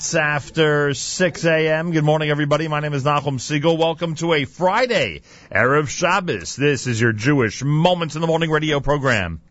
minutes after 6 a.m. Good morning, everybody. My name is Nachum Segal. Welcome to a Friday, Erev Shabbos. This is your Jewish Moments in the Morning radio program.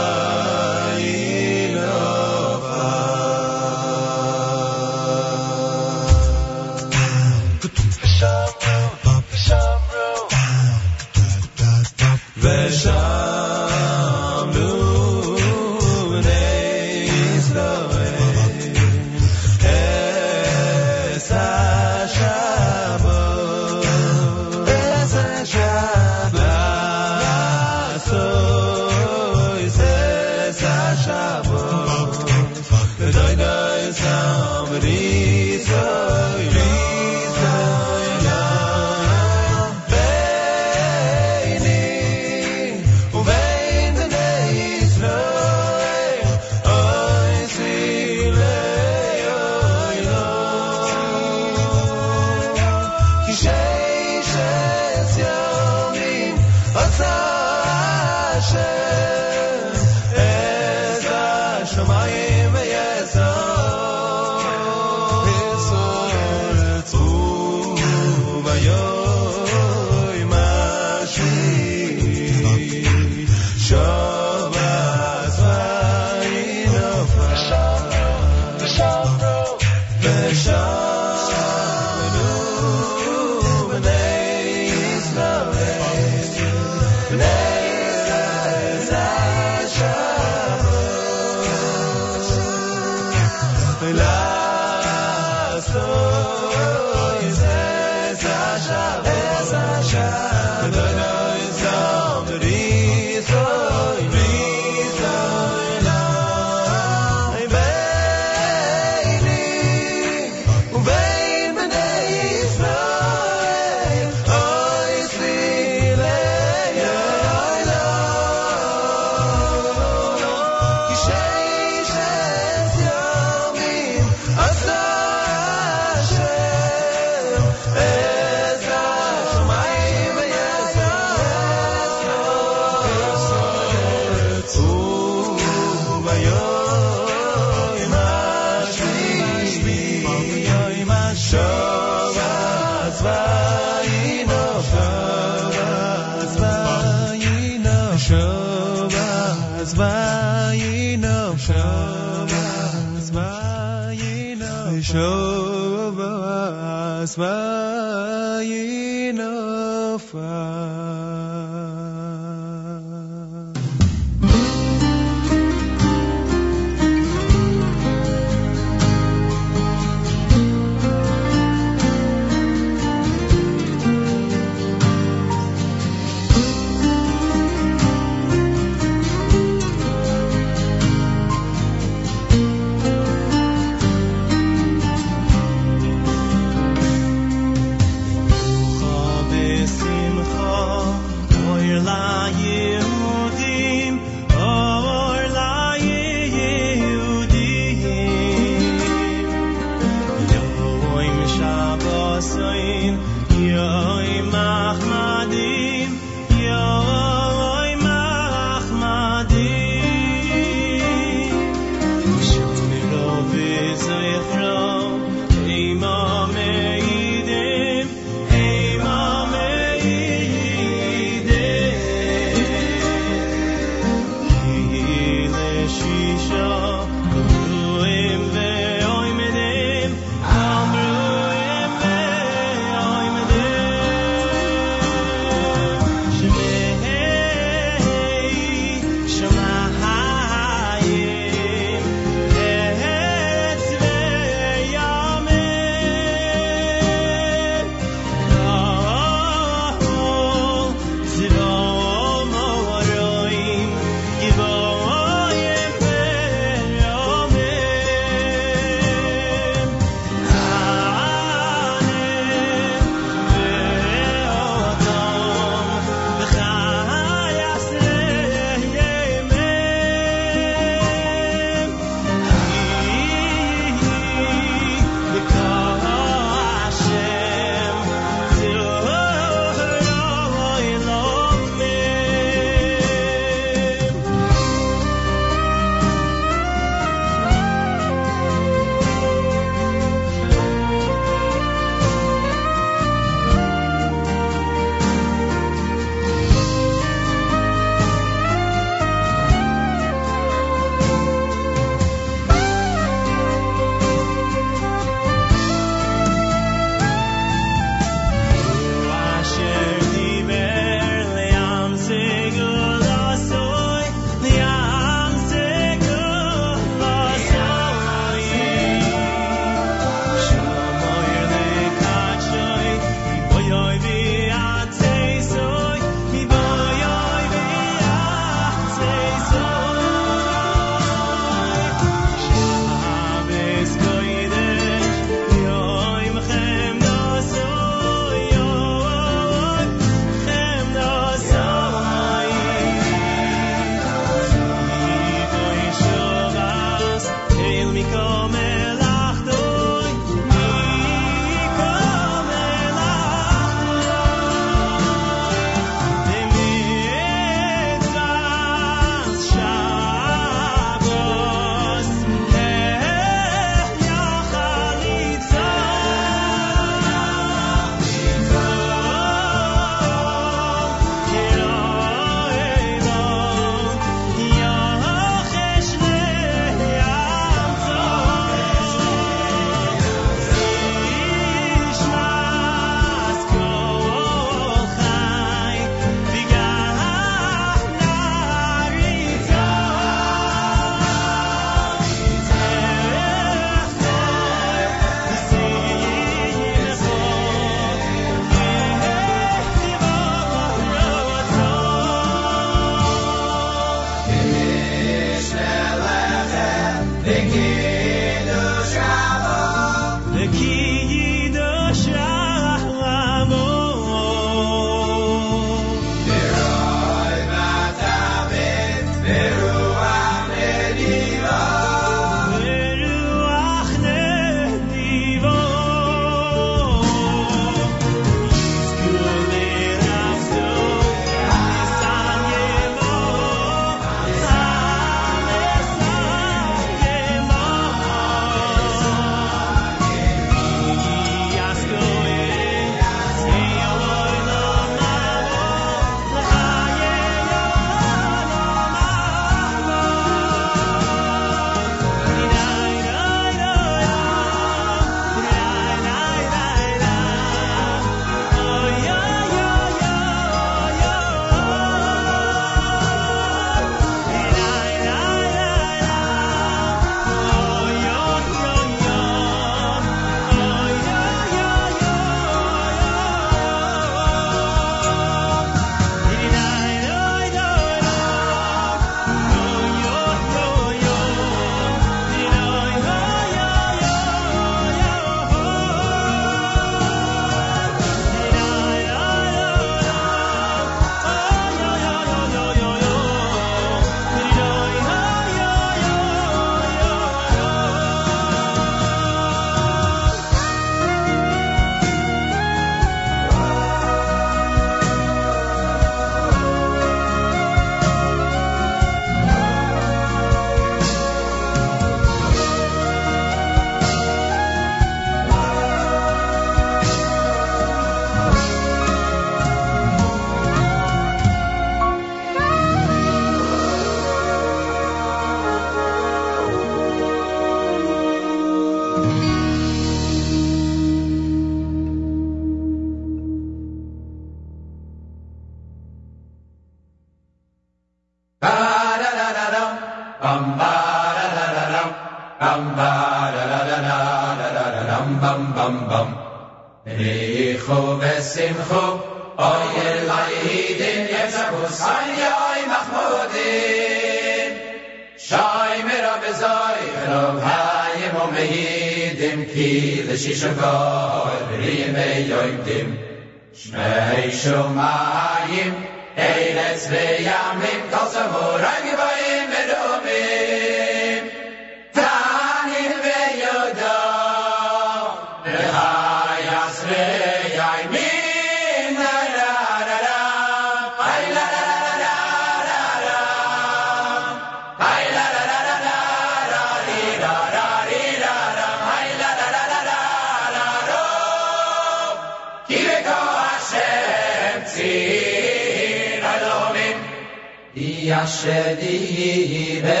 shadihe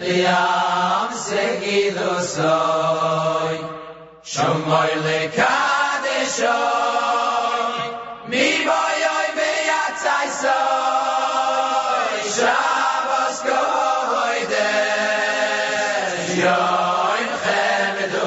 liam segido soy shomoy le kadesho mi boyoy be atsay soy shabas goide yoy khem do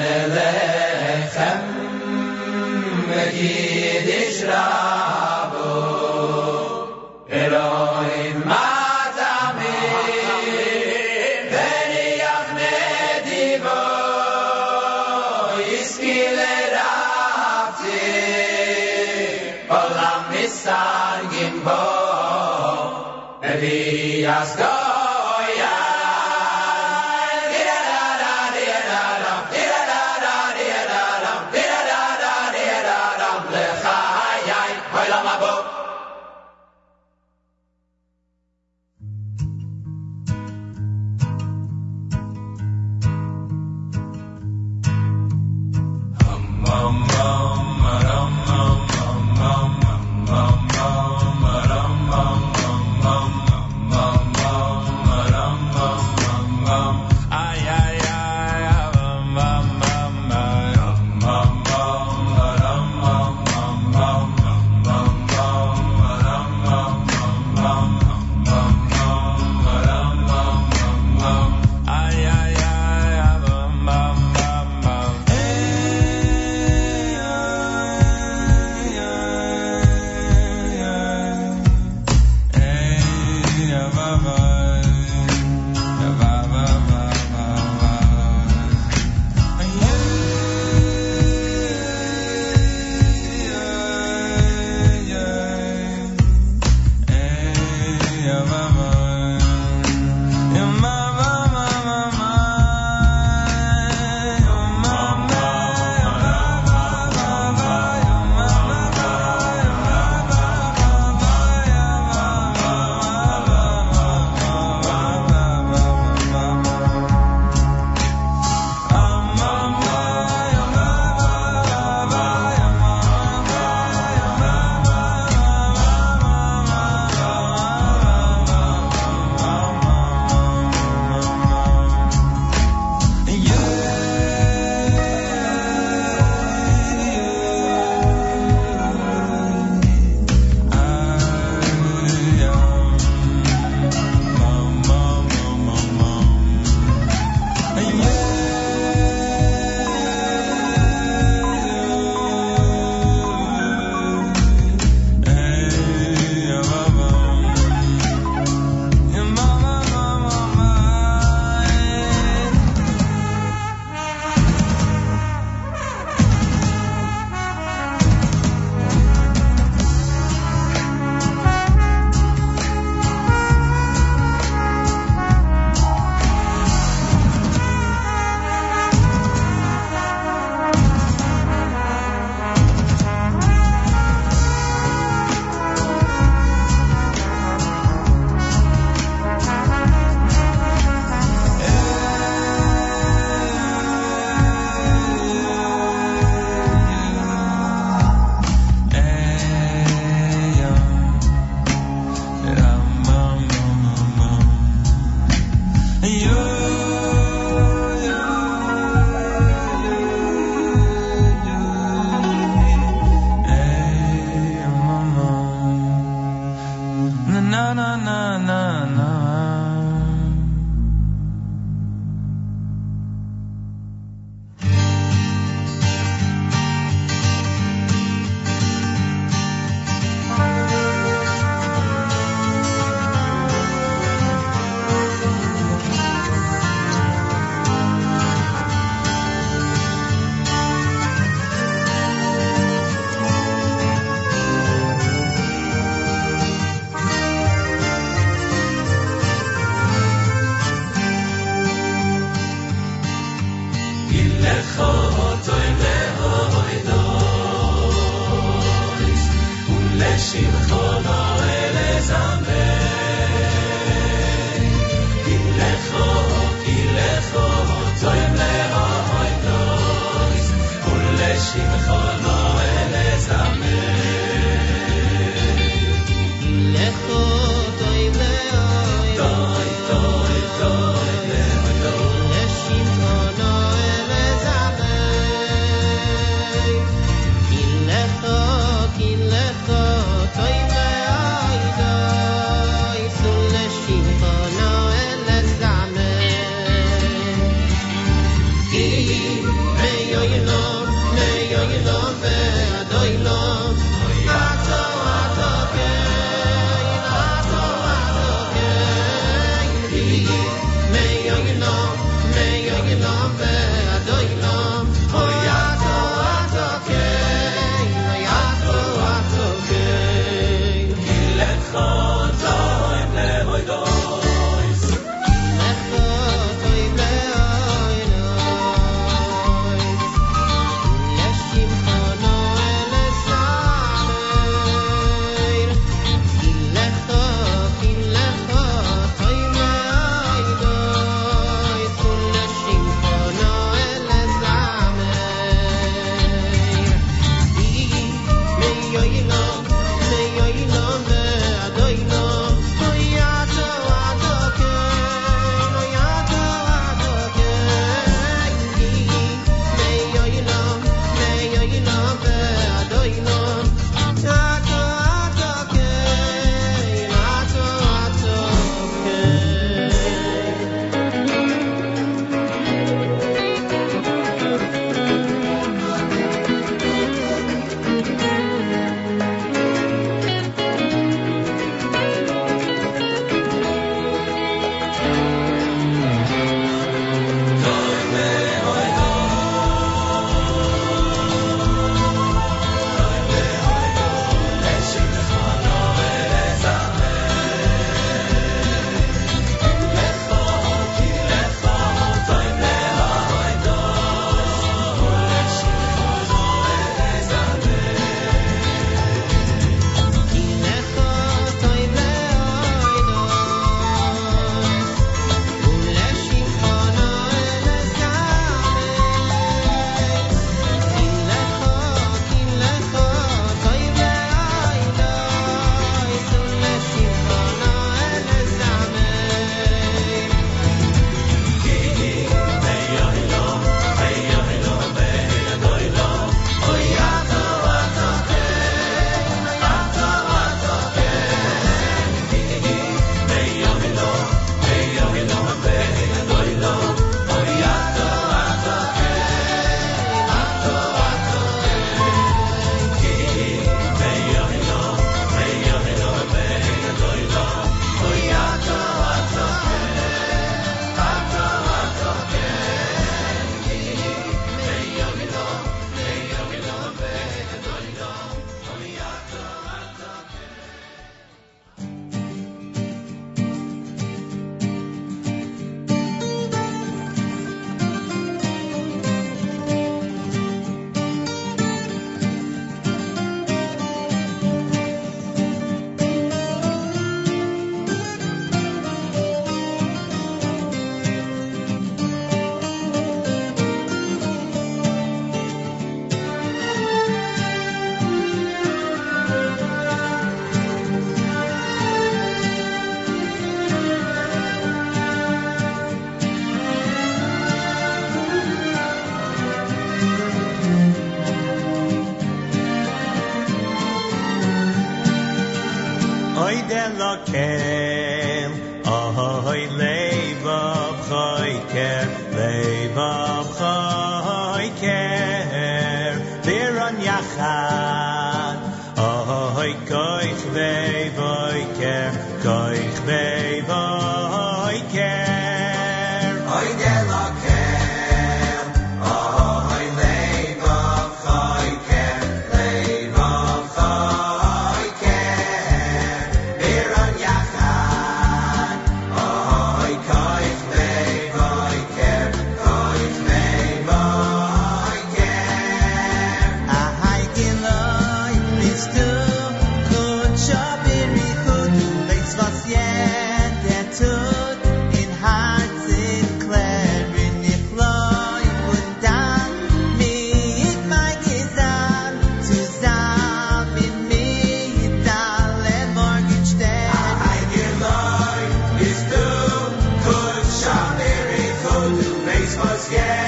מלאכם מגיד יש רבו. אלוהים מתאמים וריח נדיבו ישכיל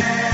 land.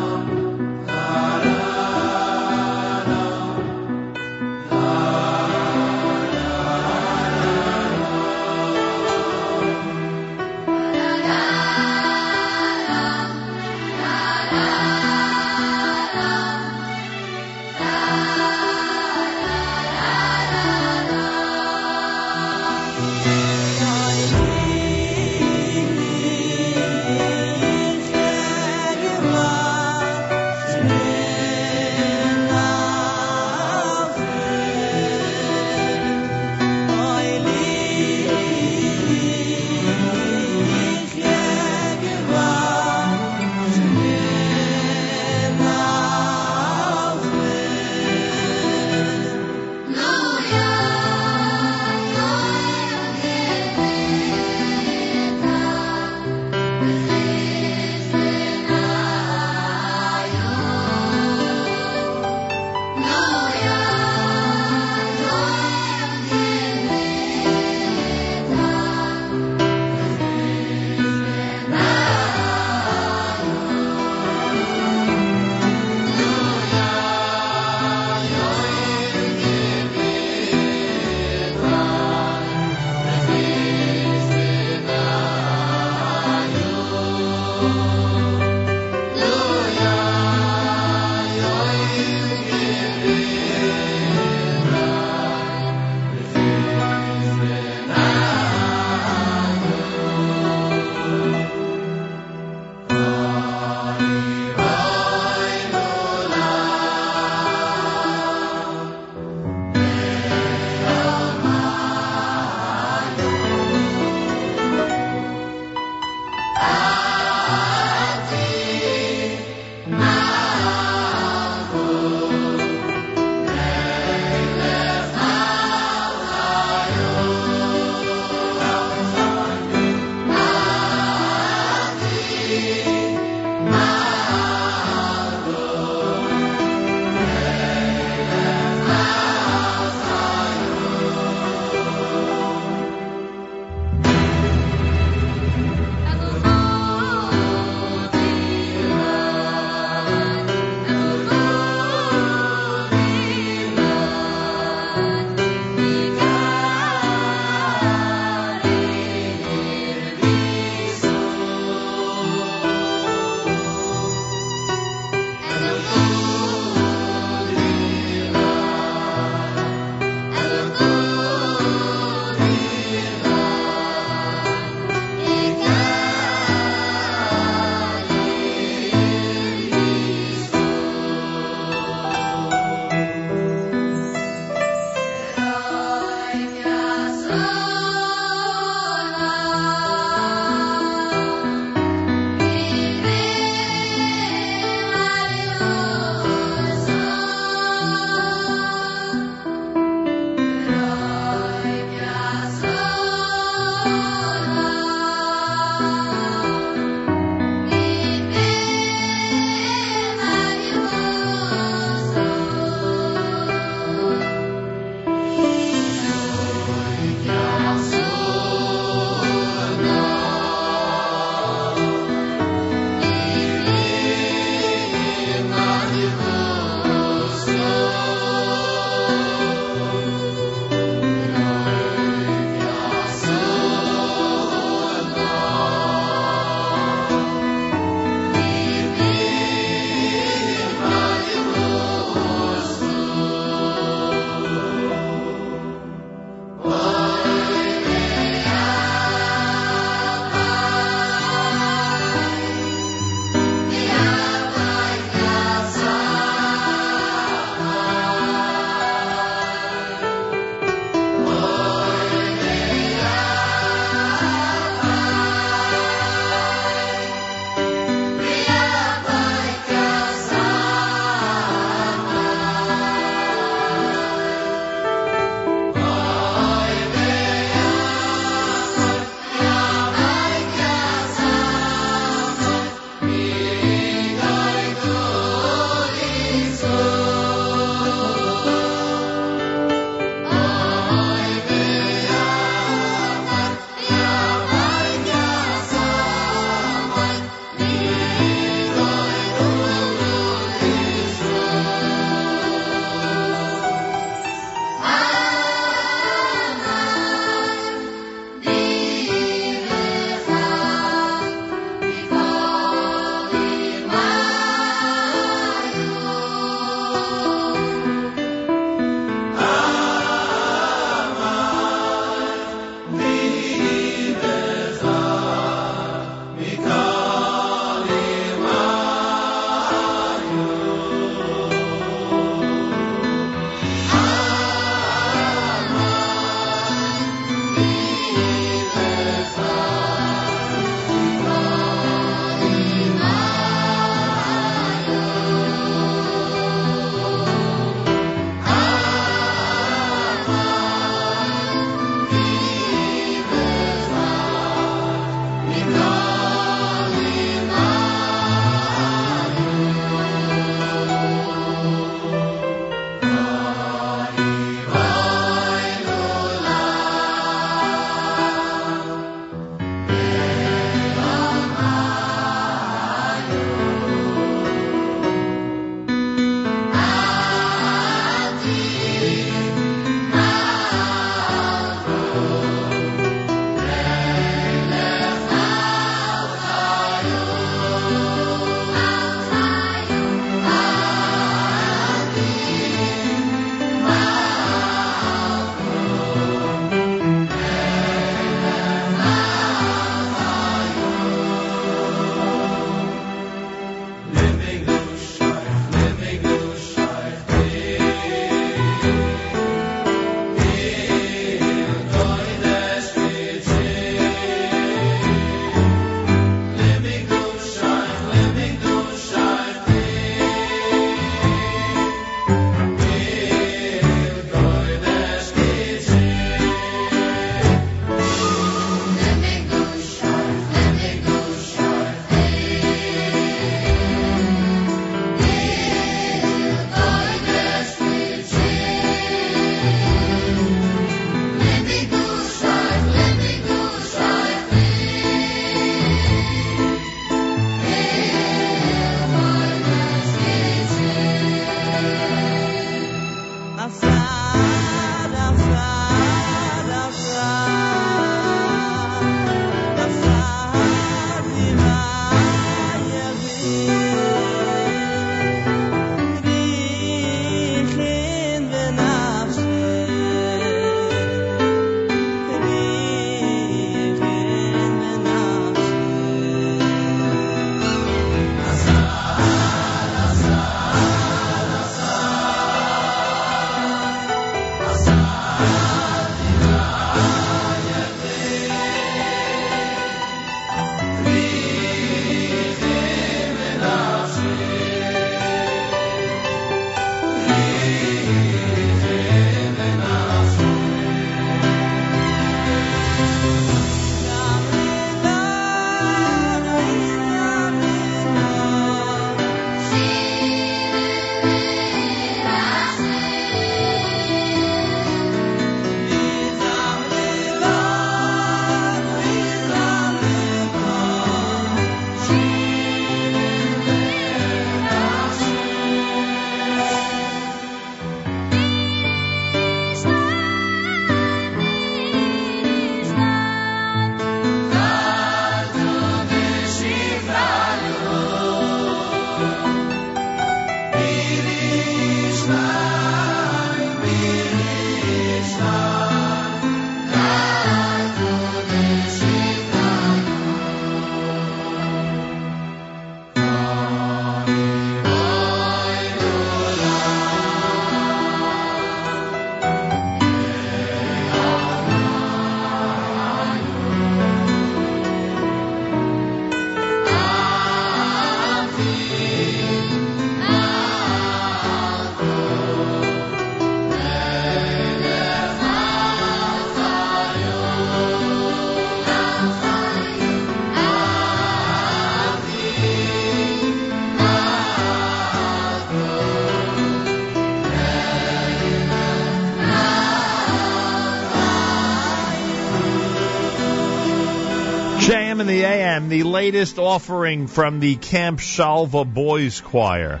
In the AM, the latest offering from the Camp Shalva Boys Choir.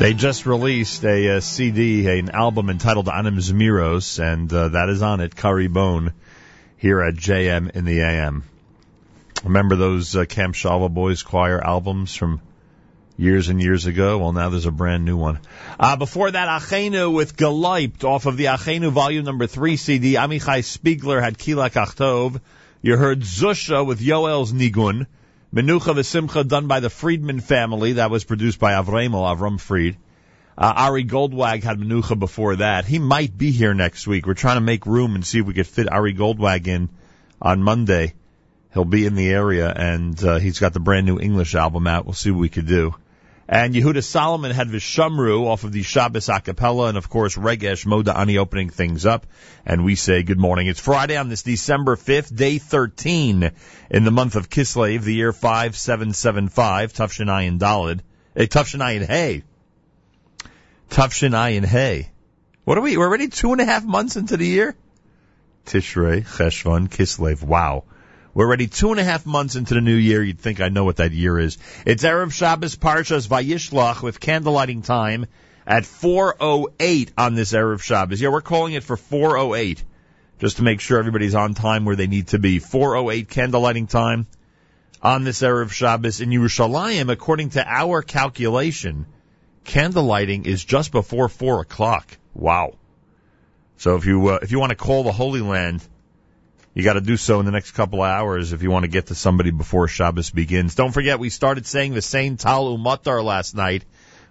They just released a, uh CD, an album entitled Anim Zmiros, and uh, that is on it, Curry Bone, here at JM in the AM. Remember those uh, Camp Shalva Boys Choir albums from years and years ago? Well, now there's a brand new one. Uh, before that, Achenu with Galaypt off of the Achenu Volume Number 3 CD. Amichai Spiegler had Kilak Achtov. You heard Zusha with Yoel's Nigun. Menucha V'Simcha done by the Friedman family. That was produced by Avremo, Avram Fried. Uh, Ari Goldwag had Menucha before that. He might be here next week. We're trying to make room and see if we could fit Ari Goldwag in on Monday. He'll be in the area and uh, he's got the brand new English album out. We'll see what we could do. And Yehuda Solomon had Vishamru off of the Shabbos Acapella, and of course Regesh Moda Ani opening things up. And we say good morning. It's Friday on this December 5th, day 13 in the month of Kislev, the year 5775, Tufshinayin Dalid. Hey, Tufshinayin Hey. Tufshinayin Hey. What are we? We're already two and a half months into the year? Tishrei, Cheshvan, Kislev. Wow. We're already two and a half months into the new year. You'd think I know what that year is. It's Erev Shabbos Parshas Vayishlach with candlelighting time at 4.08 on this Erev Shabbos. Yeah, we're calling it for 4.08 just to make sure everybody's on time where they need to be. 4.08 candlelighting time on this Erev Shabbos in Yerushalayim. According to our calculation, candlelighting is just before 4 o'clock. Wow. So if you, uh, if you want to call the Holy Land, you got to do so in the next couple of hours if you want to get to somebody before Shabbos begins. Don't forget, we started saying the same Tal Umatar last night.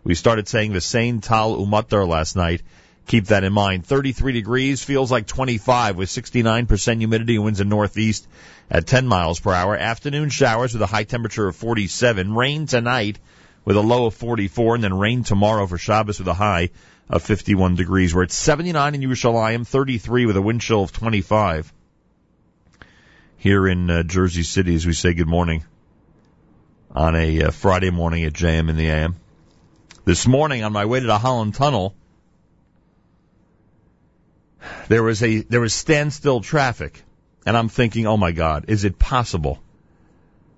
We started saying the same Tal Umatar last night. Keep that in mind. 33 degrees, feels like 25 with 69% humidity, winds in northeast at 10 miles per hour. Afternoon showers with a high temperature of 47. Rain tonight with a low of 44, and then rain tomorrow for Shabbos with a high of 51 degrees. We're at 79 in Yerushalayim, 33 with a wind chill of 25 here in uh, Jersey City as we say good morning on a uh, Friday morning at JM in the AM. This morning on my way to the Holland Tunnel, there was a there was standstill traffic, and I'm thinking, oh my God, is it possible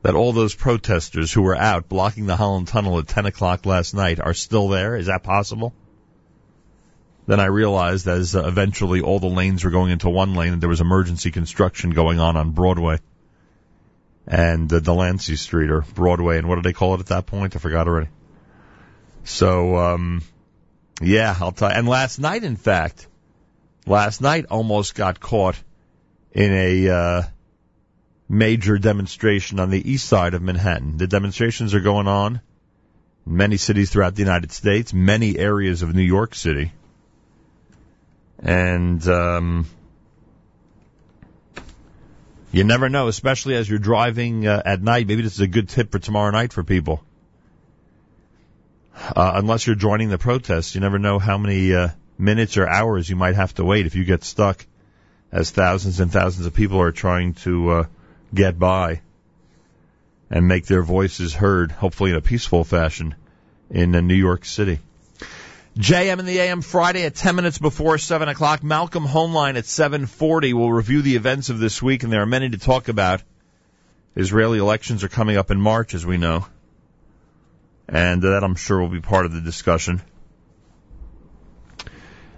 that all those protesters who were out blocking the Holland Tunnel at 10 o'clock last night are still there? Is that possible? Then I realized as uh, eventually all the lanes were going into one lane that there was emergency construction going on on Broadway and uh, Delancey Street or Broadway. And what did they call it at that point? I forgot already. So, um, yeah, I'll tell you. And last night, in fact, last night almost got caught in a, uh, major demonstration on the east side of Manhattan. The demonstrations are going on in many cities throughout the United States, many areas of New York City and um, you never know, especially as you're driving uh, at night. Maybe this is a good tip for tomorrow night for people. Uh, unless you're joining the protests, you never know how many uh, minutes or hours you might have to wait if you get stuck, as thousands and thousands of people are trying to uh, get by and make their voices heard, hopefully in a peaceful fashion, in uh, New York City. JM in the AM Friday at 10 minutes before 7 o'clock. Malcolm Hoenlein at 740 will review the events of this week, and there are many to talk about. Israeli elections are coming up in March, as we know. And that I'm sure will be part of the discussion.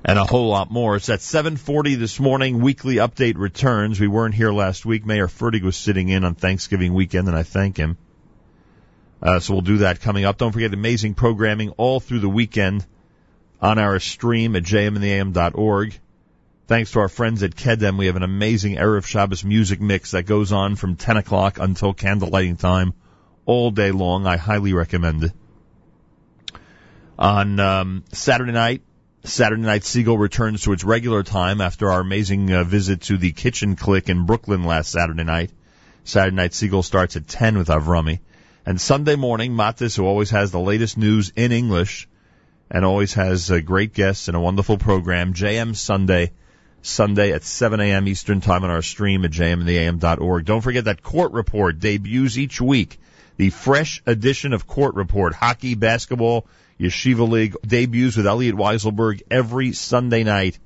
And a whole lot more. It's at 740 this morning. Weekly update returns. We weren't here last week. Meir Fertig was sitting in on Thanksgiving weekend, and I thank him. Uh, so we'll do that coming up. Don't forget amazing programming all through the weekend on our stream at jmintheam.org. Thanks to our friends at Kedem, we have an amazing Erev Shabbos music mix that goes on from 10 o'clock until candlelighting time all day long. I highly recommend it. On um, Saturday night, Saturday Night Segal returns to its regular time after our amazing uh, visit to the Kitchen Click in Brooklyn last Saturday night. Saturday Night Segal starts at 10 with Avrami. And Sunday morning, Matis, who always has the latest news in English, and always has a great guests and a wonderful program. JM Sunday, Sunday at 7 a.m. Eastern Time on our stream at jmintheam.org. Don't forget that Court Report debuts each week. The fresh edition of Court Report, hockey, basketball, Yeshiva League debuts with Elliot Weiselberg every Sunday night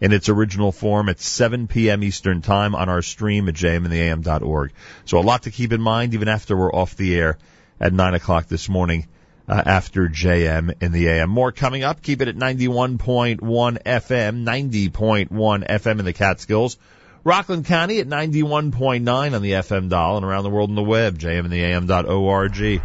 in its original form at 7 p.m. Eastern Time on our stream at jmintheam.org. So a lot to keep in mind even after we're off the air at 9 o'clock this morning uh, after JM in the AM. More coming up. Keep it at 91.1 FM, 90.1 FM in the Catskills. Rockland County at 91.9 on the FM dial and around the world on the web, jmintheam.org.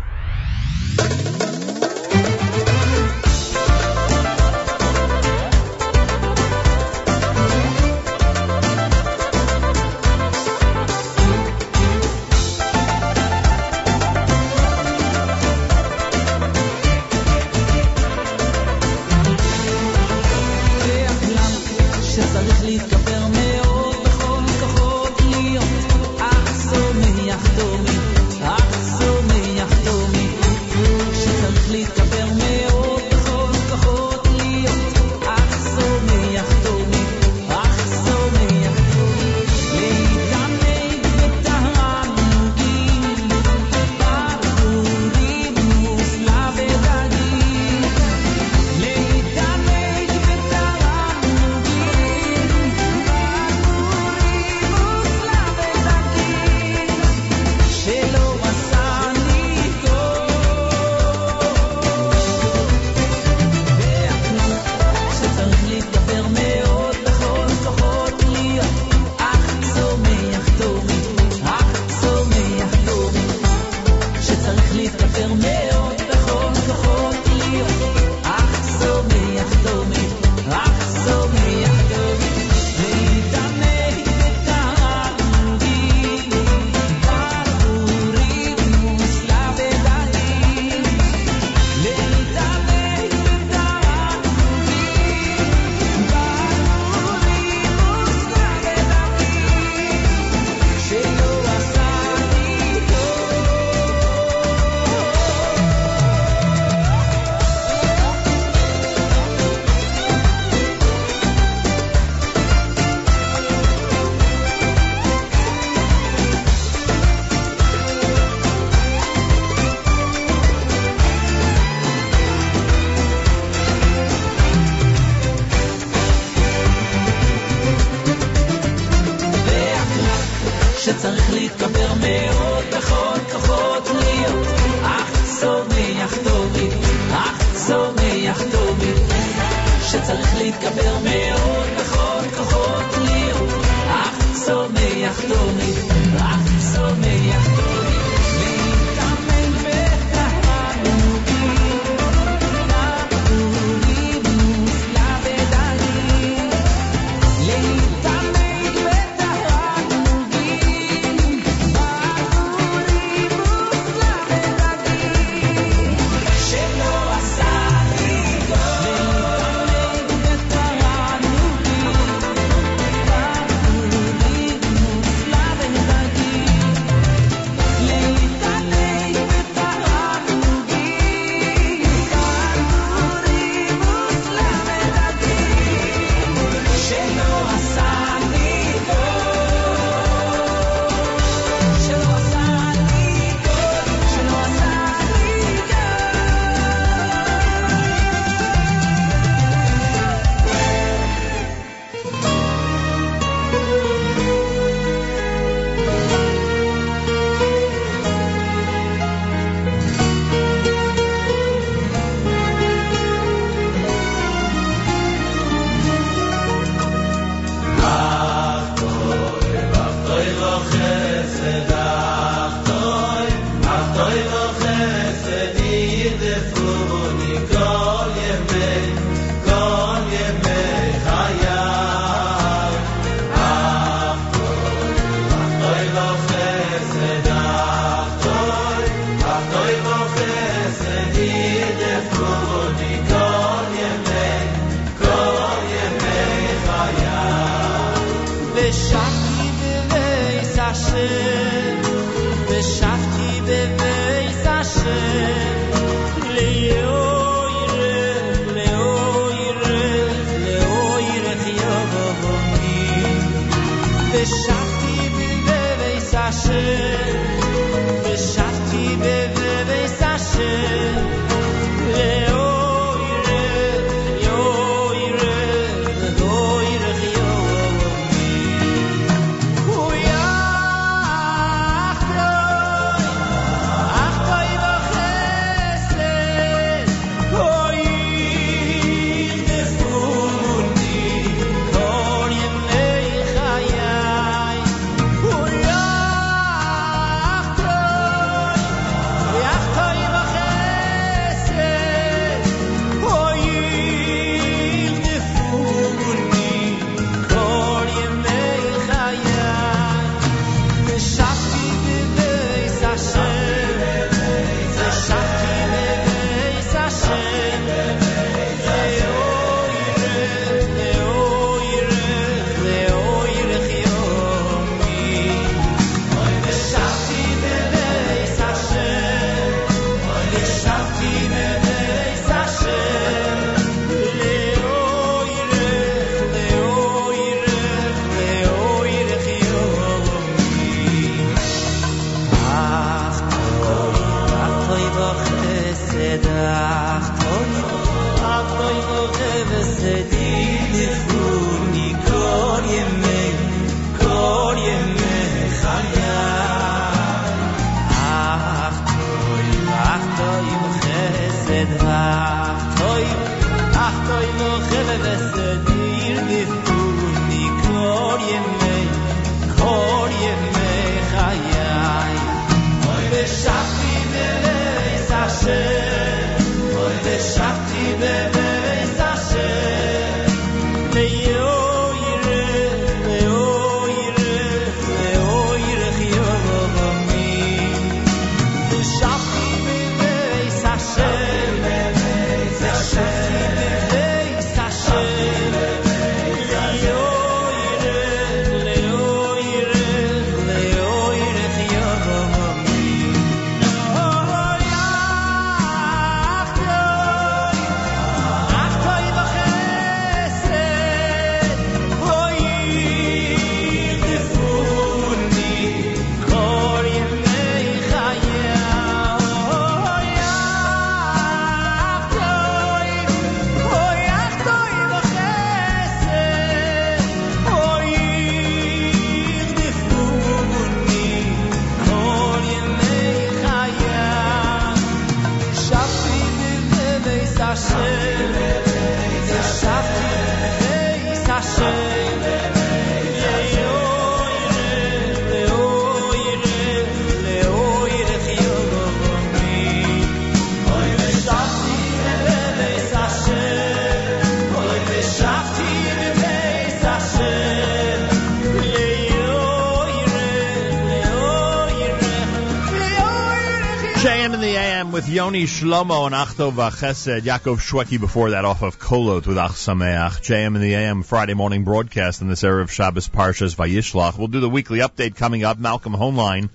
Yoni Shlomo and Achto Vachesed. Yaakov Shweki before that off of Kolot with Ach Sameach. JM and the AM Friday morning broadcast in this Erev Shabbos Parshas Vayishlach. We'll do the weekly update coming up. Malcolm Hoenlein,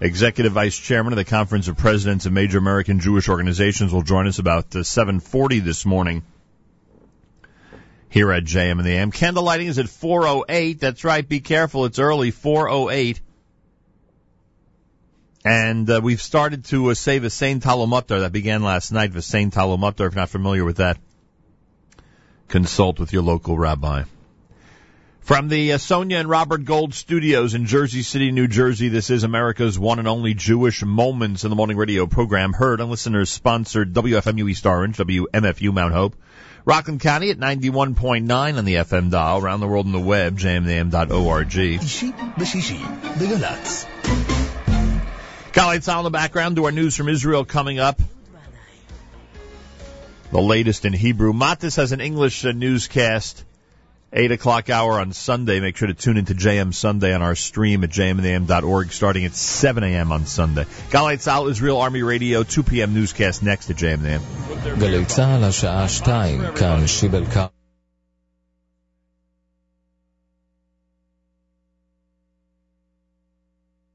Executive Vice Chairman of the Conference of Presidents of Major American Jewish Organizations, will join us about uh, 7:40 this morning here at JM and the AM. Candle lighting is at 4:08. That's right. Be careful. It's early. 4:08. And uh, we've started to uh, say the Saint Talmutar that began last night. The Saint Talmutar, if you're not familiar with that, consult with your local rabbi. From the uh, Sonia and Robert Gold studios in Jersey City, New Jersey, this is America's one and only Jewish Moments in the Morning Radio program, heard on listeners sponsored WFMU East Orange, WMFU Mount Hope, Rockland County at 91.9 on the FM dial, around the world on the web, jmintheam.org. Khalid Sal in the background to our news from Israel coming up. The latest in Hebrew. Matis has an English uh, newscast, 8 o'clock hour on Sunday. Make sure to tune into JM Sunday on our stream at jmintheam.org starting at 7 a.m. on Sunday. Galei Tzahal, Israel Army Radio, 2 p.m. newscast next to JMAM.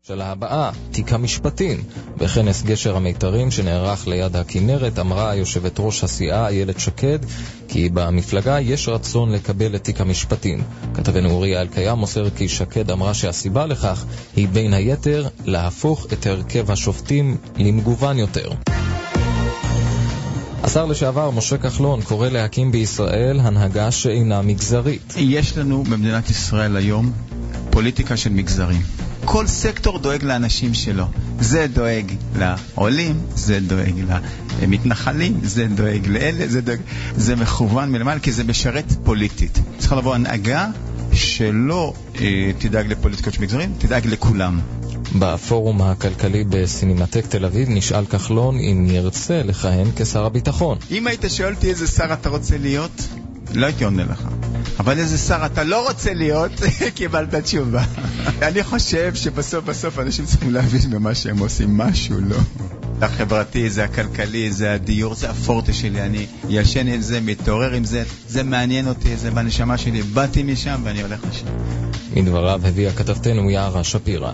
של הבאה, תיק המשפטים. בכנס גשר המיתרים שנערך ליד הכנרת אמרה יושבת ראש הסיעה איילת שקד כי במפלגה יש רצון לקבל את תיק המשפטים. כתבנו אוריה אלקיים מוסר כי שקד אמרה שהסיבה לכך היא בין היתר להפוך את הרכב השופטים למגוון יותר. השר לשעבר משה כחלון קורא להקים בישראל הנהגה שאינה מגזרית. יש לנו במדינת ישראל היום פוליטיקה של מגזרים. כל סקטור דואג לאנשים שלו. זה דואג לעולים, זה דואג למתנחלים, זה דואג לאלה, זה דואג... זה מכוון מלמעלה כי זה משרת פוליטית. צריכה לבוא הנהגה שלא אה, תדאג לפוליטיקות של מגזרים, תדאג לכולם. בפורום הכלכלי בסינמטק תל אביב נשאל כחלון אם ירצה לכהן כשר הביטחון. אם היית שואל אותי איזה שר אתה רוצה להיות, לא הייתי עונה לך. אבל איזה שר אתה לא רוצה להיות, קיבלת תשובה. אני חושב שבסוף בסוף אנשים צריכים להבין במה שהם עושים משהו, לא. זה החברתי, זה הכלכלי, זה הדיור, זה הפורטה שלי, אני ישן עם זה, מתעורר עם זה, זה מעניין אותי, זה בנשמה שלי, באתי משם ואני הולך לשם. מדבריו הביאה כתבתנו יערה שפירא.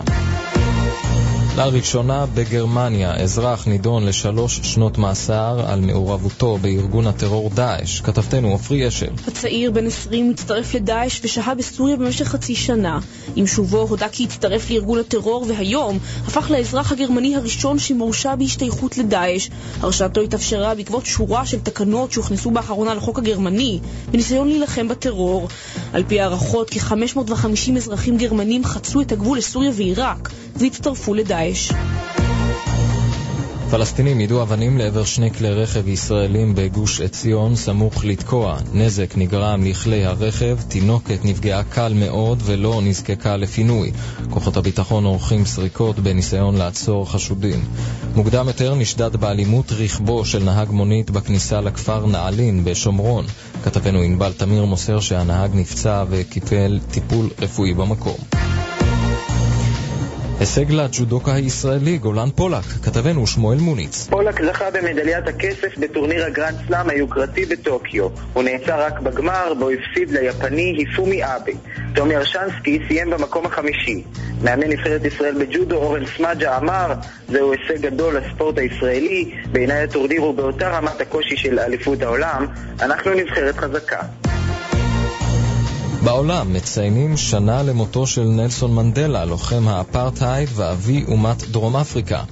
לראשונה בגרמניה, אזרח נידון לשלוש שנות מאסר על מעורבותו בארגון הטרור דאעש. כתבתנו עופרי אשל. הצעיר בן 20 הצטרף לדאעש ושהה בסוריה במשך חצי שנה. עם שובו הודה כי הצטרף לארגון הטרור והיום הפך לאזרח הגרמני הראשון שמורשע בהשתייכות לדאעש. הרשעתו התאפשרה בעקבות שורה של תקנות שהוכנסו באחרונה לחוק הגרמני בניסיון להילחם בטרור. על פי הערכות, כ-550 אזרחים גרמנים חצו את הגבול לסוריה ועיראק והצטרפו לדאעש. פלסטינים יידו אבנים לעבר שני כלי רכב ישראלים בגוש עציון, סמוך לתקוע. נזק נגרם לכלי הרכב, תינוקת נפגעה קל מאוד ולא נזקקה לפינוי. כוחות הביטחון עורכים סריקות בניסיון לעצור חשודים. מוקדם יותר נשדד באלימות רכבו של נהג מונית בכניסה לכפר נעלין בשומרון. כתבנו ענבל תמיר מוסר שהנהג נפצע וקיפל טיפול רפואי במקום. הישג לג'ודוקה הישראלי, גולן פולק, כתבנו שמואל מוניץ. פולק זכה במדליית הכסף בטורניר הגרנד סלאם היוקרתי בטוקיו. הוא נעצר רק בגמר, בו הפסיד ליפני היפומי אבה. תומי ארשנסקי סיים במקום החמישי. מאמן נבחרת ישראל בג'ודו אורן סמג'ה אמר, זהו הישג גדול לספורט הישראלי, בעיניי הטורניר הוא באותה רמת הקושי של אליפות העולם, אנחנו נבחרת חזקה. בעולם מציינים שנה למותו של נלסון מנדלה, לוחם האפרטהייד ואבי אומת דרום אפריקה.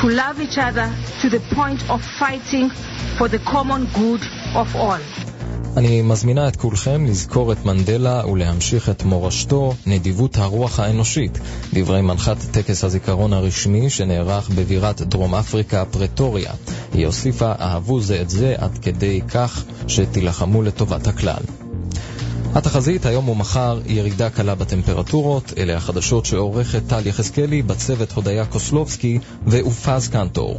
To love each other to the point of fighting for the common good of all. אני מזמינה את כולכם לזכור את מנדלה ולהמשיך את מורשתו, נדיבות הרוח האנושית. דברי מנחת טקס הזיכרון הרשמי שנערך בבירת דרום אפריקה, פרטוריה. היא הוסיפה, אהבו זה את זה עד כדי כך שתילחמו לטובת הכלל. התחזית היום ומחר ירידה קלה בטמפרטורות, אלה החדשות שעורכת טל יחזקאלי, בצוות הודיה קוסלובסקי ואופז קנטור.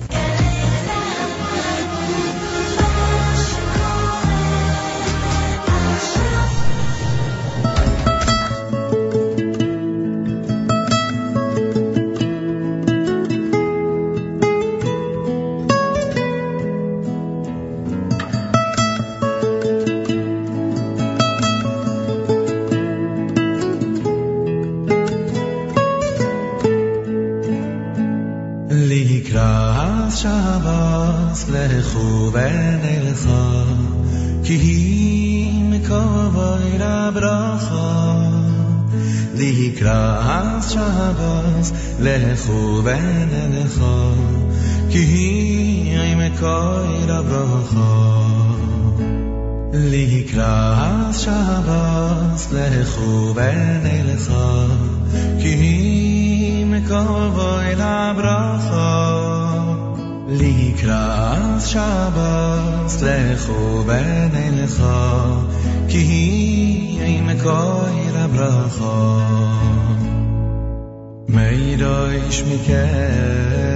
ليلك كهيمك ويلعب رخاب ليك راس شعباس لخوب ليلك كهيمك ويلعب رخاب میدایش می‌کرد.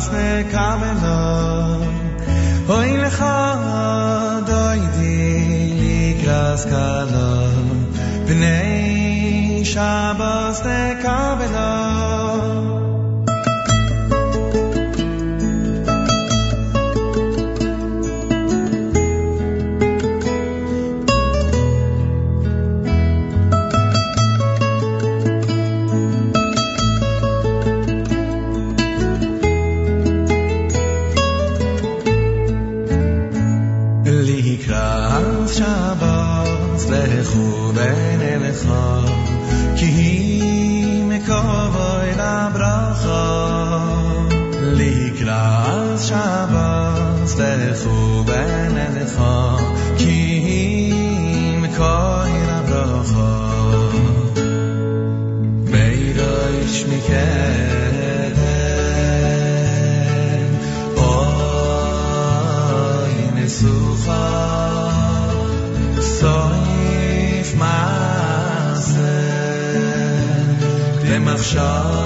snake לקראת שבס לכו ונלכה כי היא מקרבי לברכה לקראת שבס לכו Shine.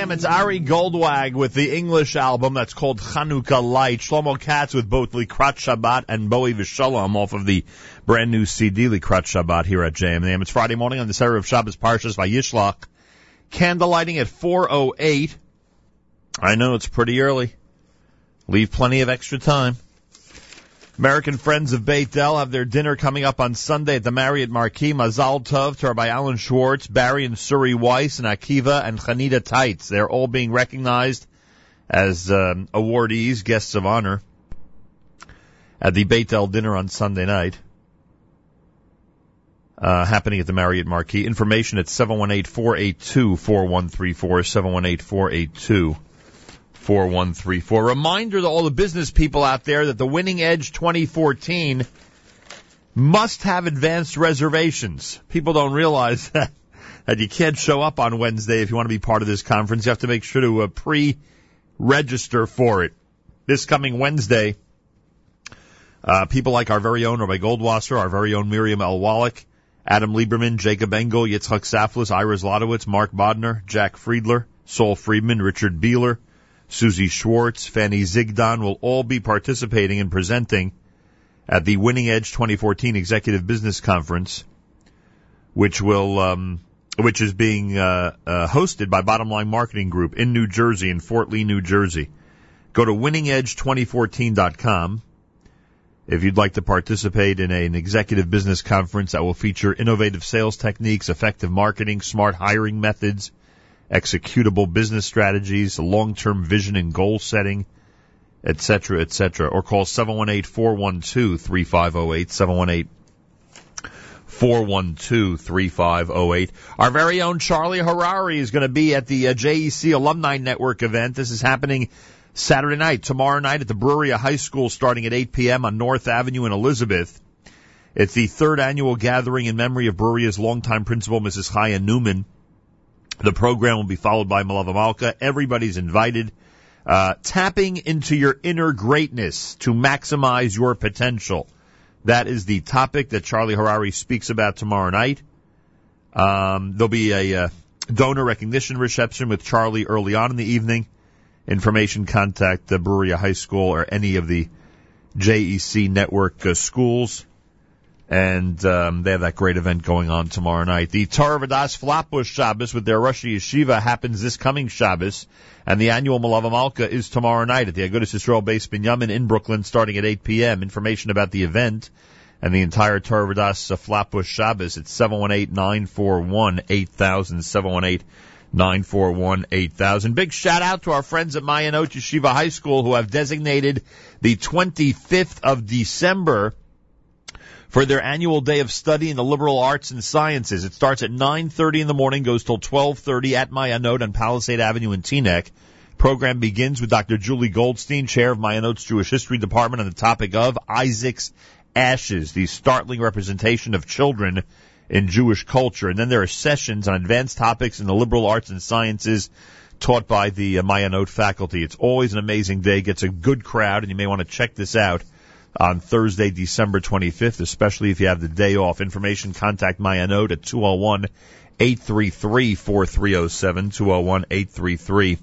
JM AM, it's Ari Goldwag with the English album that's called Chanukah Light. Shlomo Katz with both Likrat Shabbat and Bowie Vishalom off of the brand new CD Likrat Shabbat here at JM in the AM. It's Friday morning on the Sarah of Shabbos Parshas Vayishlach. Candle lighting at 4.08. I know it's pretty early. Leave plenty of extra time. American Friends of Beit El have their dinner coming up on Sunday at the Marriott Marquis. Mazal Tov to Rabbi Alan Schwartz, Barry and Suri Weiss, and Akiva and Chanita Tights. They're all being recognized as um, awardees, guests of honor, at the Beit El dinner on Sunday night. Uh, happening at the Marriott Marquis. Information at 718-482-4134, 718-482-4134. Reminder to all the business people out there that the Winning Edge 2014 must have advanced reservations. People don't realize that, that you can't show up on Wednesday if you want to be part of this conference. You have to make sure to uh, pre-register for it. This coming Wednesday, uh, people like our very own Rabbi Goldwasser, our very own Miriam L. Wallach, Adam Lieberman, Jacob Engel, Yitzhak Saflis, Iris Lodowitz, Mark Bodner, Jack Friedler, Saul Friedman, Richard Beeler, Susie Schwartz, Fanny Zigdon will all be participating and presenting at the Winning Edge 2014 Executive Business Conference, which will um, which is being uh, uh, hosted by Bottom Line Marketing Group in New Jersey, in Fort Lee, New Jersey. Go to winningedge2014.com if you'd like to participate in a, an executive business conference that will feature innovative sales techniques, effective marketing, smart hiring methods, executable business strategies, long-term vision and goal setting, etc., etc., or call 718-412-3508, 718-412-3508. Our very own Charlie Harary is going to be at the uh, JEC Alumni Network event. This is happening Saturday night, tomorrow night at the Bruriah High School starting at 8 p.m. on North Avenue in Elizabeth. It's the third annual gathering in memory of Bruriah's longtime principal, Mrs. Chaya Newman. The program will be followed by Malava Malka. Everybody's invited. Uh, tapping into your inner greatness to maximize your potential. That is the topic that Charlie Harary speaks about tomorrow night. Um, there'll be a uh, donor recognition reception with Charlie early on in the evening. Information contact the Bruriah High School or any of the JEC network uh, schools. And um, they have that great event going on tomorrow night. The Torah Vadas Flatbush Shabbos with their Rosh Yeshiva happens this coming Shabbos, and the annual Malava Malka is tomorrow night at the Agudas Yisrael Bais Binyamin in Brooklyn, starting at 8 p.m. Information about the event and the entire Torah Vadas Flatbush Shabbos at 718-941-8000, 718-941-8000. Big shout out to our friends at Ma'ayanot Yeshiva High School who have designated the 25th of December for their annual day of study in the liberal arts and sciences. It starts at 9.30 in the morning, goes till 12.30 at Ma'ayanot on Palisade Avenue in Teaneck. Program begins with Dr. Julie Goldstein, chair of Ma'ayanot's Jewish History Department on the topic of Isaac's ashes, the startling representation of children in Jewish culture. And then there are sessions on advanced topics in the liberal arts and sciences taught by the uh, Ma'ayanot faculty. It's always an amazing day, gets a good crowd, and you may want to check this out on Thursday, December 25th, especially if you have the day off. Information, contact Ma'ayanot at 201 833 4307, 201 833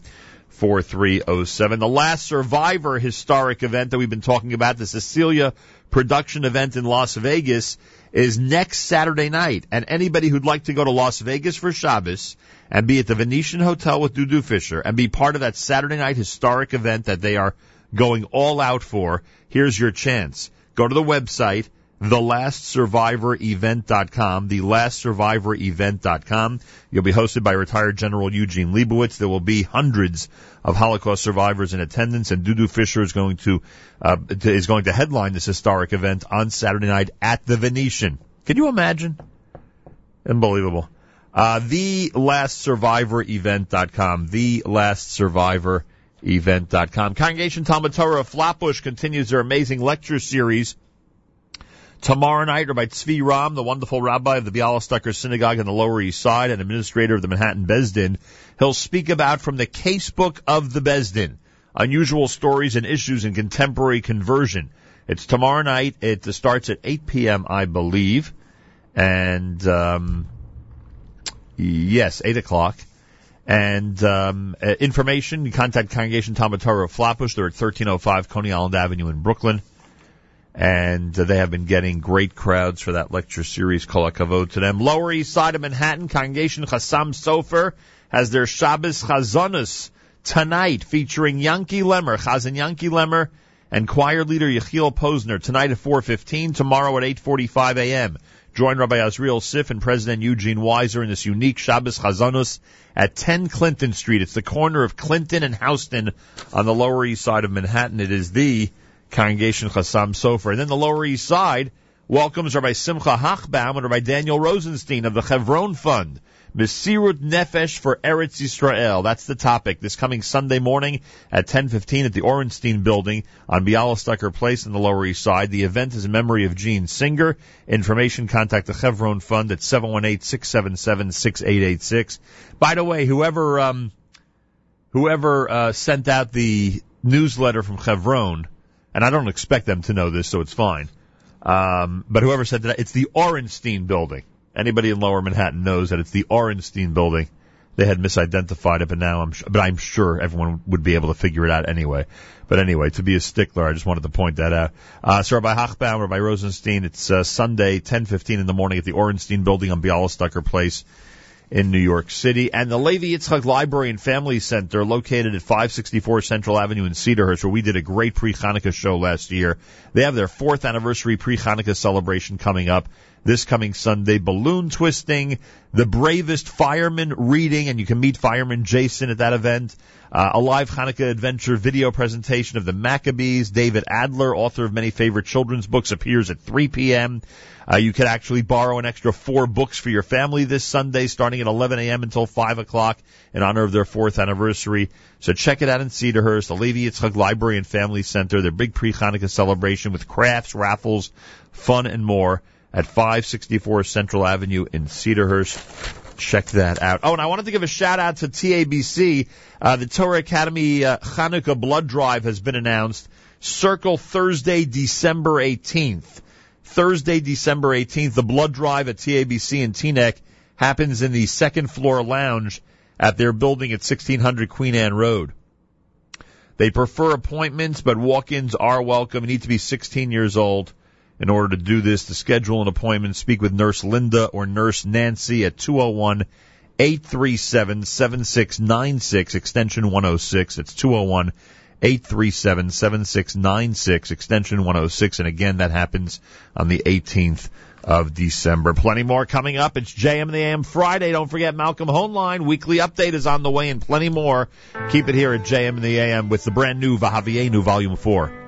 4307. The last Survivor historic event that we've been talking about, the Cecilia production event in Las Vegas, is next Saturday night. And anybody who'd like to go to Las Vegas for Shabbos and be at the Venetian Hotel with Dudu Fisher and be part of that Saturday night historic event that they are going all out for, here's your chance. Go to the website, thelastsurvivorevent.com, thelastsurvivorevent.com. You'll be hosted by retired General Eugene Leibowitz. There will be hundreds of Holocaust survivors in attendance, and Dudu Fisher is going to uh, is going to headline this historic event on Saturday night at the Venetian. Can you imagine? Unbelievable. Uh, thelastsurvivorevent.com, thelastsurvivorevent.com. Congregation Talmud Torah of Flatbush continues their amazing lecture series Tomorrow night, Rabbi Tzvi Romm, the wonderful rabbi of the Bialystoker Synagogue in the Lower East Side and administrator of the Manhattan Besdin, he'll speak about from the casebook of the Besdin, unusual stories and issues in contemporary conversion. It's tomorrow night. It starts at 8 p.m., I believe. And, um, yes, 8 o'clock. And um, uh, information, contact Congregation Talmud Torah of Flatbush. They're at 1305 Coney Island Avenue in Brooklyn and uh, they have been getting great crowds for that lecture series. Kol hakavod to them. Lower East Side of Manhattan, Congregation Chassam Sofer has their Shabbos Chazonus tonight, featuring Yanky Lemmer, Chazan Yanky Lemmer, and choir leader Yechiel Posner tonight at 4:15, tomorrow at 8:45 a.m. Join Rabbi Azriel Sif and President Eugene Weiser in this unique Shabbos Chazonus at 10 Clinton Street. It's the corner of Clinton and Houston on the Lower East Side of Manhattan. It is the Congregation Chassam Sofer. And then the Lower East Side welcomes Rabbi Simcha Hochbaum and Rabbi Daniel Rosenstein of the Chevron Fund. Mesirut Nefesh for Eretz Yisrael. That's the topic this coming Sunday morning at 10:15 at the Orenstein Building on Bialystoker Place in the Lower East Side. The event is in memory of Gene Singer. Information: contact the Chevron Fund at 718-677-6886. By the way, whoever um, whoever uh, sent out the newsletter from Chevron and I don't expect them to know this, so it's fine. Um, but whoever said that, it's the Orenstein building. Anybody in Lower Manhattan knows that it's the Orenstein building. They had misidentified it, but now I'm, but I'm sure everyone would be able to figure it out anyway. But anyway, to be a stickler, I just wanted to point that out. Uh, so Rabbi Hochbaum, Rabbi Rosenstein, it's uh, Sunday, 10:15 in the morning at the Orenstein building on Bialystoker Place in New York City, and the Levi Yitzchak Library and Family Center, located at 564 Central Avenue in Cedarhurst, where we did a great pre-Hanukkah show last year. They have their fourth anniversary pre-Hanukkah celebration coming up this coming Sunday. Balloon twisting, the bravest fireman reading, and you can meet fireman Jason at that event. Uh, a live Hanukkah adventure video presentation of the Maccabees. David Adler, author of many favorite children's books, appears at 3 p.m. Uh, you can actually borrow an extra four books for your family this Sunday, starting at 11 a.m. until 5 o'clock in honor of their fourth anniversary. So check it out in Cedarhurst, the Levi Yitzchak Library and Family Center, their big pre-Hanukkah celebration with crafts, raffles, fun, and more at 564 Central Avenue in Cedarhurst. check that out. Oh, and I wanted to give a shout out to TABC. Uh, the Torah Academy uh, Hanukkah blood drive has been announced. Circle Thursday, December 18th. Thursday, December 18th, the blood drive at TABC in Teaneck happens in the second floor lounge at their building at 1600 Queen Anne Road. They prefer appointments, but walk-ins are welcome. You need to be 16 years old in order to do this. To schedule an appointment, speak with Nurse Linda or Nurse Nancy at 201 837 7696, extension 106. It's 201 837 7696, extension 106. And again, that happens on the 18th of December. Plenty more coming up. It's JM the AM Friday. Don't forget Malcolm Hoenlein. Weekly update is on the way and plenty more. Keep it here at JM the AM with the brand new Vahavienu Volume 4.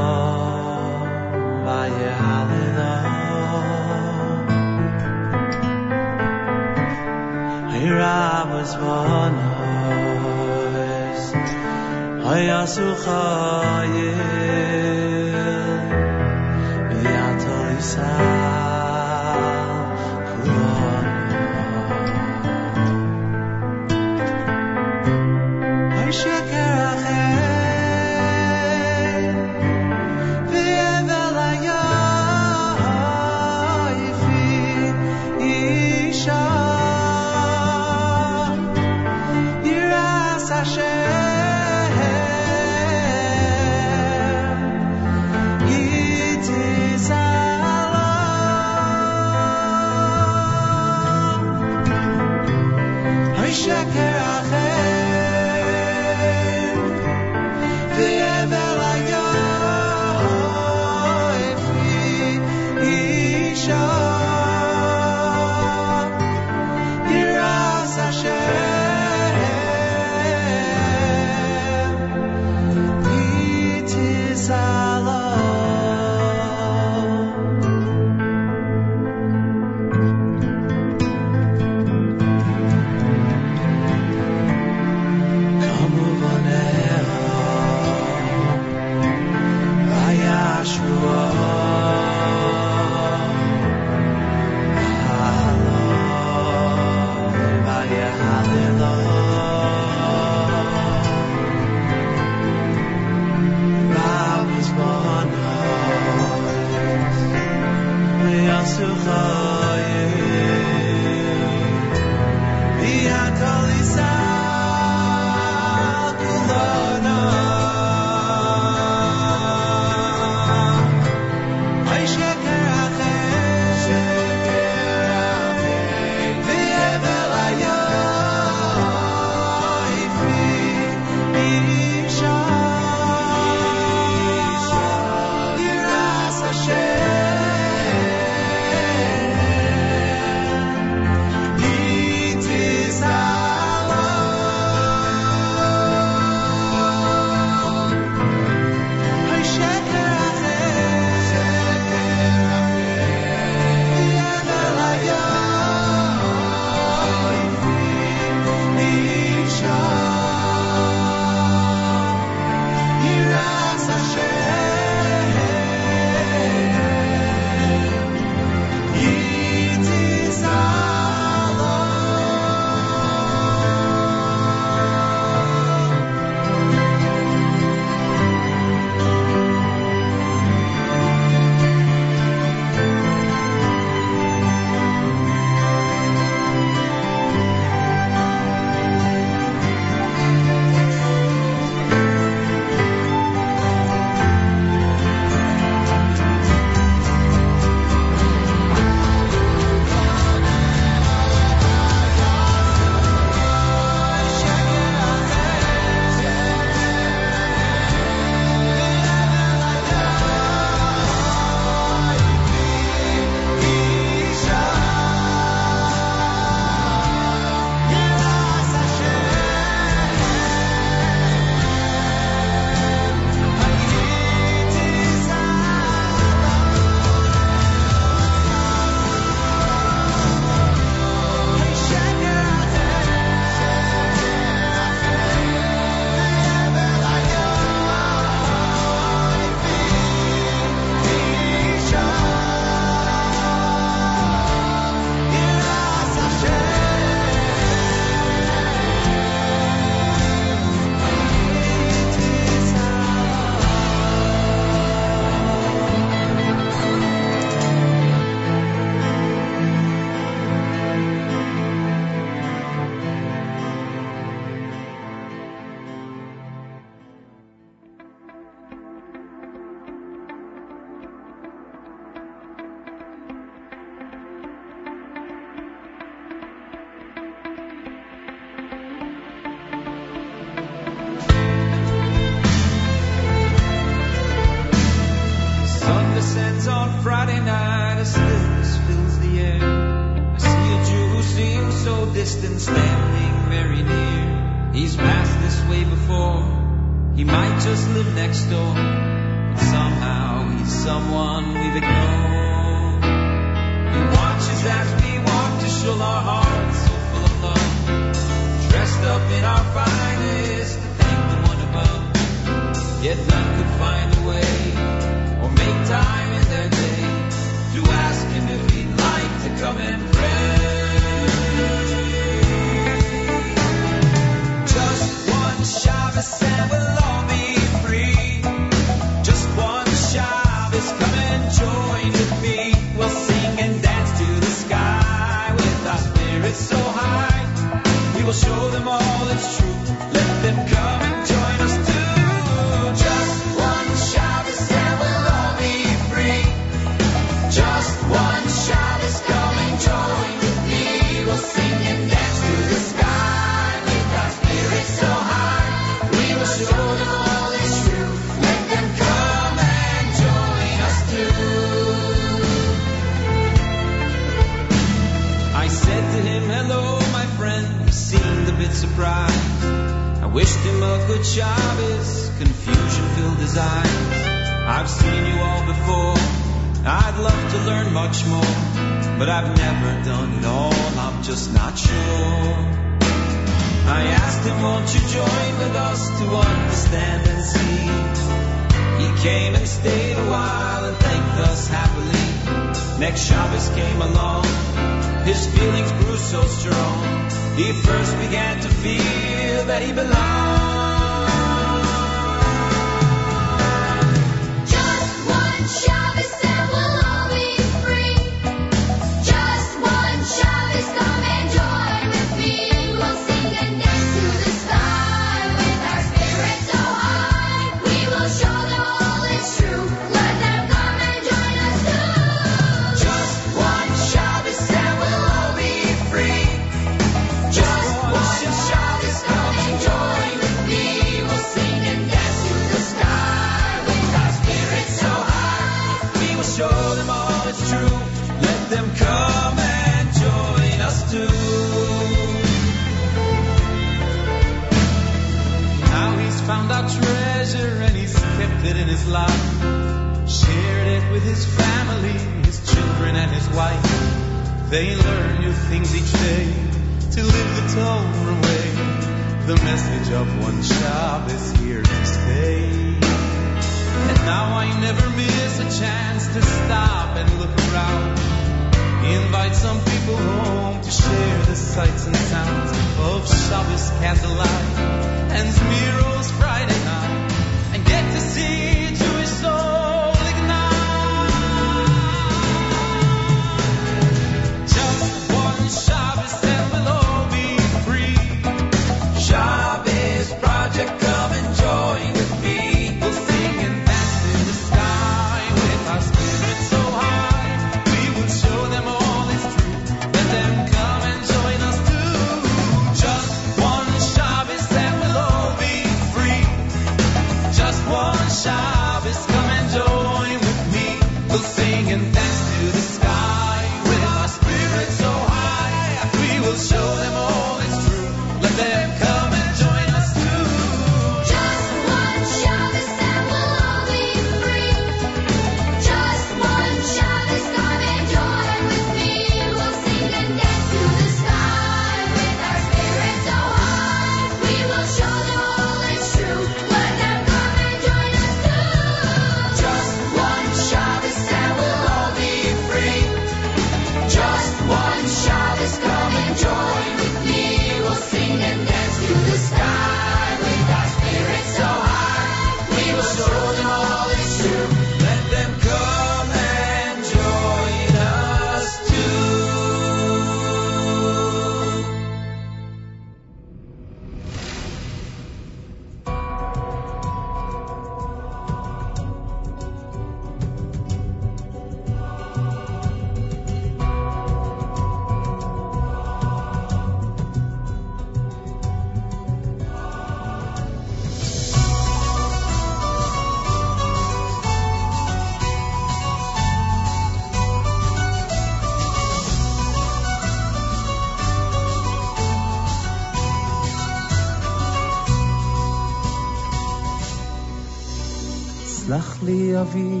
לי אבי,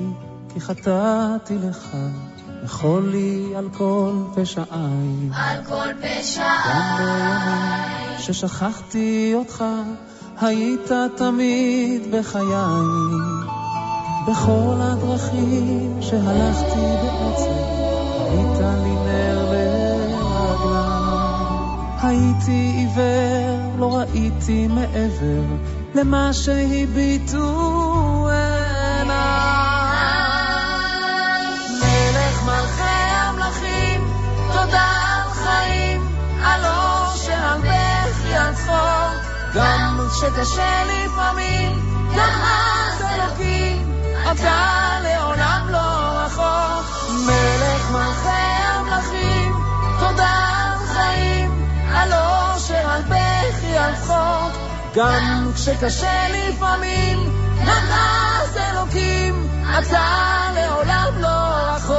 כי חטאתי לך, יכול לי על כל פשעי. על כל פשעי. גם בימים ששכחתי אותך, היית תמיד בחיי. בכל הדרכים שהלכתי בעצם, היית לי נר לרגליי. הייתי עיוור, לא ראיתי מעבר למה שהביטו על צחוק, גם כשקשה לפעמים, גם אז אלוקים, אתה לעולם לא רחוק. מלך מלכי המלכים, תודה על חיים, על אושר, על בכי, על צחוק, גם כשקשה לפעמים, גם אז אלוקים, אתה לעולם לא רחוק.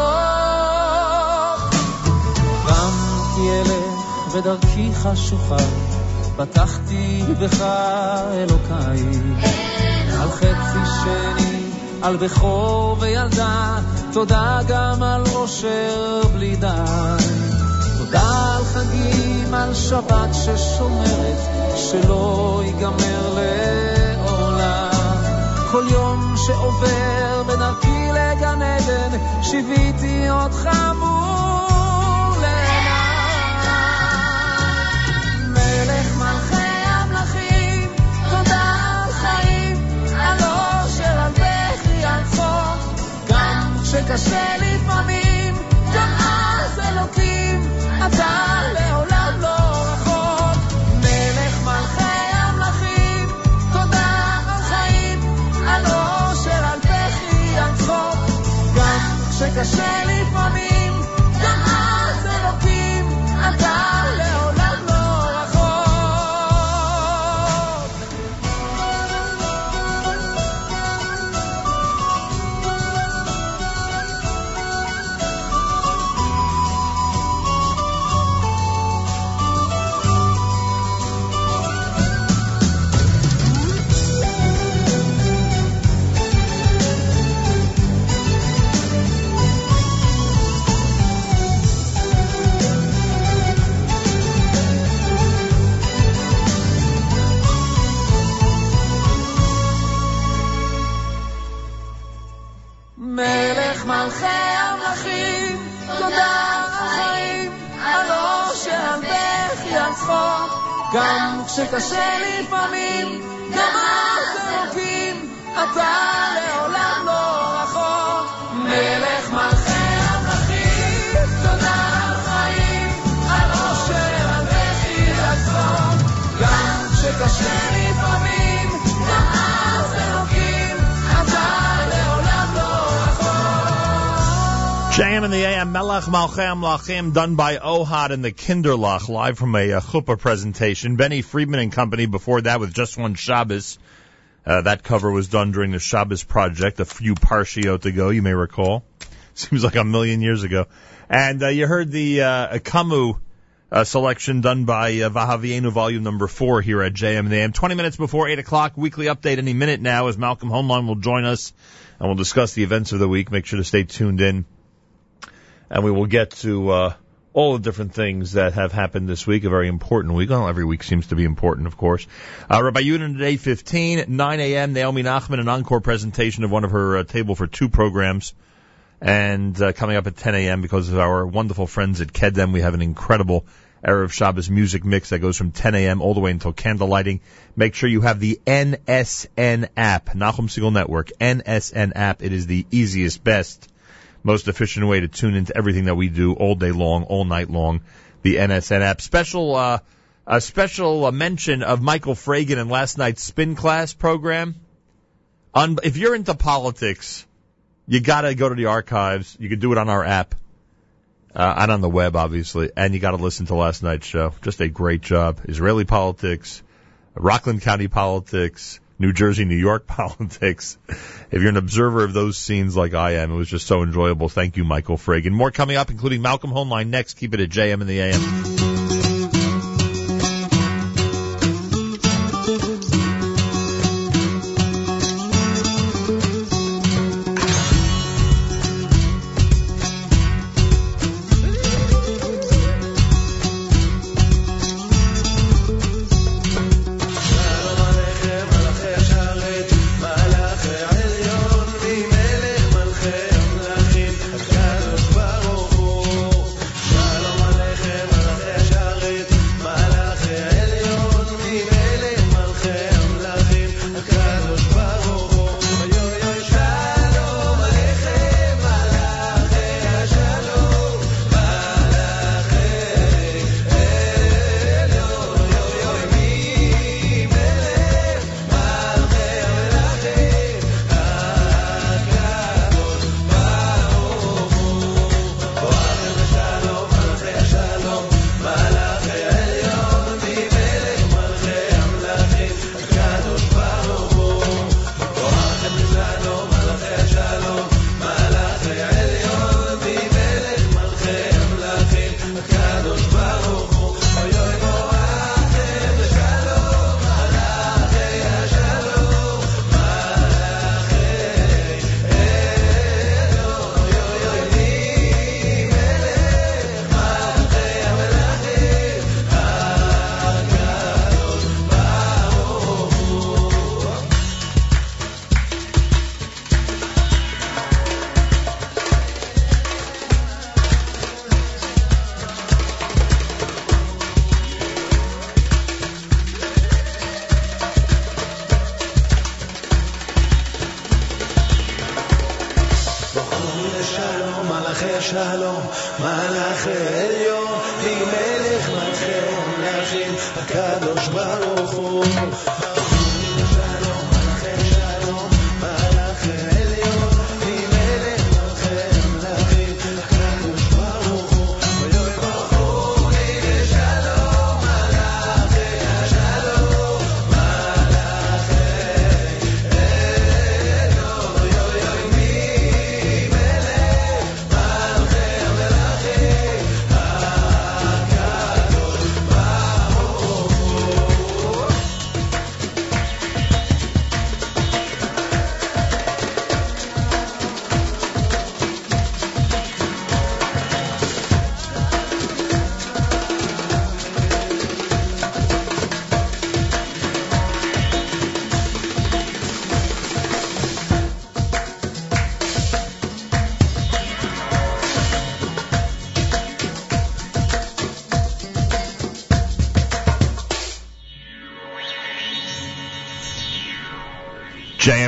רמתי אלך ודרכי חשוכה, בטחתי בך אלוקיי. על חצי שני, על בכור וילדה, תודה גם על עושר בלי די. תודה על חגים, על שבת ששומרת, שלא ייגמר לעולם. כל יום שעובר בדרכי לגן עדן, שיוויתי אותך מול כשקשה לפעמים, גם כשקשה לפעמים, גם אז אלוקים, אתה לעולם לא רחוק. מלך מלכי המלכים, תודה על חיים, על אושר, על בכי, על. גם כשקשה לפעמים, JM in the AM, Melech Malchem Lachim, done by Ohad and the Kinderlach, live from a uh, chuppah presentation. Benny Friedman and Company before that with Just One Shabbos. Uh, that cover was done during the Shabbos project a few parshiot ago, you may recall. Seems like a million years ago. And uh, you heard the uh, Kamu uh, selection done by uh, Vahavienu volume number four here at JM in the AM. 20 minutes before 8 o'clock, weekly update any minute now as Malcolm Hoenlein will join us and we'll discuss the events of the week. Make sure to stay tuned in and we will get to uh, all the different things that have happened this week. A very important week. Well, every week seems to be important, of course. Uh, Rabbi Yudin today, 15, 9 a.m. Naomi Nachman, an encore presentation of one of her uh, Table for Two programs. And uh, coming up at 10 a.m. because of our wonderful friends at Kedem, we have an incredible Erev Shabbos music mix that goes from 10 a.m. all the way until candle lighting. Make sure you have the NSN app, Nachum Segal Network, NSN app. It is the easiest, best, most efficient way to tune into everything that we do all day long, all night long. The NSN app. Special, uh, a special uh, mention of Michael Fragin in last night's spin class program. If you're into politics, you gotta go to the archives. You can do it on our app. Uh, and on the web, obviously, and you got to listen to last night's show. Just a great job. Israeli politics, Rockland County politics, New Jersey, New York politics. If you're an observer of those scenes like I am, it was just so enjoyable. Thank you, Michael Fragin. More coming up, including Malcolm Hoenlein next. Keep it at JM in the AM.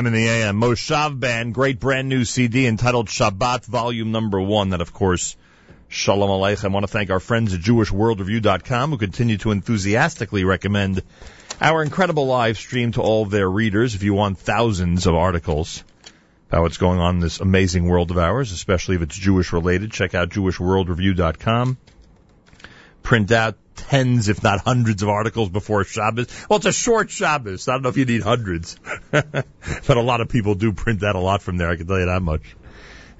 In the AM. Moshav Band, great brand new CD entitled Shabbat Volume Number One. That, of course, Shalom Aleichem. I want to thank our friends at JewishWorldReview.com who continue to enthusiastically recommend our incredible live stream to all their readers. If you want thousands of articles about what's going on in this amazing world of ours, especially if it's Jewish related, check out JewishWorldReview.com. Print out tens, if not hundreds, of articles before Shabbos. Well, it's a short Shabbos. I don't know if you need hundreds, but a lot of people do print that a lot from there. I can tell you that much.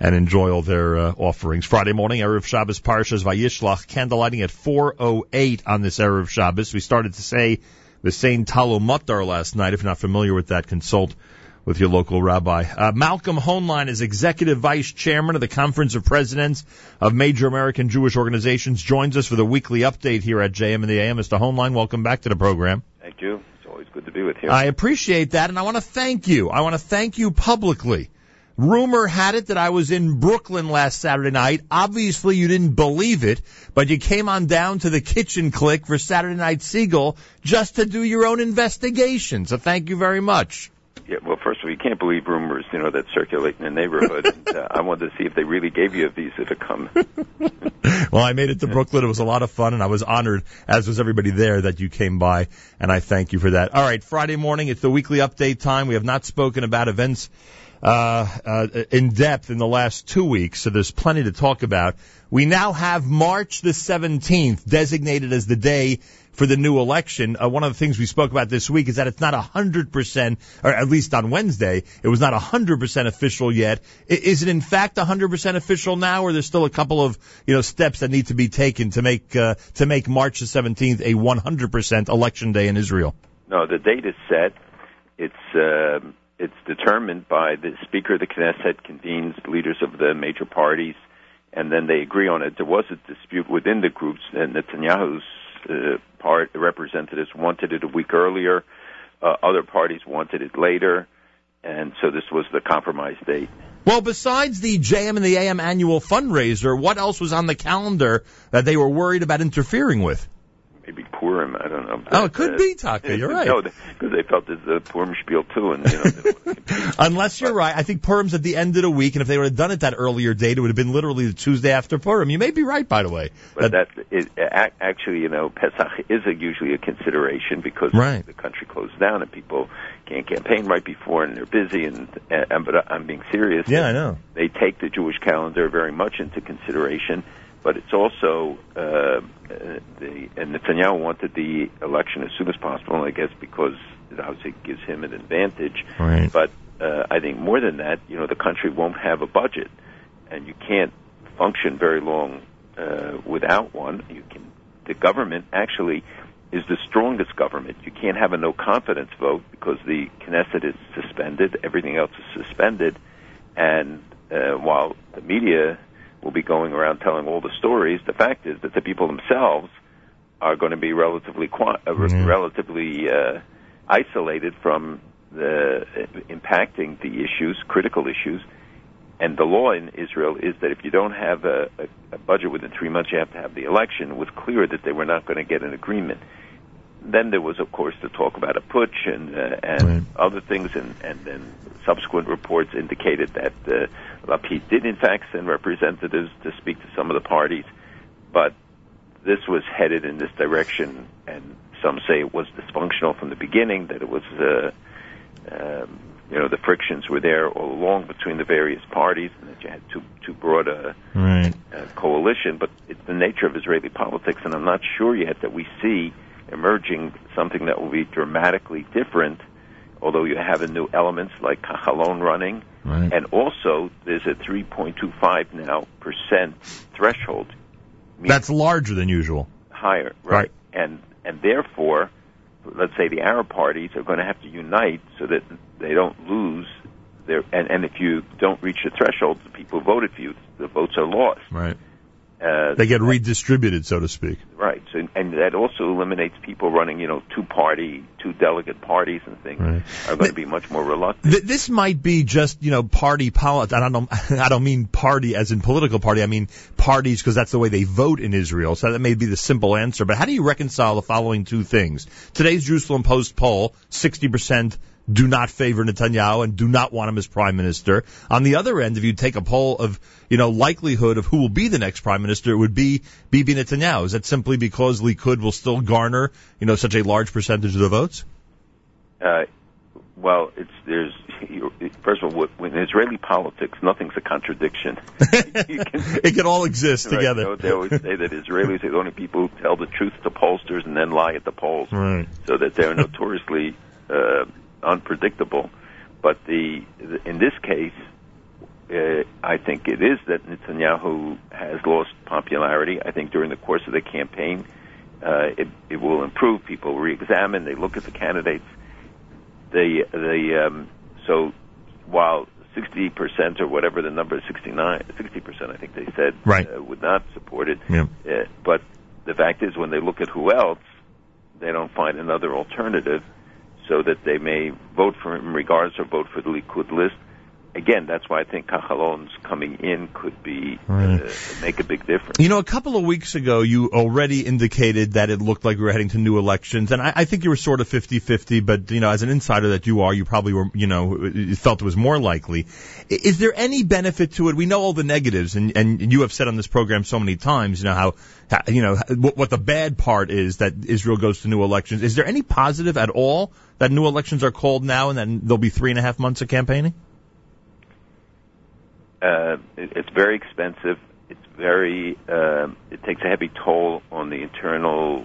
And enjoy all their uh, offerings. Friday morning, Erev Shabbos Parshas Vayishlach, candlelighting at 4.08 on this Erev Shabbos. We started to say the Sein Tal Umatar last night. If you're not familiar with that, consult with your local rabbi. Uh, Malcolm Hoenlein is executive vice chairman of the Conference of Presidents of Major American Jewish Organizations. Joins us for the weekly update here at JM and the AM. Mr. Hoenlein, welcome back to the program. Thank you. It's always good to be with you. I appreciate that, and I want to thank you. I want to thank you publicly. Rumor had it that I was in Brooklyn last Saturday night. Obviously, you didn't believe it, but you came on down to the kitchen click for Saturday Night Segal just to do your own investigation. So thank you very much. Yeah, well, first of all, you can't believe rumors, you know, that circulate in the neighborhood. and, uh, I wanted to see if they really gave you a visa to come. Well, I made it to Brooklyn. It was a lot of fun, and I was honored, as was everybody there, that you came by, and I thank you for that. All right, Friday morning, it's the weekly update time. We have not spoken about events uh, uh, in depth in the last two weeks, so there's plenty to talk about. We now have March the 17th designated as the day for the new election. Uh, one of the things we spoke about this week is that it's not 100%, or at least on Wednesday, it was not 100% official yet. I- Is it in fact 100% official now, or there's still a couple of, you know, steps that need to be taken to make, uh, to make March the 17th a 100% election day in Israel? no, the date is set. It's um it's determined by the Speaker of the Knesset convenes leaders of the major parties, and then they agree on it. There was a dispute within the groups, and Netanyahu's uh, part representatives wanted it a week earlier. Uh, other parties wanted it later, and so this was the compromise date. Well, besides the JM and the AM annual fundraiser, what else was on the calendar that they were worried about interfering with? Maybe Purim, I don't know. Oh, it could be, Taka. You're right. No, because they felt it's a Purim spiel too, and you know, Unless you're right, I think Purim's at the end of the week, and if they would have done it that earlier date, it would have been literally the Tuesday after Purim. You may be right, by the way. But that, that is, actually, you know, Pesach is a, usually a consideration because Right. the country closed down and people can't campaign right before and they're busy. And, and but I'm being serious. Yeah, I know. They take the Jewish calendar very much into consideration, but it's also uh, the and Netanyahu wanted the election as soon as possible. I guess because it obviously gives him an advantage. Right. But uh, I think more than that, you know, the country won't have a budget, and you can't function very long uh, without one. You can. The government actually is the strongest government. You can't have a no confidence vote because the Knesset is suspended. Everything else is suspended, and uh, while the media will be going around telling all the stories, the fact is that the people themselves are going to be relatively qui- uh, re- relatively uh, isolated from the uh, impacting the issues, critical issues. And the law in Israel is that if you don't have a, a, a budget within three months, you have to have the election. It was clear that they were not going to get an agreement. Then there was, of course, the talk about a putsch and uh, and other things, and and then subsequent reports indicated that uh, Lapid did in fact send representatives to speak to some of the parties, but this was headed in this direction, and some say it was dysfunctional from the beginning, that it was, uh, um, you know, the frictions were there all along between the various parties, and that you had too too broad a, Right. a coalition. But it's the nature of Israeli politics, and I'm not sure yet that we see emerging something that will be dramatically different. Although you have a new elements like Kahlon running, Right. and also there's a 3.25 now percent threshold That's larger than usual. higher, right? Right. And and therefore, let's say the Arab parties are going to have to unite so that they don't lose their. And, and if you don't reach the threshold, the people who voted for you, the votes are lost. Right. Uh, They get redistributed, so to speak. right. So and that also eliminates people running, you know, two party, two delegate parties and things Right. are going to be much more reluctant. Th- this might be just you know party politics. I don't I don't mean party as in political party. I mean parties because that's the way they vote in Israel. So that may be the simple answer. But how do you reconcile the following two things? Today's Jerusalem Post poll: sixty percent do not favor Netanyahu and do not want him as prime minister. On the other end, if you take a poll of you know likelihood of who will be the next prime minister, it would be Bibi Netanyahu. Is that simply because Likud will still garner you know such a large percentage of the votes? Uh, well, it's there's first of all, with- in Israeli politics, nothing's a contradiction. Can- It can all exist Right, together. you know, they always say that Israelis are the only people who tell the truth to pollsters and then lie at the polls, Right. so that they're notoriously uh, unpredictable. But the, the in this case, uh, I think it is that Netanyahu has lost popularity. I think during the course of the campaign, uh, it, it will improve. People re-examine. They look at the candidates. The the um, so while 60% or whatever the number is, 69, 60% I think they said Right. uh, would not support it. Yeah. Uh, but the fact is, when they look at who else, they don't find another alternative, so that they may vote for him regardless or vote for the Likud list. Again, that's why I think Kahlon's coming in could be Right. uh, make a big difference. You know, a couple of weeks ago, you already indicated that it looked like we were heading to new elections, and I, I think you were sort of 50-50, but, you know, as an insider that you are, you probably were, you know, felt it was more likely. Is there any benefit to it? We know all the negatives, and, and you have said on this program so many times, you know, how, how you know, what, what the bad part is that Israel goes to new elections. Is there any positive at all that new elections are called now and that there'll be three and a half months of campaigning? Uh, it, it's very expensive. It's very. um it takes a heavy toll on the internal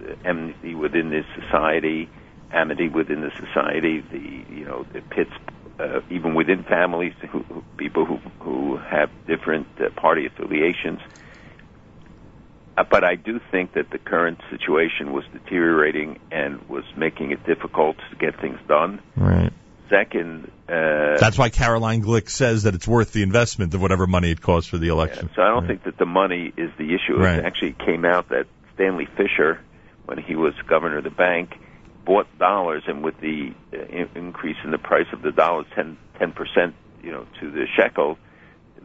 uh, enmity within this society, amity within the society. The you know it pits uh, even within families who, who people who who have different uh, party affiliations. Uh, but I do think that the current situation was deteriorating and was making it difficult to get things done. Right. Second, uh, That's why Caroline Glick says that it's worth the investment of whatever money it costs for the election. So I don't think that the money is the issue. Right. It actually came out that Stanley Fischer, when he was governor of the bank, bought dollars, and with the uh, in- increase in the price of the dollar, 10 percent, you know, to the shekel,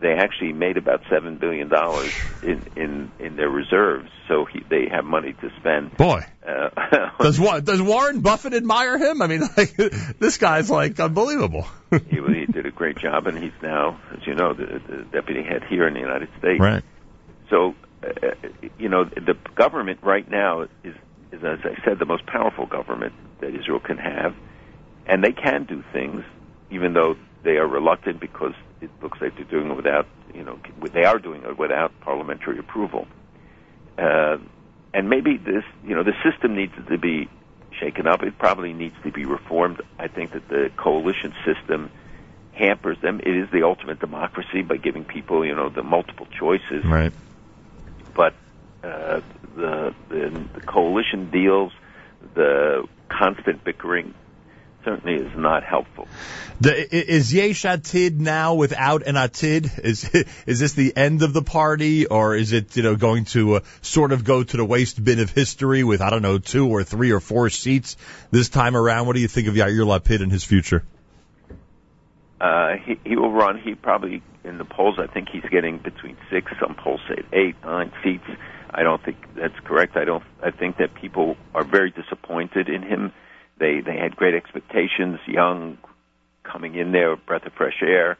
they actually made about seven billion dollars in in in their reserves. So he, they have money to spend. Boy. Uh, Does Wa- does Warren Buffett admire him? I mean, like, this guy's like unbelievable. he, he did a great job, and he's now, as you know, the, the deputy head here in the United States. Right. So, uh, you know, the government right now is, is, as I said, the most powerful government that Israel can have, and they can do things, even though they are reluctant because it looks like they're doing it without, you know, they are doing it without parliamentary approval. Uh, and maybe this, you know, the system needs to be shaken up. It probably needs to be reformed. I think that the coalition system hampers them. It is the ultimate democracy by giving people, you know, the multiple choices. Right. But uh, the, the the coalition deals, the constant bickering, certainly is not helpful. The, is Yesh Atid now without an Atid? Is is this the end of the party, or is it you know going to uh, sort of go to the waste bin of history with I don't know two or three or four seats this time around? What do you think of Yair Lapid and his future? Uh, he, he will run. He probably in the polls. I think he's getting between six. Some polls say eight, nine seats. I don't think that's correct. I don't. I think that people are very disappointed in him. They they had great expectations. Young, coming in there, a breath of fresh air.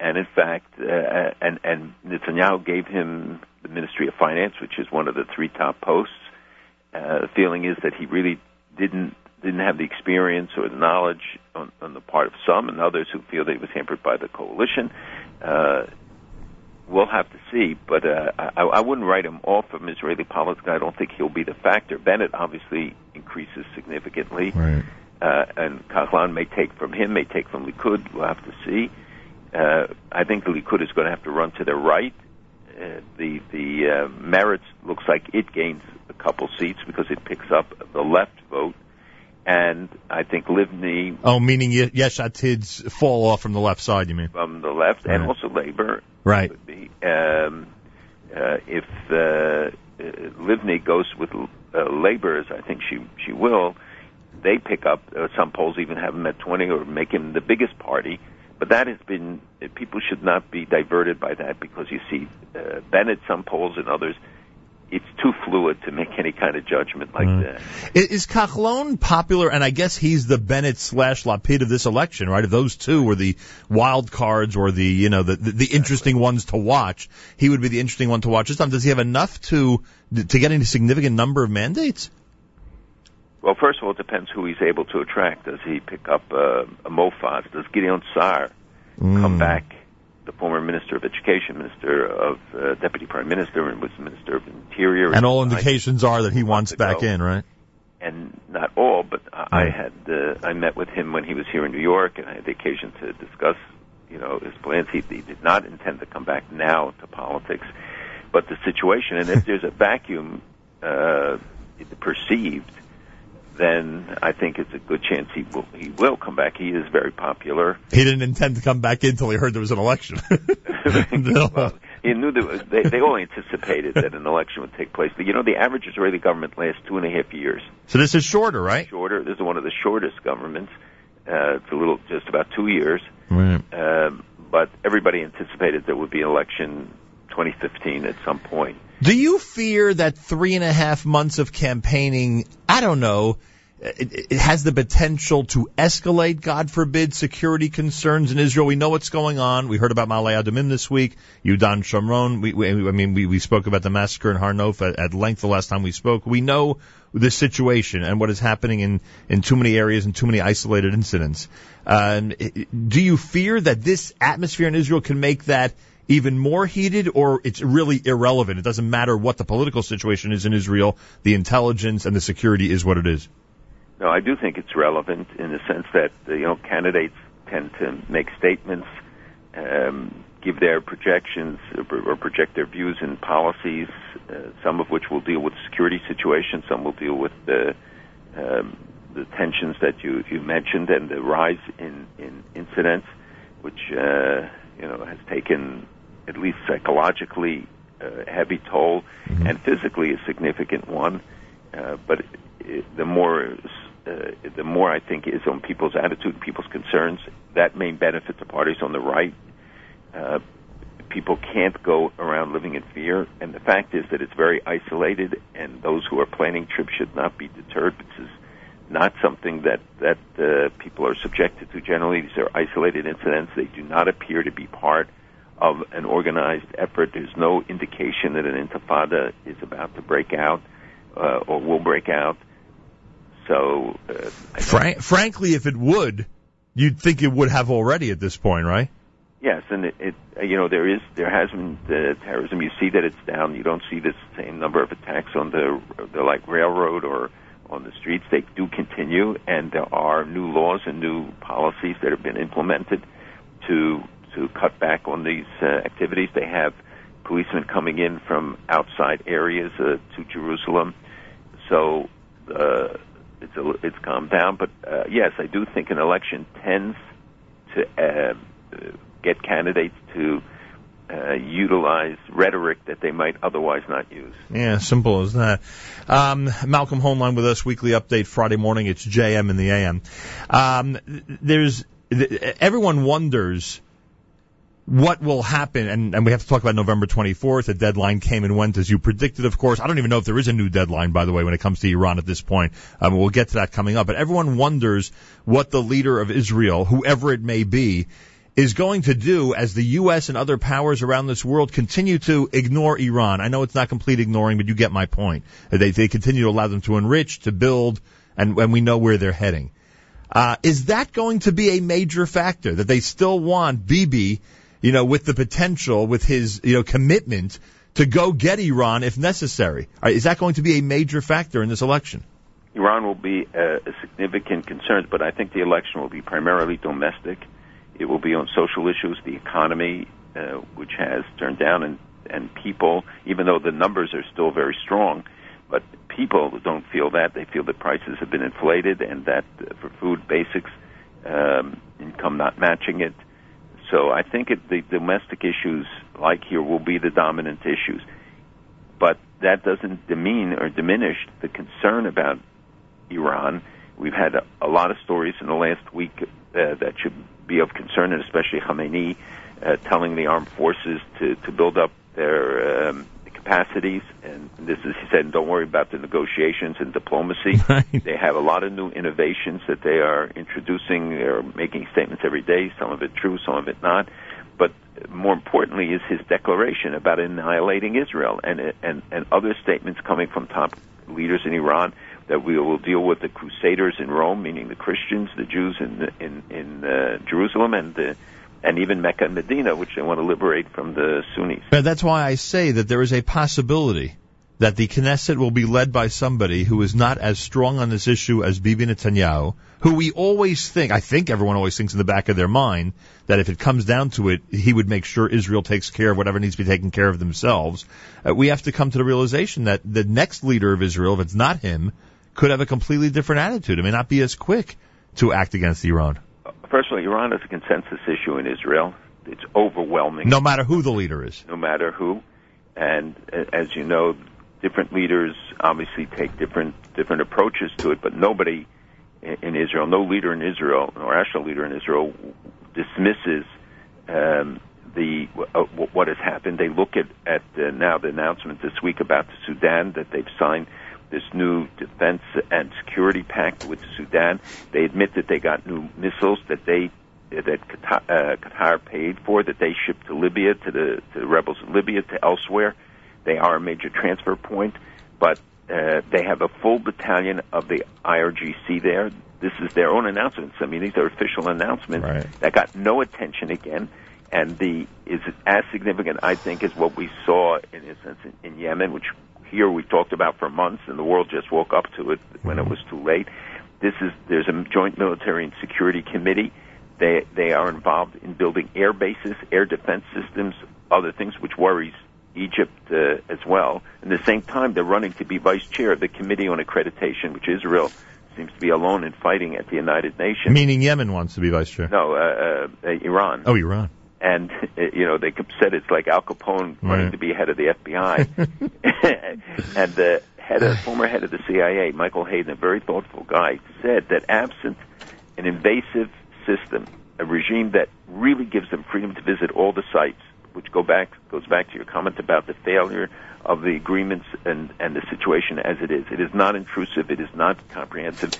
And in fact, uh, and and Netanyahu gave him the Ministry of Finance, which is one of the three top posts. Uh, the feeling is that he really didn't didn't have the experience or the knowledge on, on the part of some, and others who feel that he was hampered by the coalition. Uh, we'll have to see, but uh, I, I wouldn't write him off from Israeli politics. I don't think he'll be the factor. Bennett obviously increases significantly, Right. uh, and Kahlon may take from him, may take from Likud. We'll have to see. Uh, I think Likud is going to have to run to the right. Uh, the the uh, Meretz looks like it gains a couple seats because it picks up the left vote, and I think Livni Oh, meaning Ye- Yesh Atid's fall off from the left side, you mean? from the left and also Labor Right. be, um, uh, if uh, uh, Livni goes with uh, Labor, as I think she she will, they pick up. Uh, some polls even have him at 20 or make him the biggest party. But that has been people should not be diverted by that because you see uh, Bennett some polls and others. It's too fluid to make any kind of judgment like Mm. that. I- popular? And I guess he's the Bennett slash Lapid of this election, right? If those two were the wild cards or the you know the the, the interesting ones to watch, he would be the interesting one to watch. This time, does he have enough to to get any significant number of mandates? Well, first of all, it depends who he's able to attract. Does he pick up uh, a Mofaz? Does Gideon Sa'ar come back? The former Minister of Education, Minister of uh, Deputy Prime Minister, and was Minister of Interior. And all indications are that he wants back in, right? and not all, but I I had uh, I met with him when he was here in New York, and I had the occasion to discuss, you know, his plans. He, he did not intend to come back now to politics, but the situation, and if there's a vacuum uh, perceived, then I think it's a good chance he will he will come back. He is very popular. He didn't intend to come back in until he heard there was an election. No. He knew that they, they all anticipated that an election would take place. But you know, the average Israeli government lasts two and a half years. So this is shorter, right? Shorter. This is one of the shortest governments. Uh, it's a little, just about two years. Right. Um, but everybody anticipated there would be an election 2015 at some point. Do you fear that three and a half months of campaigning, I don't know, it, it has the potential to escalate, God forbid, security concerns in Israel? We know what's going on. We heard about Ma'ale Adumim this week, Yudan Shomron. We, we, I mean, we, we spoke about the massacre in Har Nof at, at length the last time we spoke. We know the situation and what is happening in, in too many areas and too many isolated incidents. Um, do you fear that this atmosphere in Israel can make that even more heated, or it's really irrelevant? It doesn't matter what the political situation is in Israel. The intelligence and the security is what it is. No, I do think it's relevant in the sense that uh, you know candidates tend to make statements, um, give their projections or, project their views and policies. Uh, some of which will deal with security situation, some will deal with the um, the tensions that you you mentioned and the rise in in incidents, which uh, you know has taken at least psychologically a heavy toll and physically a significant one. Uh, but it, the more uh, the more I think is on people's attitude, and people's concerns. That may benefit the parties on the right. Uh, people can't go around living in fear, and the fact is that it's very isolated, and those who are planning trips should not be deterred. This is not something that that uh, people are subjected to generally. These are isolated incidents. They do not appear to be part of an organized effort. There's no indication that an intifada is about to break out uh, or will break out. So, uh, Frank, frankly, if it would, you'd think it would have already at this point, right? Yes, and it, it you know there is there has been uh, terrorism. You see that it's down. You don't see the same number of attacks on the the like railroad or on the streets. They do continue, and there are new laws and new policies that have been implemented to to cut back on these uh, activities. They have policemen coming in from outside areas uh, to Jerusalem, so uh, it's a, it's calmed down. But uh, yes, I do think an election tends to uh, get candidates to uh, utilize rhetoric that they might otherwise not use. Yeah, simple as that. Um, Malcolm Hoenlein with us, weekly update Friday morning. It's JM in the AM. Um, there's th- everyone wonders what will happen, and, and we have to talk about November 24th. The deadline came and went as you predicted, of course. I don't even know if there is a new deadline, by the way, when it comes to Iran at this point. Um, we'll get to that coming up. But everyone wonders what the leader of Israel, whoever it may be, is going to do as the U.S. and other powers around this world continue to ignore Iran. I know it's not complete ignoring, but you get my point. They, they continue to allow them to enrich, to build, and, and we know where they're heading. Uh, is that going to be a major factor that they still want Bibi, you know, with the potential, with his, you know, commitment to go get Iran if necessary? Uh, Is that going to be a major factor in this election? Iran will be a, significant concern, but I think the election will be primarily domestic. It will be on social issues, the economy, uh, which has turned down, and, and people, even though the numbers are still very strong, but people don't feel that. They feel that prices have been inflated and that uh, for food basics, um, income not matching it. So I think it, the domestic issues, like here, will be the dominant issues. But that doesn't demean or diminish the concern about Iran. We've had a, a lot of stories in the last week uh, that should be of concern, and especially Khamenei uh, telling the armed forces to, to build up their um, capacities. And this is, he said, don't worry about the negotiations and diplomacy. They have a lot of new innovations that they are introducing. They're making statements every day, some of it true, some of it not. But more importantly is his declaration about annihilating Israel and, and, and other statements coming from top leaders in Iran that we will deal with the Crusaders in Rome, meaning the Christians, the Jews in in, in uh, Jerusalem, and the, and even Mecca and Medina, which they want to liberate from the Sunnis. And that's why I say that there is a possibility that the Knesset will be led by somebody who is not as strong on this issue as Bibi Netanyahu, who we always think, I think everyone always thinks in the back of their mind, that if it comes down to it, he would make sure Israel takes care of whatever needs to be taken care of themselves. Uh, we have to come to the realization that the next leader of Israel, if it's not him, could have a completely different attitude. It may not be as quick to act against Iran. First of all, Iran is a consensus issue in Israel. It's overwhelming. No matter who the leader is. no matter who. And uh, as you know, different leaders obviously take different different approaches to it, but nobody in, in Israel, no leader in Israel, or national leader in Israel, dismisses um, the uh, what has happened. They look at at uh, now the announcement this week about the Sudan that they've signed this new defense and security pact with Sudan. They admit that they got new missiles that they that Qatar, uh, Qatar paid for that they shipped to Libya to the to the rebels in Libya to elsewhere. They are a major transfer point, but uh, they have a full battalion of the IRGC there. This is their own announcements. I mean, these are official announcements that got no attention again, and the is as significant, I think, as what we saw in a sense in, in Yemen, which here we talked about for months, and the world just woke up to it when it was too late. This is there's a joint military and security committee. They they are involved in building air bases, air defense systems, other things, which worries Egypt uh, as well. At the same time, they're running to be vice chair of the Committee on Accreditation, which Israel seems to be alone in fighting at the United Nations. Meaning Yemen wants to be vice chair. No, uh, uh, uh, Iran. Oh, Iran. And uh, you know they said it's like Al Capone running Right. to be head of the FBI, and the head of, former head of the CIA, Michael Hayden, a very thoughtful guy, said that absent an invasive system, a regime that really gives them freedom to visit all the sites, which go back goes back to your comment about the failure of the agreements and and the situation as it is. It is not intrusive. It is not comprehensive.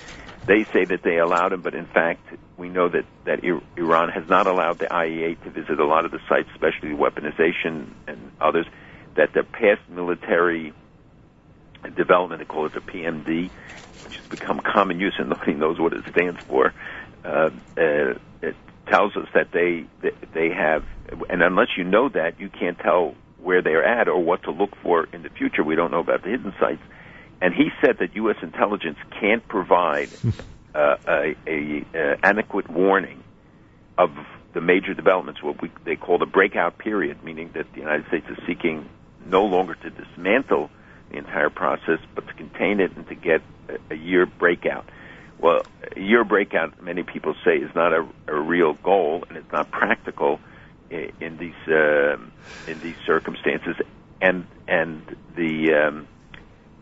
They say that they allowed him, but in fact, we know that that Iran has not allowed the IEA to visit a lot of the sites, especially weaponization and others. That the past military development, they call it the PMD, which has become common use and nobody knows what it stands for. Uh, uh, it tells us that they they have, and unless you know that, you can't tell where they're at or what to look for in the future. We don't know about the hidden sites. And he said that U.S. intelligence can't provide uh, a, a uh, adequate warning of the major developments, what we, they call the breakout period, meaning that the United States is seeking no longer to dismantle the entire process, but to contain it and to get a, a year breakout. Well, a year breakout, many people say, is not a, a real goal, and it's not practical in, in these um in these circumstances. And and the um,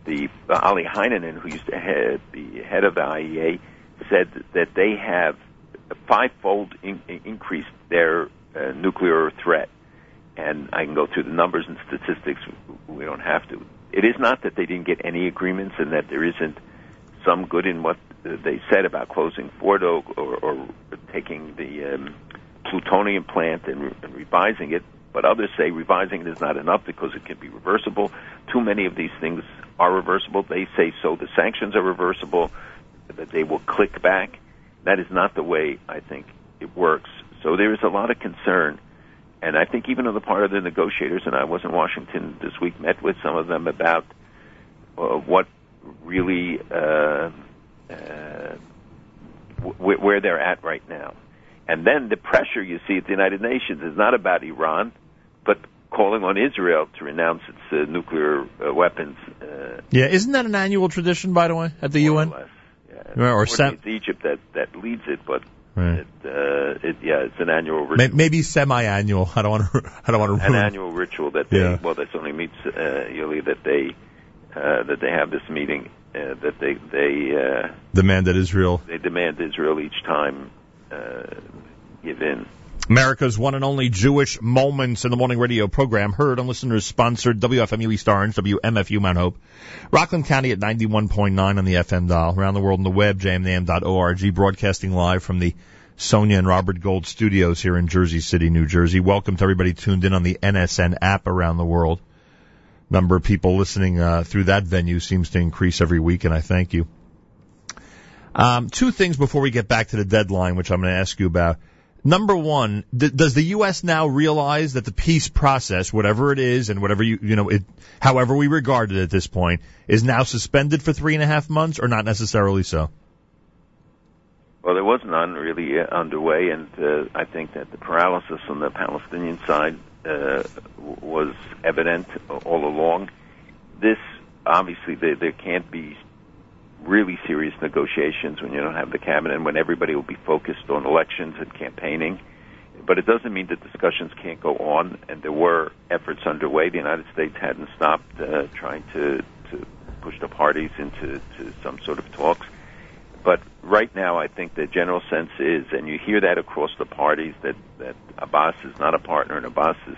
the uh, Olli Heinonen, who used to head, be head of the IEA, said that they have fivefold in, increased their uh, nuclear threat. And I can go through the numbers and statistics. We don't have to. It is not that they didn't get any agreements and that there isn't some good in what they said about closing Fordo or, or taking the um, plutonium plant and, re- and revising it. But others say revising it is not enough because it can be reversible. Too many of these things are reversible. They say so. The sanctions are reversible. That they will click back. That is not the way I think it works. So there is a lot of concern. And I think even on the part of the negotiators, and I was in Washington this week, met with some of them about uh, what really uh, uh, w- where they're at right now. And then the pressure you see at the United Nations is not about Iran, but calling on Israel to renounce its uh, nuclear uh, weapons. Uh, Yeah, isn't that an annual tradition, by the way, at the UN? yeah. Or Or sem- it's Egypt that that leads it, but Right. it, uh, it yeah, it's an annual ritual. Maybe semi-annual. I don't want to. I don't want to an ruin. annual ritual that they Yeah. well, this only meets uh, yearly that they uh, that they have this meeting uh, that they they uh, Demand that Israel they demand Israel each time uh, give in. America's one and only Jewish Moments in the Morning radio program, heard on listeners sponsored WFMU East Orange, WMFU Mount Hope, Rockland County at 91.9 on the FM dial, around the world on the web, jmintheam.org, broadcasting live from the Sonia and Robert Gold studios here in Jersey City, New Jersey. Welcome to everybody tuned in on the NSN app around the world. Number of people listening uh, through that venue seems to increase every week, and I thank you. Um, two things before we get back to the deadline, which I'm going to ask you about. Number one, does the U.S. now realize that the peace process, whatever it is, and whatever you you know, it, however we regard it at this point, is now suspended for three and a half months, or not necessarily so? Well, there was none really uh, underway, and uh, I think that the paralysis on the Palestinian side uh, was evident all along. This obviously there, there can't be really serious negotiations when you don't have the cabinet and when everybody will be focused on elections and campaigning. But it doesn't mean that discussions can't go on, and there were efforts underway. The United States hadn't stopped uh, trying to, to push the parties into to some sort of talks. But right now, I think the general sense is, and you hear that across the parties, that, that Abbas is not a partner and Abbas is,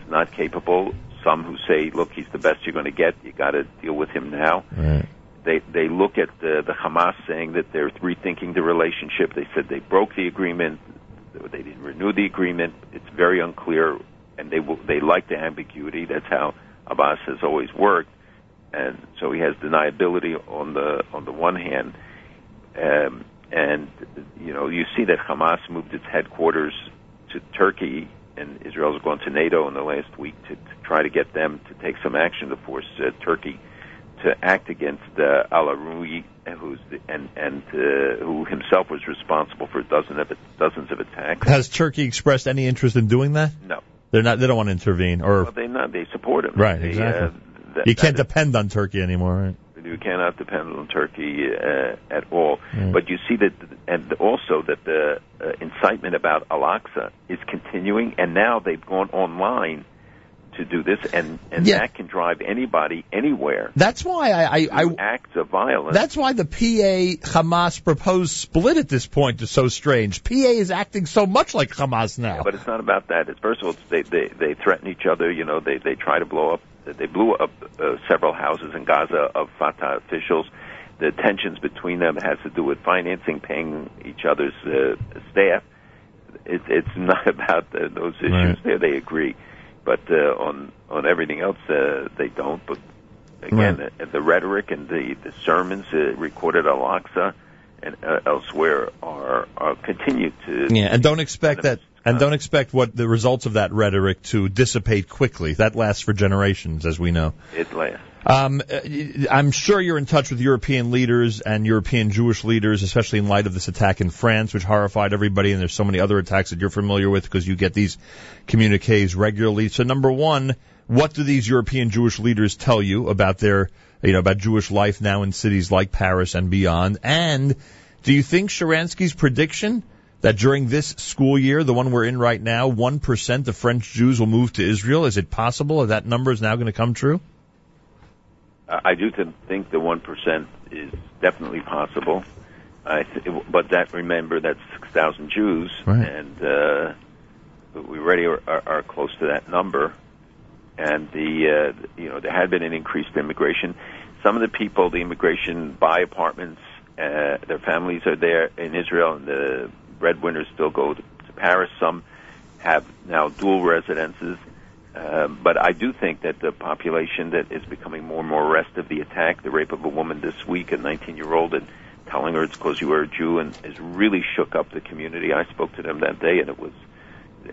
is not capable. Some who say, look, he's the best you're going to get. You got to deal with him now. Right. They they look at the, the Hamas saying that they're rethinking the relationship. They said they broke the agreement. They didn't renew the agreement. It's very unclear, and they will, they like the ambiguity. That's how Abbas has always worked, and so he has deniability on the on the one hand, um, and you know you see that Hamas moved its headquarters to Turkey, and Israel's gone to NATO in the last week to, to try to get them to take some action to force uh, Turkey to act against uh, Al Arui, who's the, and and uh, who himself was responsible for dozens of dozens of attacks. Has Turkey expressed any interest in doing that? No, They're not. They don't want to intervene, or well, they not they support him. right? They, Exactly. Uh, that, you can't depend on Turkey anymore, right? you cannot depend on Turkey uh, at all. Mm. But you see that, and also that the uh, incitement about Al-Aqsa is continuing, and now they've gone online to do this, and and Yeah. that can drive anybody anywhere. That's why I, I, I acts of violence. That's why the PA Hamas proposed split at this point is so strange. PA is acting so much like Hamas now. Yeah, but it's not about that. It's, first of all, they, they they threaten each other. You know, they they try to blow up. They blew up uh, several houses in Gaza of Fatah officials. The tensions between them has to do with financing, paying each other's uh, staff. It, it's not about the, those issues. Right. There, they agree, but uh, on on everything else, uh, they don't. But again, Right. the, the rhetoric and the the sermons uh, recorded at Al-Aqsa and uh, elsewhere are are continue to Yeah, and don't expect that, and don't expect what the results of that rhetoric to dissipate quickly. That lasts for generations, as we know. it lasts. Um, uh, I'm sure you're in touch with European leaders and European Jewish leaders, especially in light of this attack in France, which horrified everybody. And there's so many other attacks that you're familiar with because you get these communiques regularly. So, number one, what do these European Jewish leaders tell you about their, you know, about Jewish life now in cities like Paris and beyond? And do you think Sharansky's prediction that during this school year, the one we're in right now, 1% of French Jews will move to Israel, is it possible that that number is now going to come true? I I do th- think the one percent is definitely possible. I th- but that remember that's six thousand Jews, Right. and uh, we already are, are, are close to that number, and the uh, you know there had been an increased immigration. Some of the people, the immigration buy apartments, uh, their families are there in Israel, and the breadwinners still go to, to Paris. Some have now dual residences. Um, but I do think that the population that is becoming more and more restive, the attack, the rape of a woman this week, a 19-year-old, and telling her it's because you are a Jew, and has really shook up the community. I spoke to them that day, and it was,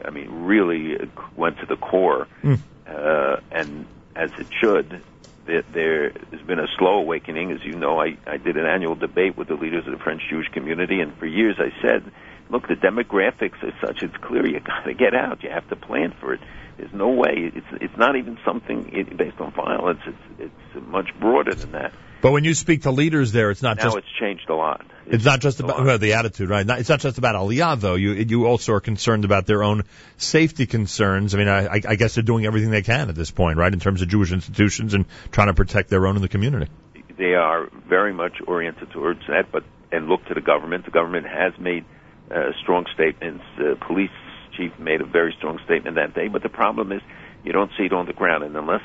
I mean, really uh, went to the core, Mm. uh, and as it should. There, there has been a slow awakening, as you know. I, I did an annual debate with the leaders of the French Jewish community, and for years I said, "Look, the demographics are such; it's clear you got to get out. You have to plan for it. There's no way. It's it's not even something it, based on violence. It's it's much broader than that. But when you speak to leaders there, it's not just now just it's changed a lot. It's not just about well, the attitude, right? Not, it's not just about Aliyah, though. You you also are concerned about their own safety concerns. I mean, I I guess they're doing everything they can at this point, right, in terms of Jewish institutions and trying to protect their own in the community. They are very much oriented towards that, but and look to the government. The government has made uh, strong statements. The police chief made a very strong statement that day. But the problem is, you don't see it on the ground, and unless,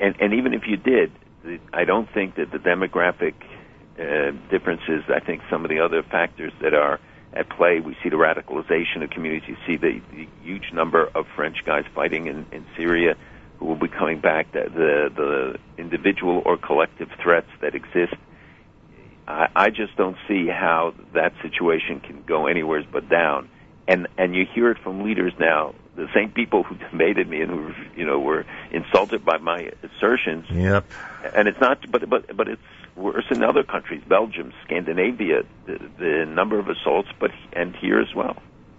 and and even if you did, I don't think that the demographic uh, differences. I think some of the other factors that are at play. We see the radicalization of communities. You see the, the huge number of French guys fighting in, in Syria who will be coming back. The, the the individual or collective threats that exist. I, I just don't see how that situation can go anywhere but down. And and you hear it from leaders now. The same people who debated me and who you know were insulted by my assertions Yep. and it's not but but but it's worse in other countries belgium scandinavia the, the number of assaults but and here as well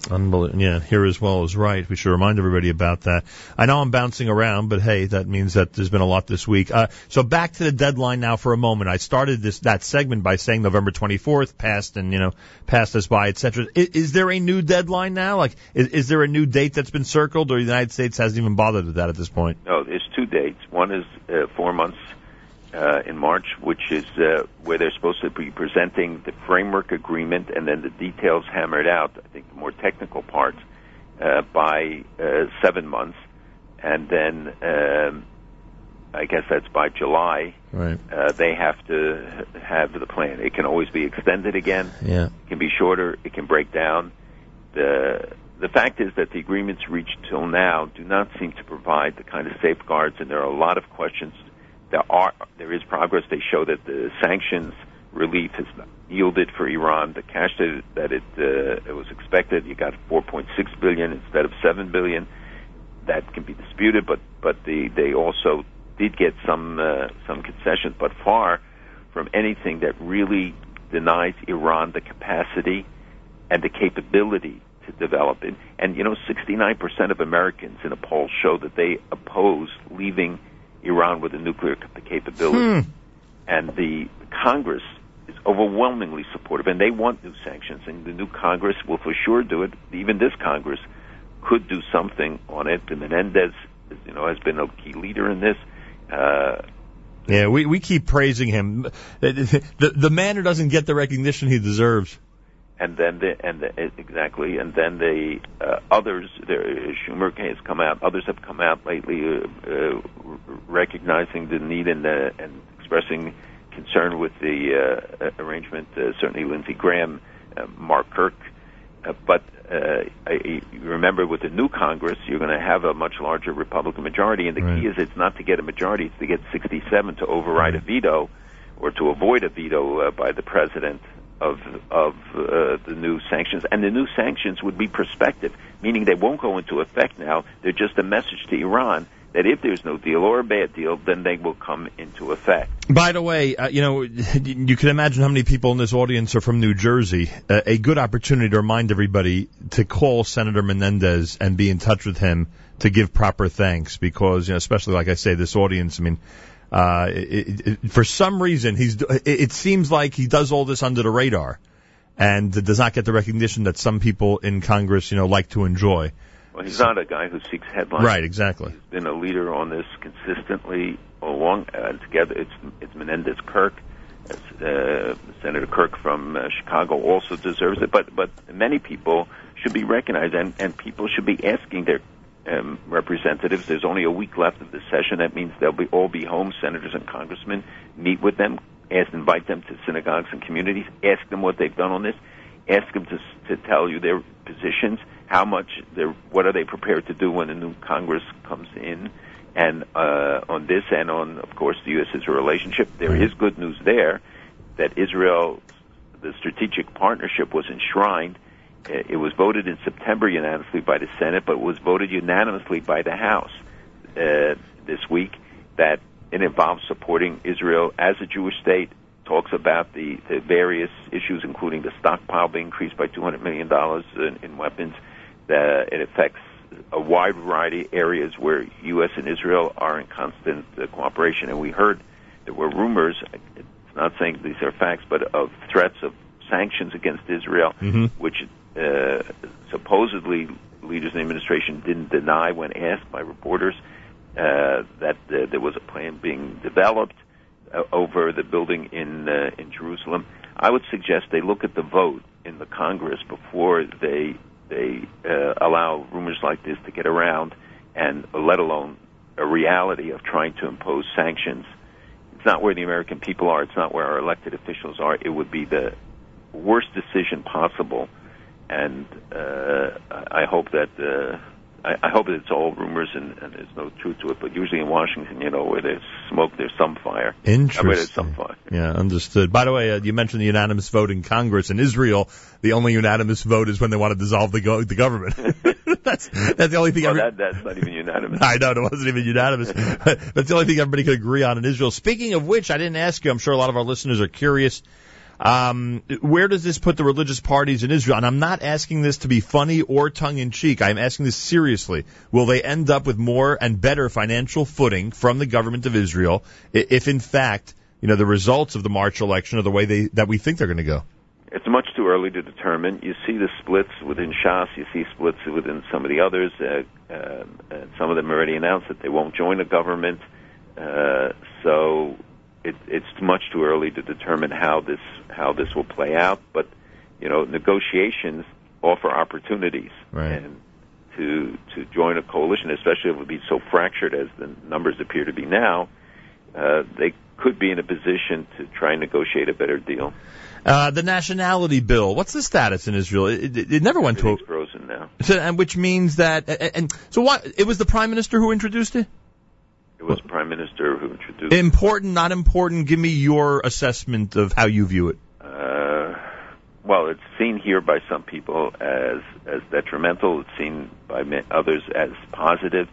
Unbelievable. Yeah, here as well is right. We should remind everybody about that. I know I'm bouncing around, but hey, that means that there's been a lot this week. Uh, so back to the deadline now for a moment. I started this that segment by saying November 24th passed and you know passed us by, etc. Is, is there a new deadline now? Like, is, is there a new date that's been circled, or the United States hasn't even bothered with that at this point? no there's two dates one is uh, four months uh, in march which is uh, where they're supposed to be presenting the framework agreement and then the details hammered out i think the more technical parts uh, by uh, seven months and then um, I guess that's by July. Right. Uh, they have to have the plan. It can always be extended again. Yeah. It can be shorter. It can break down. The the fact is that the agreements reached till now do not seem to provide the kind of safeguards, and there are a lot of questions. There are there is progress. They show that the sanctions relief has yielded for Iran the cash that, it, uh, it was expected. You got 4.6 billion instead of 7 billion. That can be disputed, but but the, they also did get some uh, some concessions, but far from anything that really denies Iran the capacity and the capability to develop it. And you know, 69% of Americans in a poll show that they oppose leaving Iran with a nuclear capability. Hmm. And the Congress is overwhelmingly supportive, and they want new sanctions. And the new Congress will for sure do it. Even this Congress could do something on it. And Menendez, you know, has been a key leader in this. Uh, Yeah, we we keep praising him. The the man who doesn't get the recognition he deserves. And then the, and the, exactly, and then the uh, others, the, Schumer has come out. Others have come out lately, uh, uh, recognizing the need and uh, and expressing concern with the uh, arrangement. Uh, certainly, Lindsey Graham, uh, Mark Kirk. Uh, but uh, I, remember, with the new Congress, you're going to have a much larger Republican majority, and the Right. key is it's not to get a majority; it's to get 67 to override a veto or to avoid a veto uh, by the president of of uh, the new sanctions. And the new sanctions would be prospective, meaning they won't go into effect now. They're just a message to Iran that if there's no deal or a bad deal, then they will come into effect. By the way, uh, you know, you can imagine how many people in this audience are from New Jersey. Uh, a good opportunity to remind everybody to call Senator Menendez and be in touch with him to give proper thanks because, you know, especially like I say, this audience, I mean, uh, it, it, for some reason he's, it, it seems like he does all this under the radar and does not get the recognition that some people in Congress, you know, like to enjoy. Well, he's not a guy who seeks headlines. Right, exactly. He's been a leader on this consistently along uh, together. It's it's Menendez Kirk, Uh, Senator Kirk from uh, Chicago also deserves it, but but many people should be recognized, and and people should be asking their um, representatives. There's only a week left of the session. That means they'll be all be home. Senators and congressmen meet with them, ask, invite them to synagogues and communities, ask them what they've done on this, ask them to to tell you their positions, how much they're, what are they prepared to do when a new Congress comes in, and uh, on this and on, of course, the U.S.-Israel relationship. There is good news there that Israel, the strategic partnership was enshrined. Uh, It was voted in September unanimously by the Senate, but was voted unanimously by the House uh, this week. That it involves supporting Israel as a Jewish state. Talks about the, the various issues, including the stockpile being increased by $200 million in, in weapons. That it affects a wide variety of areas where U.S. and Israel are in constant uh, cooperation. And we heard there were rumors, it's not saying these are facts, but of threats of sanctions against Israel, Mhm. which uh, supposedly leaders in the administration didn't deny when asked by reporters uh, that uh, there was a plan being developed uh, over the building in uh, in Jerusalem. I would suggest they look at the vote in the Congress before they they uh, allow rumors like this to get around, and let alone a reality of trying to impose sanctions. It's not where the American people are. It's not where our elected officials are. It would be the worst decision possible, and uh, I hope that uh, I, I hope that it's all rumors and, and there's no truth to it. But usually in Washington, you know, where there's smoke, there's some fire. Uh, Where there's some Interesting. fire. Yeah, understood. By the way, uh, you mentioned the unanimous vote in Congress. In Israel, the only unanimous vote is when they want to dissolve the, go- the government. that's that's the only thing. Well, every- that, that's not even unanimous. I know it wasn't even unanimous. That's the only thing everybody could agree on in Israel. Speaking of which, I didn't ask you. I'm sure a lot of our listeners are curious. Um, where does this put the religious parties in Israel? And I'm not asking this to be funny or tongue in cheek. I'm asking this seriously. Will they end up with more and better financial footing from the government of Israel if, in fact, you know, the results of the March election are the way they that we think they're going to go? It's much too early to determine. You see the splits within Shas. You see splits within some of the others. Uh, uh, some of them already announced that they won't join a government. Uh, so it, it's much too early to determine how this how this will play out. But you know, negotiations offer opportunities, Right. and to to join a coalition, especially if it would be so fractured as the numbers appear to be now, uh, they could be in a position to try and negotiate a better deal. Uh, the nationality bill. What's the status in Israel? It, it, it never went to. A, frozen now. so, and which means that. And, and so what? It was the prime minister who introduced it. It was the prime minister who introduced. Important, not important. Give me your assessment of how you view it. Uh, well, it's seen here by some people as as detrimental. It's seen by others as positive.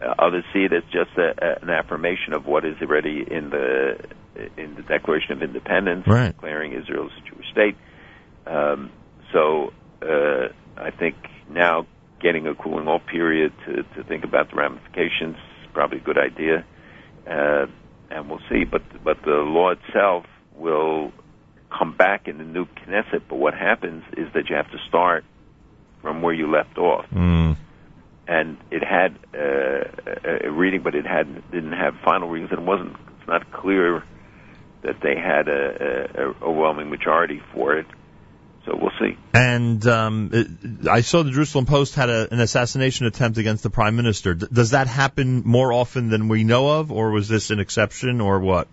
Uh, others see it as just a, an affirmation of what is already in the in the Declaration of Independence, Right. declaring Israel as a Jewish state. Um, so uh, I think now getting a cooling off period to, to think about the ramifications probably a good idea, uh, and we'll see. But but the law itself will come back in the new Knesset. But what happens is that you have to start from where you left off Mm. and it had uh, a, reading, but it had didn't have final readings, and it wasn't. It's not clear that they had a, a, a overwhelming majority for it. So we'll see. And um, it, I saw the Jerusalem Post had a, an assassination attempt against the prime minister. D- does that happen more often than we know of, or was this an exception, or what?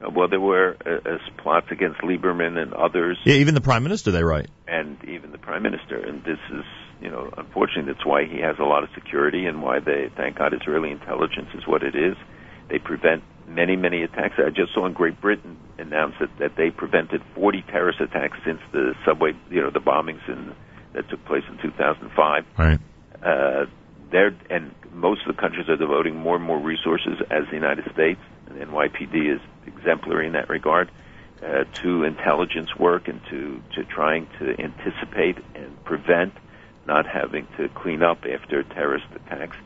Uh, well, there were uh, uh, plots against Lieberman and others, Yeah, even the prime minister, they write. and even the prime minister. And this is, you know, unfortunately, that's why he has a lot of security, and why they, thank God, Israeli intelligence is what it is. They prevent many, many attacks. I just saw in Great Britain announced that, that they prevented 40 terrorist attacks since the subway, you know, the bombings in, that took place in 2005. Right. Uh, they're, and most of the countries are devoting more and more resources as the United States, and NYPD is exemplary in that regard, uh, to intelligence work and to, to trying to anticipate and prevent not having to clean up after terrorist attacks.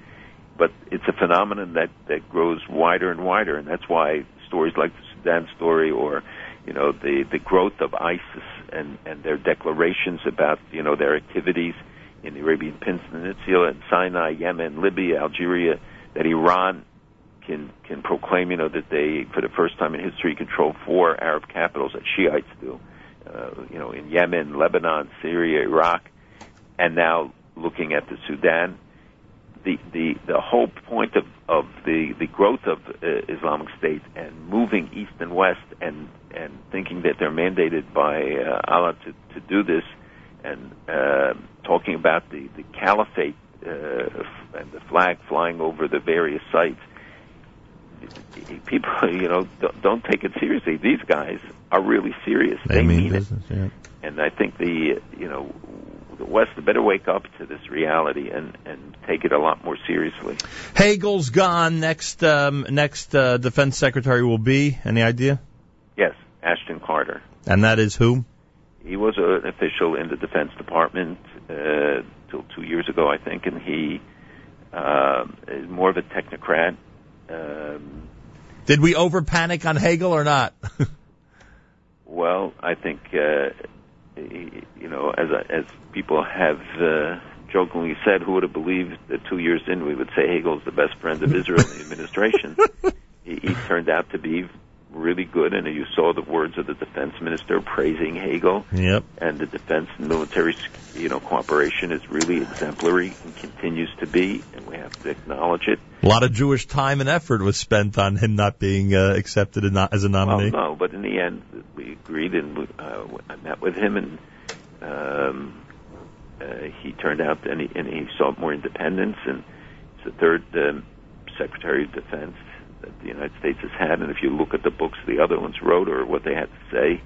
But it's a phenomenon that, that grows wider and wider, and that's why stories like the Sudan story or, you know, the, the growth of ISIS and, and their declarations about, you know, their activities in the Arabian Peninsula and Sinai, Yemen, Libya, Algeria, that Iran can can proclaim, you know, that they, for the first time in history, control four Arab capitals that Shiites do, uh, you know, in Yemen, Lebanon, Syria, Iraq, and now looking at the Sudan. The the the whole point of of the the growth of uh, Islamic State and moving east and west and and thinking that they're mandated by uh, Allah to to do this, and uh, talking about the the caliphate uh, f- and the flag flying over the various sites. People, you know, don't, don't take it seriously. These guys are really serious. They, They, mean, mean it business. Yeah. and I think the you know the West better wake up to this reality and and take it a lot more seriously. Hagel's gone. Next, um, next uh, defense secretary will be. Any idea? Yes, Ashton Carter. And that is who? He was an official in the Defense Department uh, till two years ago, I think, and he uh, is more of a technocrat. Um, Did we over panic on Hagel or not? well, I think uh, you know, as as people have uh, jokingly said, who would have believed that two years in we would say Hagel's the best friend of Israel in the administration? he, he turned out to be really good, and you saw the words of the defense minister praising Hagel. Yep. And the defense and military, you know, cooperation is really exemplary and continues to be, and we have to acknowledge it. A lot of Jewish time and effort was spent on him not being uh, accepted as a nominee. Well, no, but in the end, we agreed, and uh, I met with him, and um, uh, he turned out, and he, and he sought more independence, and he's the third um, Secretary of Defense that the United States has had. And if you look at the books the other ones wrote or what they had to say,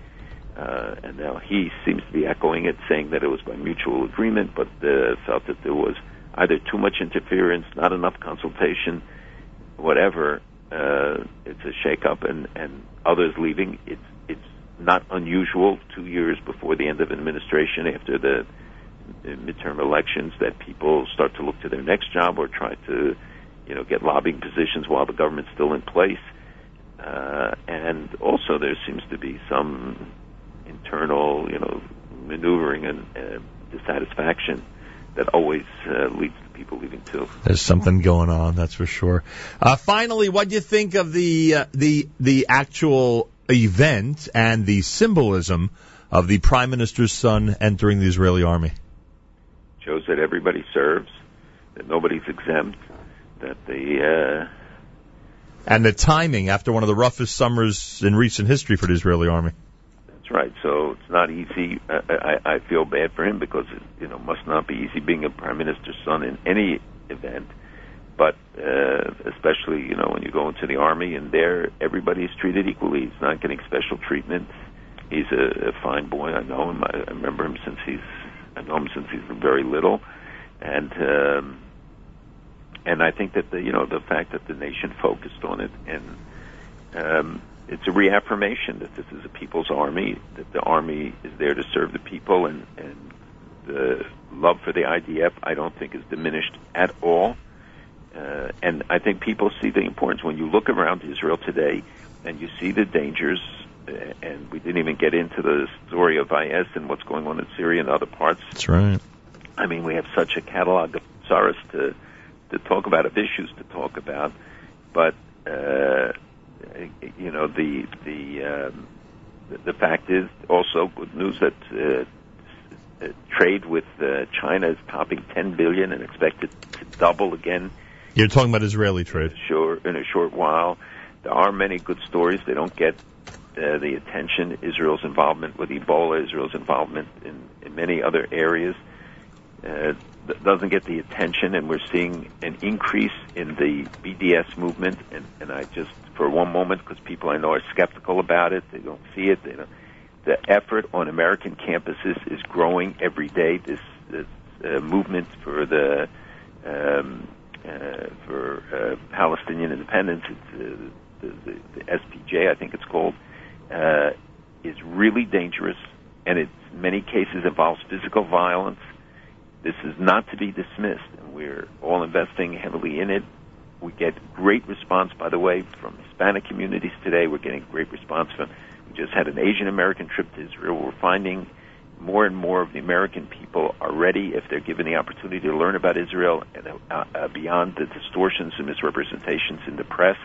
uh, and now he seems to be echoing it, saying that it was by mutual agreement, but uh, felt that there was either too much interference, not enough consultation, whatever. Uh, it's a shakeup, and and others leaving. It's it's not unusual two years before the end of administration, after the midterm elections, that people start to look to their next job or try to, you know, get lobbying positions while the government's still in place. Uh, and also, there seems to be some internal, you know, maneuvering and uh, dissatisfaction that always uh, leads to people leaving too. There's something going on, that's for sure. Uh, finally, what do you think of the uh, the the actual event and the symbolism of the prime minister's son entering the Israeli army? Shows that everybody serves, that nobody's exempt, that the uh, And the timing after one of the roughest summers in recent history for the Israeli army. That's right. So it's not easy. I, I, I feel bad for him because it you know must not be easy being a prime minister's son in any event. But uh, especially you know when you go into the army and there everybody is treated equally. He's not getting special treatment. He's a, a fine boy. I know him. I, I remember him since he's I know him since he's very little, and um, and I think that the you know the fact that the nation focused on it and um, it's a reaffirmation that this is a people's army, that the army is there to serve the people, and, and the love for the IDF I don't think is diminished at all. Uh, and I think people see the importance when you look around Israel today and you see the dangers. uh, And we didn't even get into the story of IS and what's going on in Syria and other parts. That's right. I mean, we have such a catalog of sorrows to to talk about, of issues to talk about, but uh, you know the the um, the- the fact is also good news that uh, uh, trade with uh, China is topping 10 billion and expected to double again You're talking about Israeli trade. sure in a short while. There are many good stories. They don't get uh, the attention. Israel's involvement with Ebola, Israel's involvement in, in many other areas, uh, doesn't get the attention. And we're seeing an increase in the BDS movement. And, and I just, for one moment, because people I know are skeptical about it, they don't see it. They don't, the effort on American campuses is growing every day. This, this uh, movement for the um, for uh, Palestinian independence, uh, the, the, the SPJ, I think it's called, uh, is really dangerous, and in many cases involves physical violence. This is not to be dismissed, and we're all investing heavily in it. We get great response, by the way, from Hispanic communities today. We're getting great response from. We just had an Asian American trip to Israel. We're finding more and more of the American people are ready, if they're given the opportunity to learn about Israel and uh, uh, beyond the distortions and misrepresentations in the press.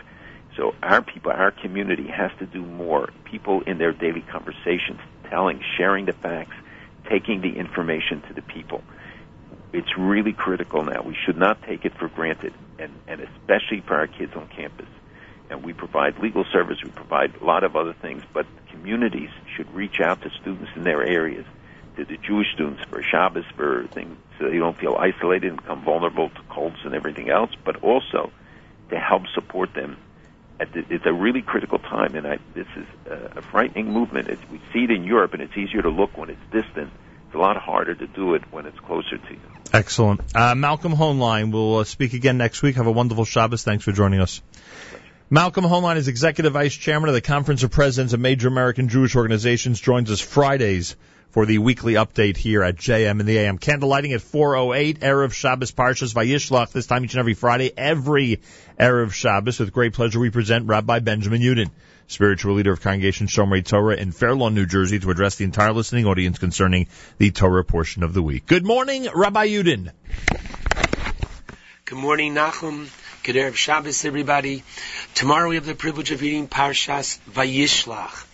So our people, our community has to do more. People in their daily conversations, telling, sharing the facts, taking the information to the people. It's really critical now. We should not take it for granted, and, and especially for our kids on campus. And we provide legal service, we provide a lot of other things, but communities should reach out to students in their areas, to the Jewish students for Shabbos, for things, so they don't feel isolated and become vulnerable to cults and everything else, but also to help support them. At the, it's a really critical time, and I, this is a, a frightening movement. It's, we see it in Europe, and it's easier to look when it's distant. It's a lot harder to do it when it's closer to you. Excellent. Uh, Malcolm Hoenlein will uh, speak again next week. Have a wonderful Shabbos. Thanks for joining us. Malcolm Hoenlein is Executive Vice Chairman of the Conference of Presidents of Major American Jewish Organizations. Joins us Fridays for the weekly update here at JM in the AM. Candlelighting at 408, Erev Shabbos Parshas Vayishlach, this time each and every Friday, every Erev Shabbos. With great pleasure, we present Rabbi Benjamin Yudin, spiritual leader of Congregation Shomrei Torah in Fair Lawn, New Jersey, to address the entire listening audience concerning the Torah portion of the week. Good morning, Rabbi Yudin. Good morning, Nachum. Good Erev Shabbos, everybody. Tomorrow we have the privilege of reading Parshas Vayishlach.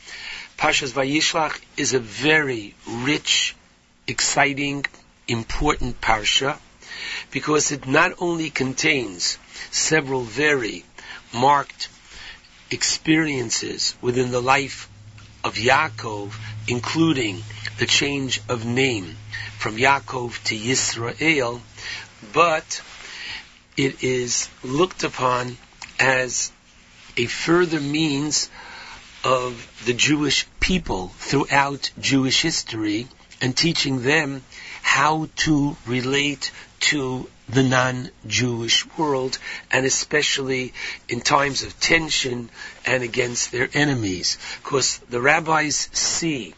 Parshas Vayishlach is a very rich, exciting, important parsha because it not only contains several very marked experiences within the life of Yaakov, including the change of name from Yaakov to Yisrael, but it is looked upon as a further means of the Jewish people throughout Jewish history and teaching them how to relate to the non-Jewish world and especially in times of tension and against their enemies. Because the rabbis see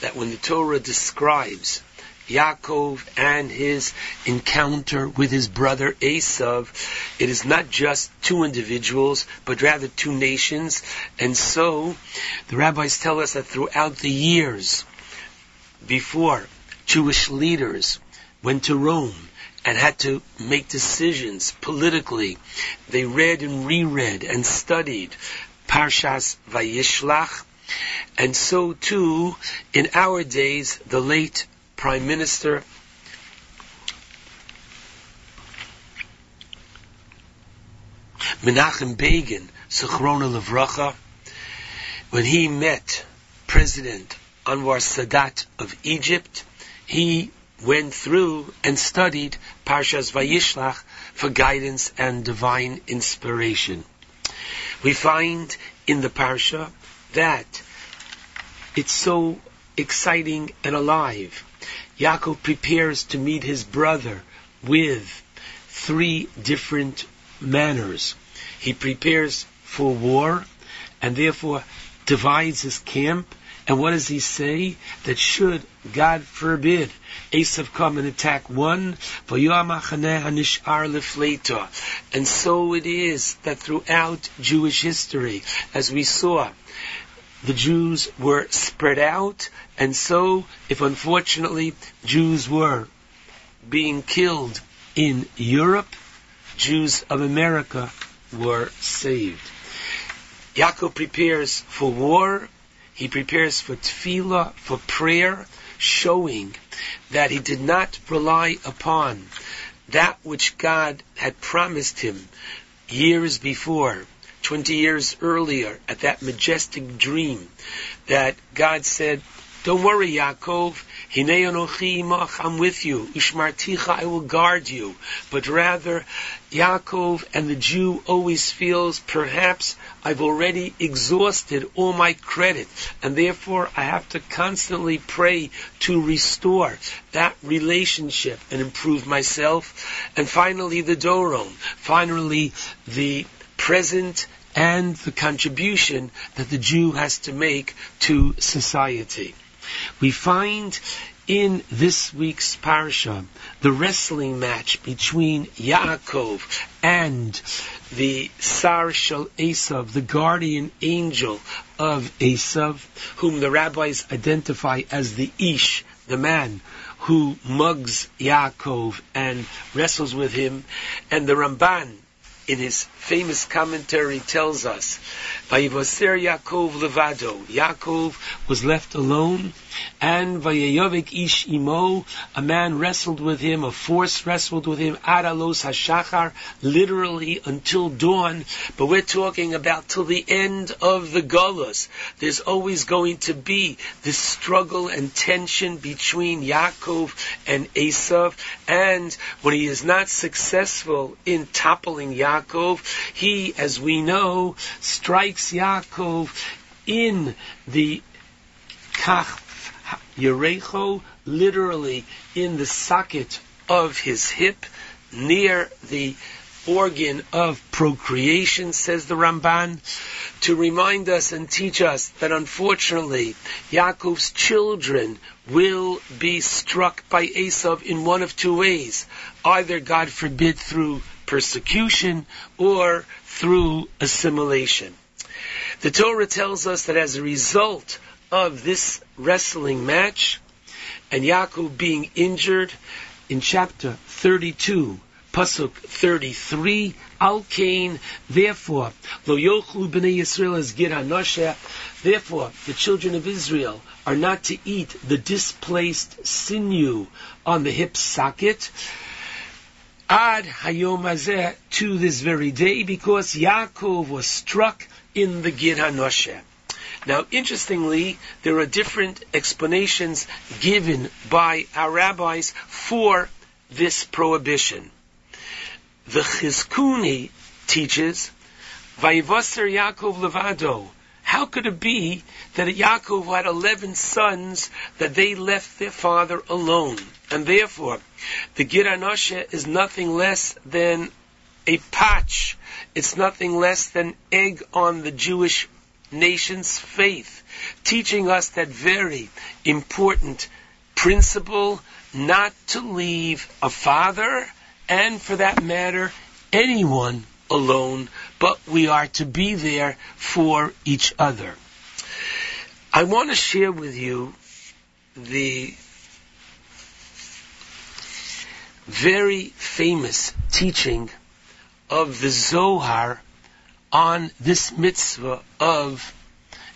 that when the Torah describes Yaakov and his encounter with his brother Esav, it is not just two individuals, but rather two nations. And so, the rabbis tell us that throughout the years before Jewish leaders went to Rome and had to make decisions politically, they read and reread and studied Parshas Vayishlach. And so too, in our days, the late Prime Minister Menachem Begin, Zichrono Livracha, when he met President Anwar Sadat of Egypt, he went through and studied Parshas Vayishlach for guidance and divine inspiration. We find in the Parsha that it's so exciting and alive. Yaakov prepares to meet his brother with three different manners. He prepares for war and therefore divides his camp. And what does he say? That should, God forbid, Esav come and attack one, and so it is that throughout Jewish history, as we saw, the Jews were spread out, and so, if unfortunately Jews were being killed in Europe, Jews of America were saved. Yaakov prepares for war, he prepares for tefillah, for prayer, showing that he did not rely upon that which God had promised him years before, 20 years earlier, at that majestic dream, that God said, don't worry, Yaakov. Hinei imach, I'm with you. Ushmarticha, I will guard you. But rather, Yaakov and the Jew always feels, perhaps I've already exhausted all my credit, and therefore I have to constantly pray to restore that relationship and improve myself. And finally, the Doron. Finally, the present and the contribution that the Jew has to make to society. We find in this week's parsha the wrestling match between Yaakov and the Sar Shel Esav, the guardian angel of Esav, whom the rabbis identify as the Ish, the man who mugs Yaakov and wrestles with him, and the Ramban in his famous commentary tells us, Vayivaser Yaakov levado. Yaakov was left alone, and Vayayovik ish imo, a man wrestled with him, a force wrestled with him, Adalos hashachar, literally until dawn. But we're talking about till the end of the Golos. There's always going to be this struggle and tension between Yaakov and Esav, and when he is not successful in toppling Yaakov, he, as we know, strikes Yaakov in the Kaf Yerecho, literally in the socket of his hip, near the organ of procreation, says the Ramban, to remind us and teach us that unfortunately Yaakov's children will be struck by Esav in one of two ways. Either, God forbid, through persecution or through assimilation. The Torah tells us that as a result of this wrestling match and Yaakov being injured in chapter 32, Pasuk 33, Al Kain, therefore, Lo Yochlu B'nai Yisrael Gid HaNosheh, therefore, the children of Israel are not to eat the displaced sinew on the hip socket, Ad Hayom Hazeh, to this very day, because Yaakov was struck in the Gid HaNosheh. Now, interestingly, there are different explanations given by our rabbis for this prohibition. The Chizkuni teaches, Vayivaser Yaakov Levado. How could it be that Yaakov had 11 sons that they left their father alone? And therefore, the Gid HaNosheh is nothing less than a patch. It's nothing less than egg on the Jewish nation's faith, teaching us that very important principle not to leave a father and for that matter anyone alone, but we are to be there for each other. I want to share with you the very famous teaching of the Zohar on this mitzvah of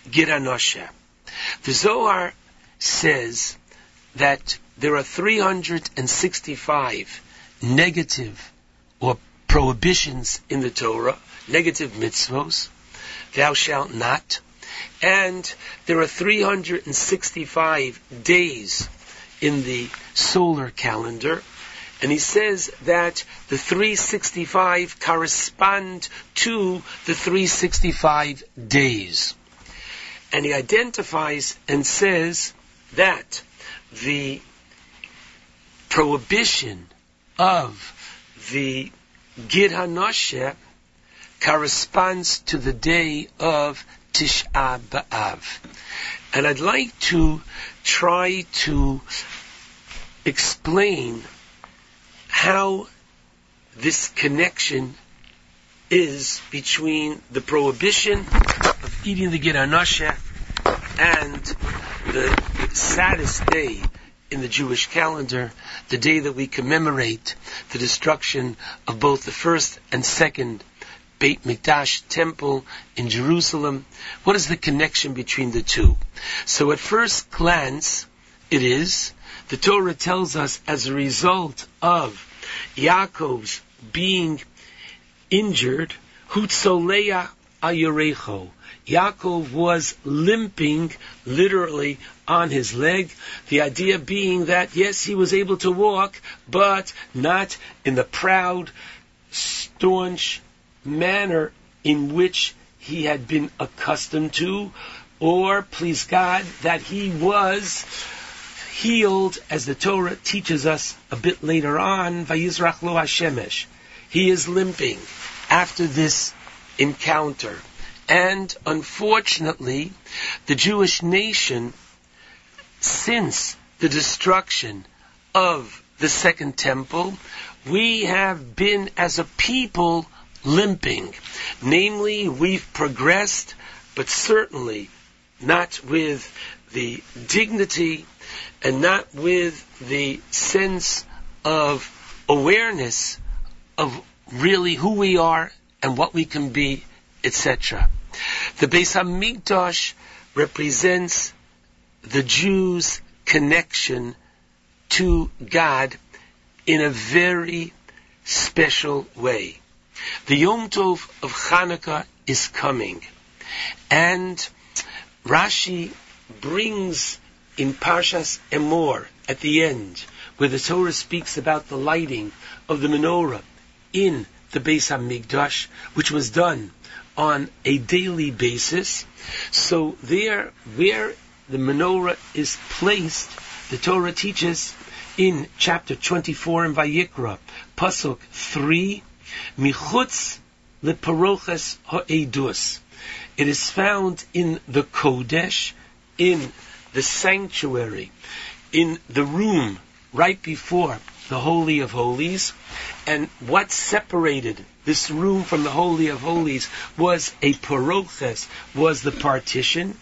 Gid HaNosheh. The Zohar says that there are 365 negative or prohibitions in the Torah, negative mitzvos, thou shalt not, and there are 365 days in the solar calendar, and he says that the 365 correspond to the 365 days. And he identifies and says that the prohibition of the Gid HaNosheh corresponds to the day of Tish'a B'Av. And I'd like to try to explain how this connection is between the prohibition of eating the Gid HaNosheh and the saddest day in the Jewish calendar, the day that we commemorate the destruction of both the first and second Beit Mikdash temple in Jerusalem. What is the connection between the two? So at first glance, it is, the Torah tells us as a result of Yaakov's being injured, Hutzoleya Ayurecho. Yaakov was limping literally on his leg. The idea being that, yes, he was able to walk, but not in the proud, staunch manner in which he had been accustomed to, or, please God, that he was healed, as the Torah teaches us a bit later on, Vayizrach lo Hashemesh. He is limping after this encounter. And unfortunately, the Jewish nation, since the destruction of the Second Temple, we have been as a people limping. Namely, we've progressed, but certainly not with the dignity and not with the sense of awareness of really who we are and what we can be, etc. The Beis Hamikdash represents the Jews' connection to God in a very special way. The Yom Tov of Hanukkah is coming, and Rashi brings in Parshas Emor at the end, where the Torah speaks about the lighting of the menorah in the Beis Hamikdash, which was done on a daily basis. So there, where the menorah is placed, the Torah teaches in chapter 24 in Vayikra, pasuk 3, michutz leparoches ha'edus. It is found in the Kodesh, in the sanctuary, in the room right before the Holy of Holies. And what separated this room from the Holy of Holies was a paroches, was the partition.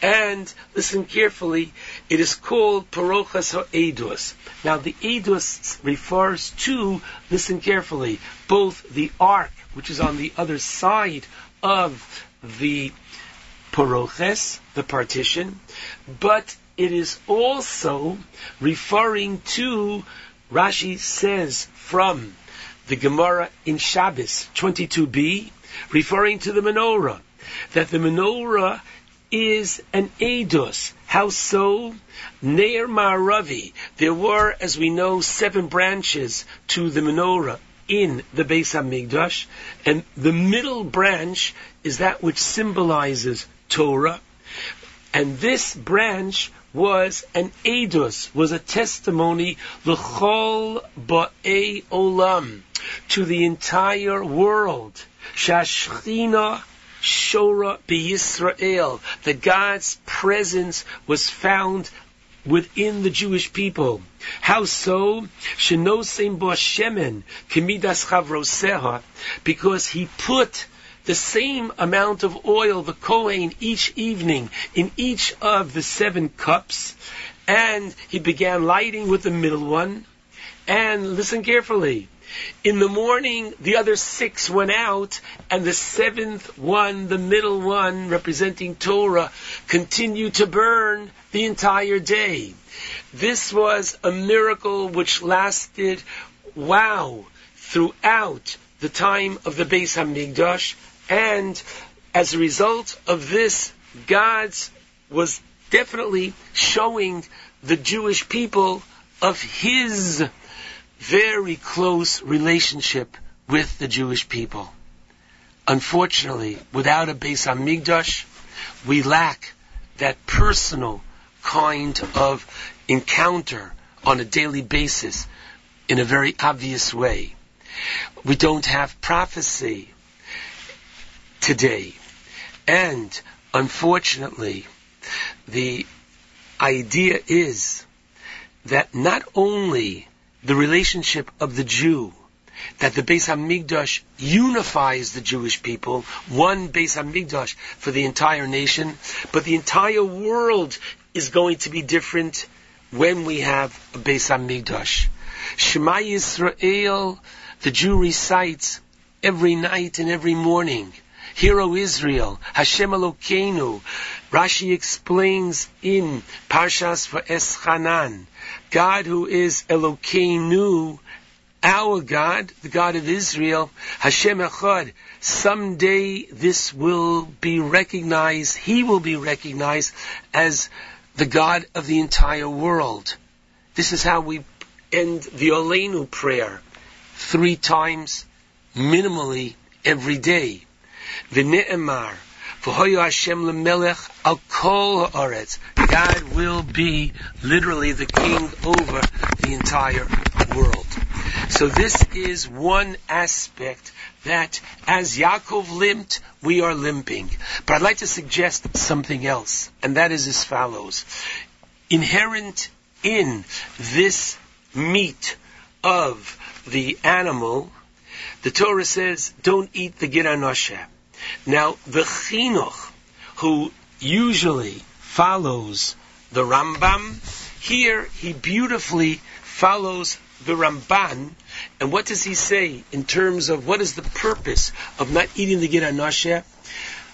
And listen carefully, it is called paroches ha'edus. Now the edus refers to, listen carefully, both the ark, which is on the other side of the paroches, the partition, but it is also referring to, Rashi says from the Gemara in Shabbos 22b, referring to the menorah, that the menorah is an edus. How so? Neir Ma'aravi. There were, as we know, seven branches to the menorah in the Beis Hamikdash, and the middle branch is that which symbolizes Torah, and this branch was an edus, was a testimony l'chol ba'ei olam, to the entire world. Shashchina Shora Yisrael, that God's presence was found within the Jewish people. How so? Shenosim bo shemen kemidas chavroseha, because he put the same amount of oil, the Kohen, each evening in each of the seven cups, and he began lighting with the middle one. And listen carefully. In the morning, the other six went out, and the seventh one, the middle one, representing Torah, continued to burn the entire day. This was a miracle which lasted, wow, throughout the time of the Beis Hamikdash, and as a result of this, God's was definitely showing the Jewish people of His very close relationship with the Jewish people. Unfortunately, without a base on Hamikdash, we lack that personal kind of encounter on a daily basis in a very obvious way. We don't have prophecy today. And unfortunately, the idea is that not only the relationship of the Jew, that the Beis Hamikdash unifies the Jewish people, one Beis Hamikdash for the entire nation, but the entire world is going to be different when we have a Beis Hamikdash. Shema Yisrael, the Jew recites every night and every morning. Hero Israel, Hashem Elokeinu. Rashi explains in Parshas Va'eschanan, God who is Elokeinu, our God, the God of Israel, Hashem Echad. Someday this will be recognized, He will be recognized as the God of the entire world. This is how we end the Olenu prayer three times, minimally every day. V'ne'emar, Hashem lemelech al kol haaretz. God will be literally the king over the entire world. So this is one aspect that as Yaakov limped, we are limping. But I'd like to suggest something else, and that is as follows. Inherent in this meat of the animal, the Torah says, don't eat the Gid HaNosheh. Now, the chinuch, who usually follows the Rambam, here he beautifully follows the Ramban, and what does he say in terms of what is the purpose of not eating the Gid HaNosheh?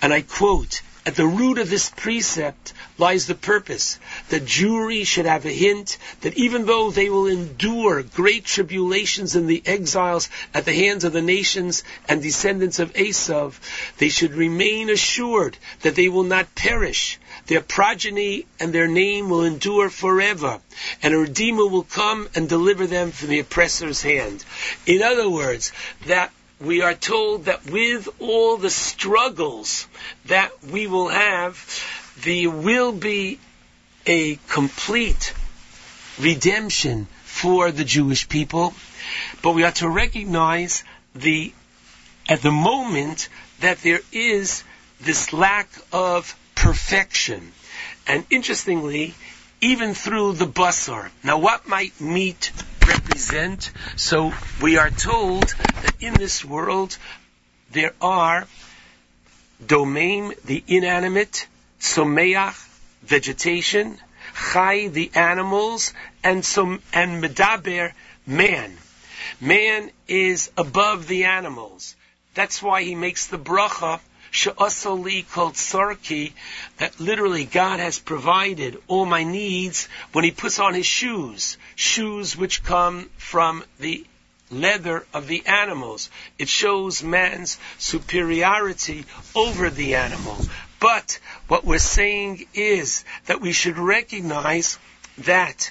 And I quote, at the root of this precept lies the purpose that Jewry should have a hint that even though they will endure great tribulations in the exiles at the hands of the nations and descendants of Esav, they should remain assured that they will not perish. Their progeny and their name will endure forever, and a Redeemer will come and deliver them from the oppressor's hand. In other words, that we are told that with all the struggles that we will have, there will be a complete redemption for the Jewish people. But we are to recognize the, at the moment, that there is this lack of perfection. And interestingly, even through the basar. Now what might meat represent? So we are told that in this world there are domem, the inanimate, someach, vegetation, chai, the animals, and som, and medaber, man. Man is above the animals. That's why he makes the bracha she'asoli called sarki, that literally God has provided all my needs when he puts on his shoes, shoes which come from the leather of the animals. It shows man's superiority over the animal. But what we're saying is that we should recognize that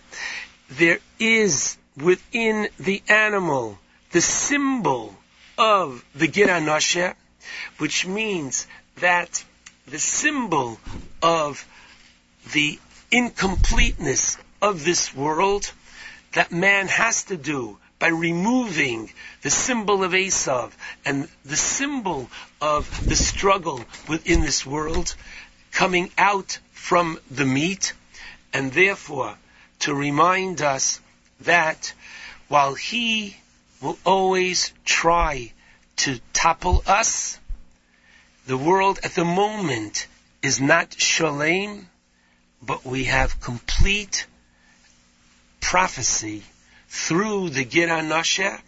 there is within the animal the symbol of the Gid HaNosheh, which means that the symbol of the incompleteness of this world that man has to do by removing the symbol of Esav and the symbol of the struggle within this world coming out from the meat, and therefore to remind us that while he will always try to topple us, the world at the moment is not shalem, but we have complete prophecy through the Gid HaNosheh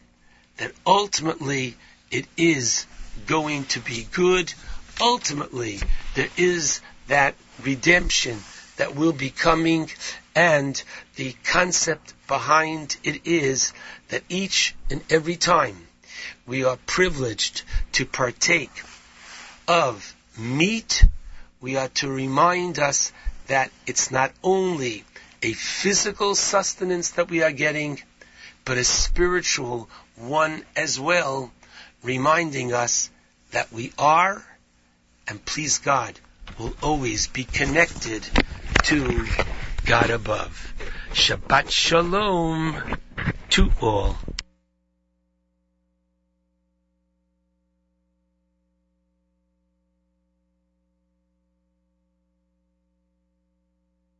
that ultimately it is going to be good. Ultimately, there is that redemption that will be coming, and the concept behind it is that each and every time we are privileged to partake of meat, we are to remind us that it's not only a physical sustenance that we are getting, but a spiritual one as well, reminding us that we are, and please God, will always be connected to God above. Shabbat Shalom to all.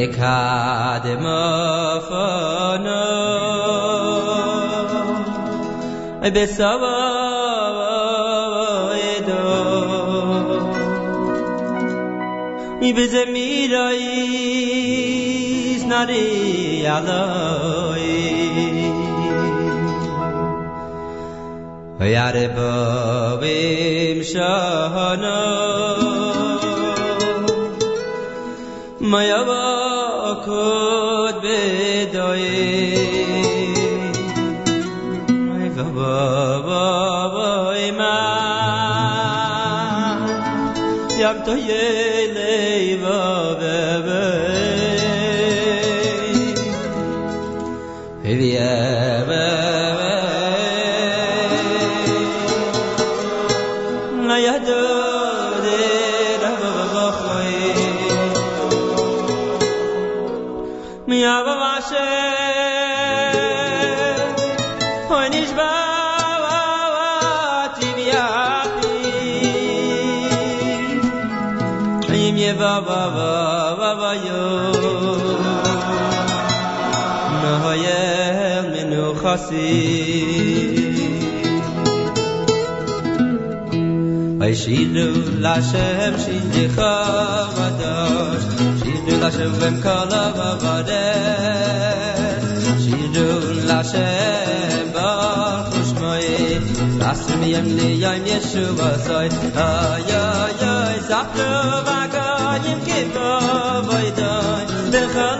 Nekad ma fana Ay be sawa edo. Mi be zemira is nare yalo Yaar shahana. Maya کد بدای ای بابا بابای من یم تو یه و Bei shidu la shem shin ge khavadosh shidu la shem vem kolavavade shidu la shem ba khushmoy las mi yem li yem yeshu vasoy ay ay ay zakhlo vagoyim ki vavoy doy de khol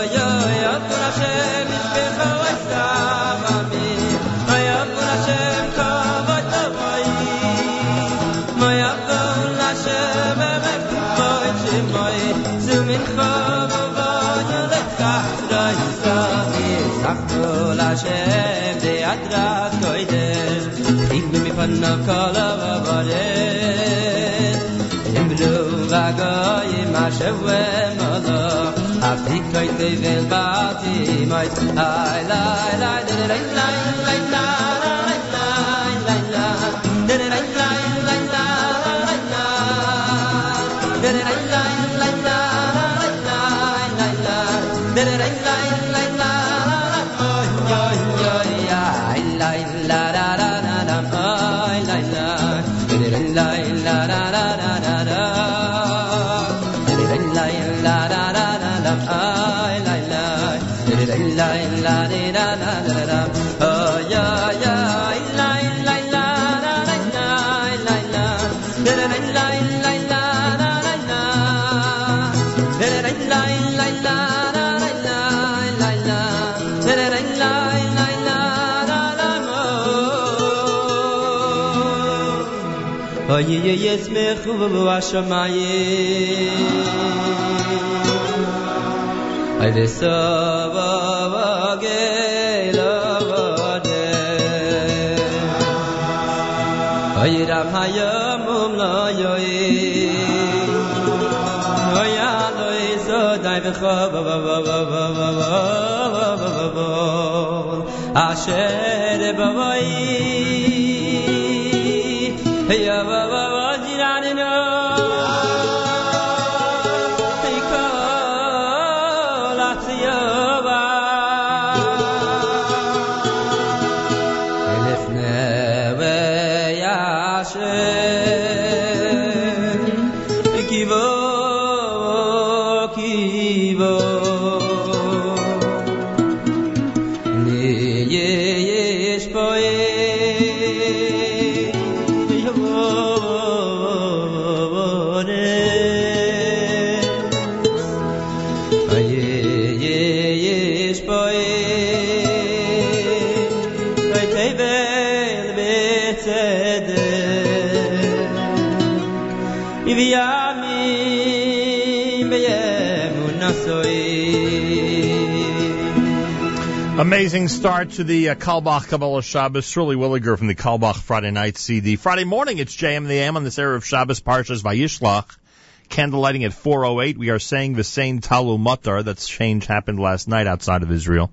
shve mala a dikay de vel bati mai ay la la la la la la la la ye yes me khuv wa shama ay desa wa wa ge la de ay ra ma ya mo la yo ye no ya ye so dai be kho wa wa wa Amazing start to the uh, Kalbach Kabbalah Shabbos. Shirley Williger from the Kalbach Friday Night CD. Friday morning, it's JM the AM on this Erev Shabbos Parshas Vayishlach. Candlelighting at 4.08. We are saying the Sein Tal Umatar. That's change happened last night outside of Israel.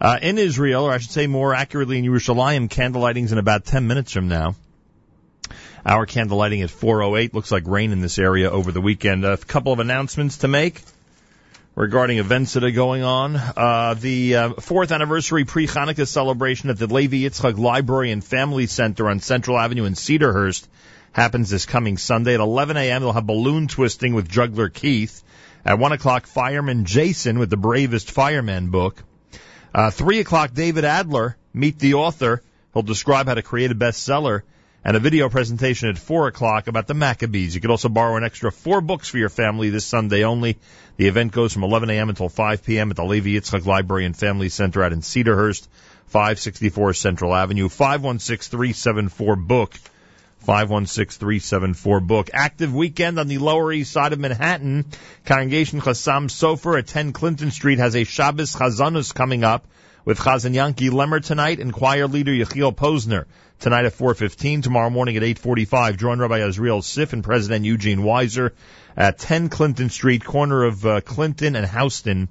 Uh, in Israel, or I should say more accurately in Yerushalayim, candlelighting's in about 10 minutes from now. Our candlelighting at 4.08. Looks like rain in this area over the weekend. A couple of announcements to make regarding events that are going on. Uh, the uh, fourth anniversary pre-Hanukkah celebration at the Levi Yitzchak Library and Family Center on Central Avenue in Cedarhurst happens this coming Sunday at 11 a.m. They'll have balloon twisting with juggler Keith. At 1 o'clock, fireman Jason with the Bravest Fireman book. Uh, 3 o'clock, David Adler, meet the author. He'll describe how to create a bestseller. And a video presentation at 4 o'clock about the Maccabees. You could also borrow an extra four books for your family this Sunday only. The event goes from 11 a.m. until 5 p.m. at the Levi Yitzchak Library and Family Center out in Cedarhurst, 564 Central Avenue, 516-374-BOOK, 516-374-BOOK. Active weekend on the Lower East Side of Manhattan. Congregation Chassam Sofer at 10 Clinton Street has a Shabbos Chazanus coming up with Chazan Yanky Lemmer tonight and choir leader Yechiel Posner tonight at 4.15. Tomorrow morning at 8.45, join Rabbi Azriel Sif and President Eugene Weiser at 10 Clinton Street, corner of uh, Clinton and Houston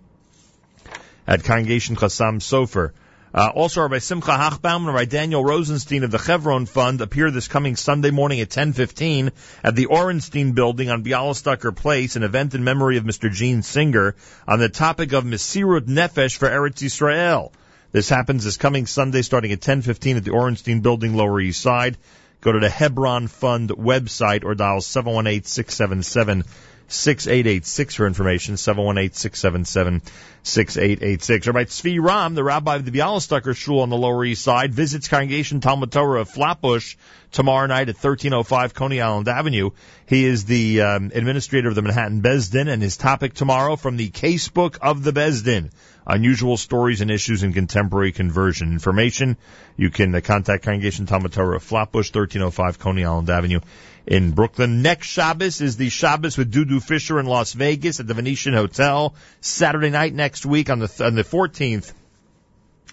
at Congregation Chassam Sofer. Uh, also, Rabbi Simcha Hochbaum and Rabbi Daniel Rosenstein of the Chevron Fund appear this coming Sunday morning at 10:15 at the Orenstein Building on Bialystoker Place, an event in memory of Mr. Gene Singer on the topic of Mesirut Nefesh for Eretz Yisrael. This happens this coming Sunday, starting at 10:15 at the Orenstein Building, Lower East Side. Go to the Hebron Fund website or dial 718 677 6886 for information, 718-677-6886. Rabbi Tzvi Romm, the rabbi of the Bialystoker Shul on the Lower East Side, visits Congregation Talmud Torah of Flatbush tomorrow night at 1305 Coney Island Avenue. He is the um, administrator of the Manhattan Besdin, and his topic tomorrow from the Casebook of the Besdin, unusual stories and issues in contemporary conversion. Information, you can uh, contact Congregation Talmud Flatbush, 1305 Coney Island Avenue in Brooklyn. Next Shabbos is the Shabbos with Dudu Fisher in Las Vegas at the Venetian Hotel. Saturday night next week on the th- on the 14th.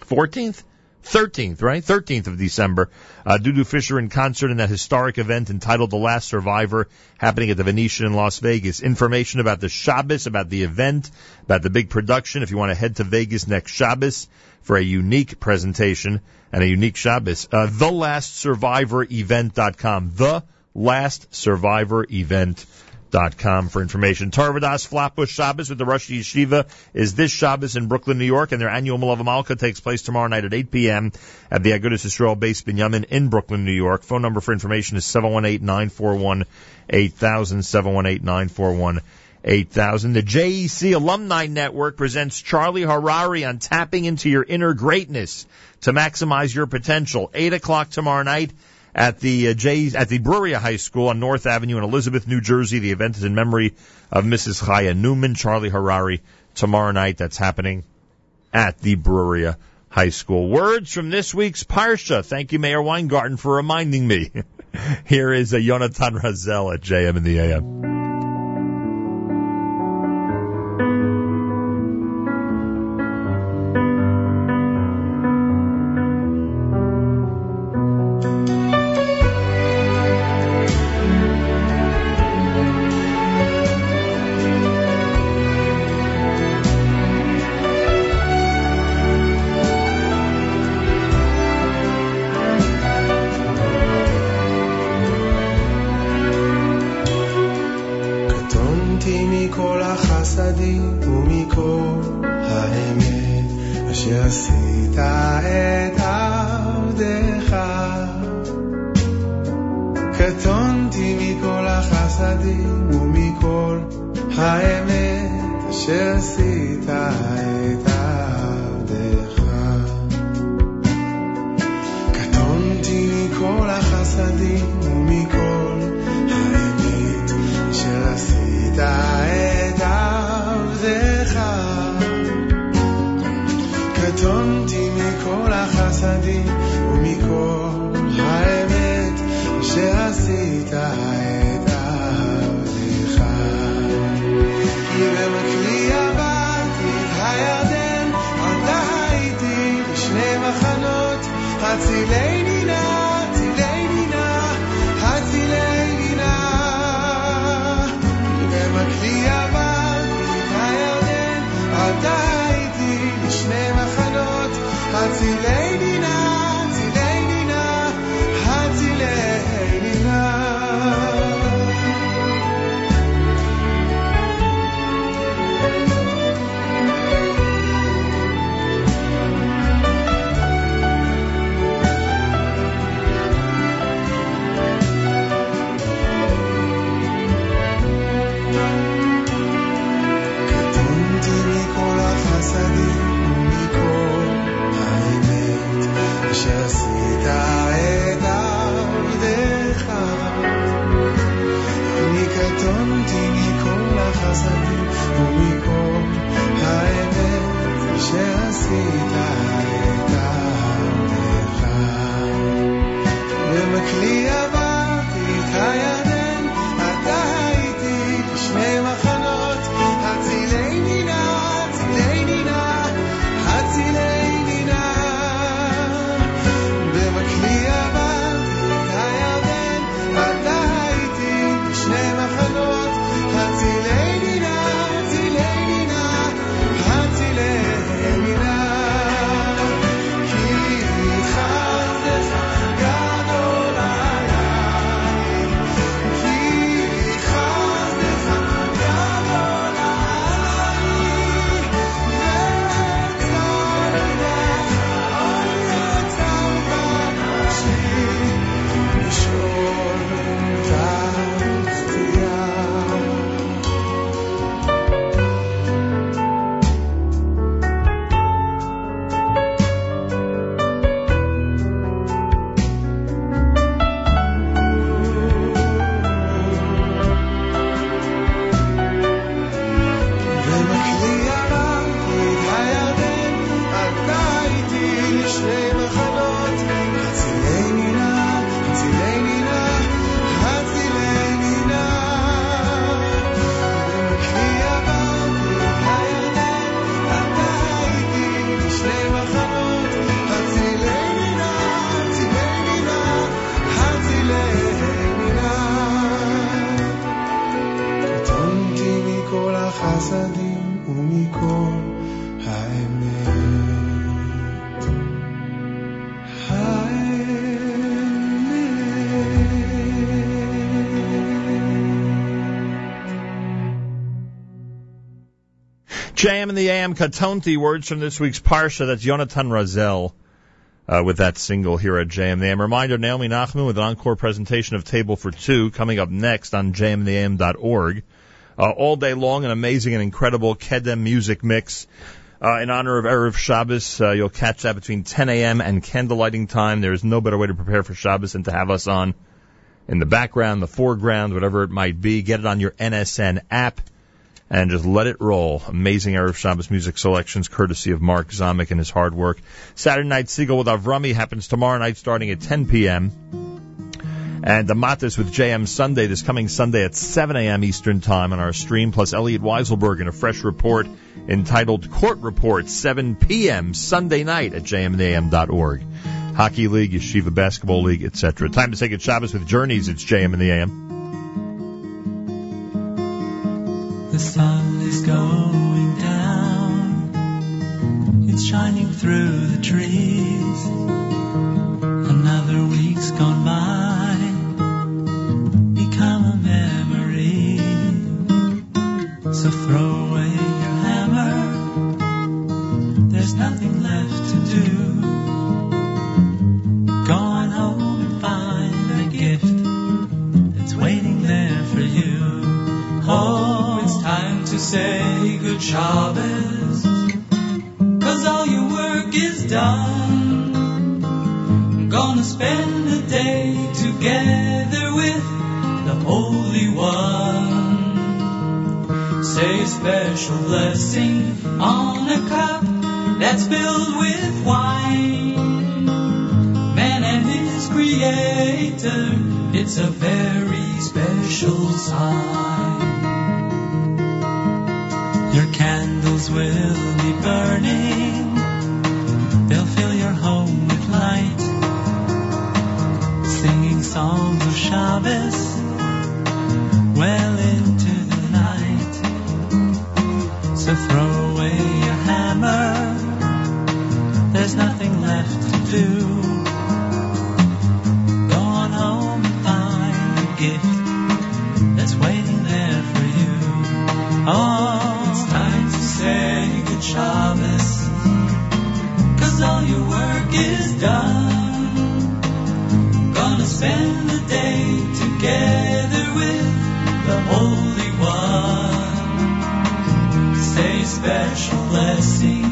14th? 13th, right? 13th of December. Uh, Dudu Fisher in concert in that historic event entitled The Last Survivor happening at the Venetian in Las Vegas. Information about the Shabbos, about the event, about the big production if you want to head to Vegas next Shabbos for a unique presentation and a unique Shabbos. Uh, TheLastSurvivorEvent.com. The lastsurvivorevent.com for information. Tarvadas Flatbush Shabbos with the Rosh Yeshiva is this Shabbos in Brooklyn, New York, and their annual Malava Malka takes place tomorrow night at 8 p.m. at the Agudas Yisrael Bais Binyamin in Brooklyn, New York. Phone number for information is 718-941-8000, 718-941 8000. The JEC Alumni Network presents Charlie Harary on tapping into your inner greatness to maximize your potential. 8 o'clock tomorrow night at the uh, at the Bruriah High School on North Avenue in Elizabeth, New Jersey. The event is in memory of Mrs. Chaya Newman, Charlie Harary. Tomorrow night, that's happening at the Bruriah High School. Words from this week's Parsha. Thank you, Meir Weingarten, for reminding me. Here is a Yonatan Razel at JM in the AM. JM and the AM Katonti, words from this week's Parsha. That's Yonatan Razel uh, with that single here at JM the AM. Reminder, Naomi Nachman with an encore presentation of Table for Two coming up next on jmintheam.org. Uh, all day long, an amazing and incredible Kedem music mix. Uh, in honor of Erev Shabbos, uh, you'll catch that between 10 a.m. and candlelighting time. There is no better way to prepare for Shabbos than to have us on in the background, the foreground, whatever it might be. Get it on your NSN app and just let it roll. Amazing Erev Shabbos music selections, courtesy of Mark Zomick and his hard work. Saturday Night Segal with Avrami happens tomorrow night starting at 10 p.m. And the Matis with JM Sunday this coming Sunday at 7 a.m. Eastern Time on our stream, plus Elliot Weiselberg in a fresh report entitled Court Report, 7 p.m. Sunday night at jmintheam.org. Hockey League, Yeshiva Basketball League, etc. Time to take a Shabbos with Journeys. It's JM and the AM. The sun is going down. It's shining through the trees. Another week's gone by. Become a memory. So throw say good Shabbos. Cause all your work is done. I'm Gonna spend the day together with the Holy One. Say special blessing on a cup that's filled with wine. Man and his creator, it's a very special sign. Will be burning, they'll fill your home with light. Singing songs of Shabbos well into the night. So throw away your hammer, there's nothing left to do. Go Gonna spend the day together with the Holy One. Say special blessing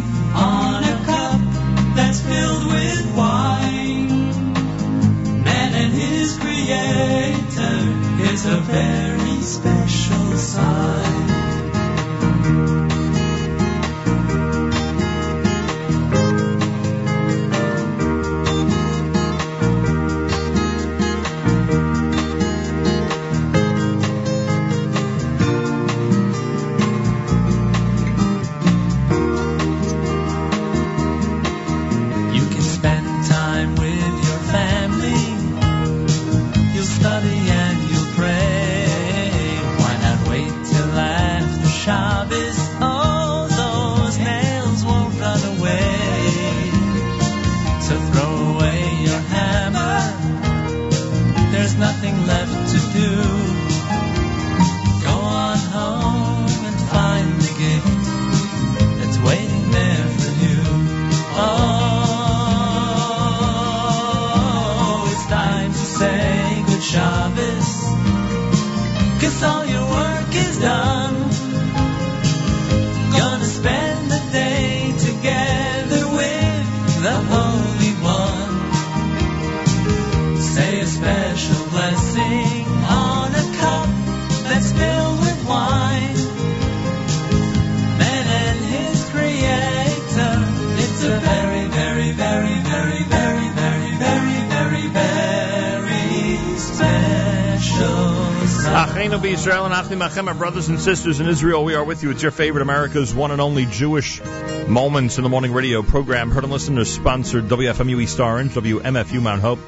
B'Yisrael and Achim Achem, our brothers and sisters in Israel, we are with you. It's your favorite America's one and only Jewish Moments in the Morning radio program. Heard and listeners sponsored WFMU East Orange, WMFU Mount Hope,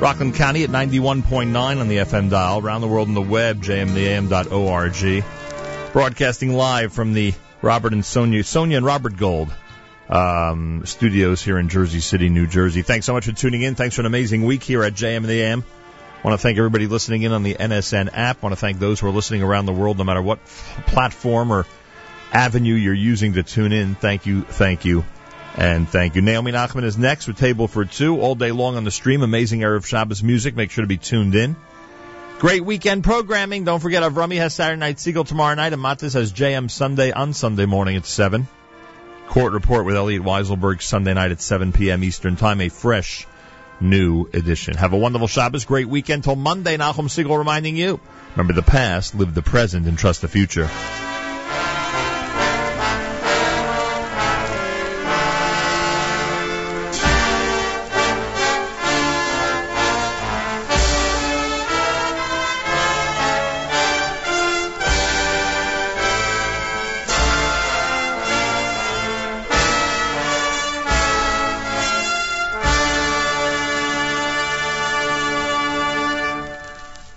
Rockland County at 91.9 on the FM dial, around the world on the web, jmintheam.org. Broadcasting live from the Robert and Sonia, Sonia and Robert Gold um, studios here in Jersey City, New Jersey. Thanks so much for tuning in. Thanks for an amazing week here at JM and the AM. Want to thank everybody listening in on the NSN app. want to thank those who are listening around the world, no matter what platform or avenue you're using to tune in. Thank you, thank you, and thank you. Naomi Nachman is next with Table for Two all day long on the stream. Amazing Erev Shabbos music. Make sure to be tuned in. Great weekend programming. Don't forget, Avrami has Saturday Night Segal tomorrow night, and Matis has JM Sunday on Sunday morning at 7. Court Report with Elliot Weiselberg Sunday night at 7 p.m. Eastern Time, a fresh new edition. Have a wonderful Shabbos, great weekend till Monday. Nachum Segal reminding you, remember the past, live the present, and trust the future.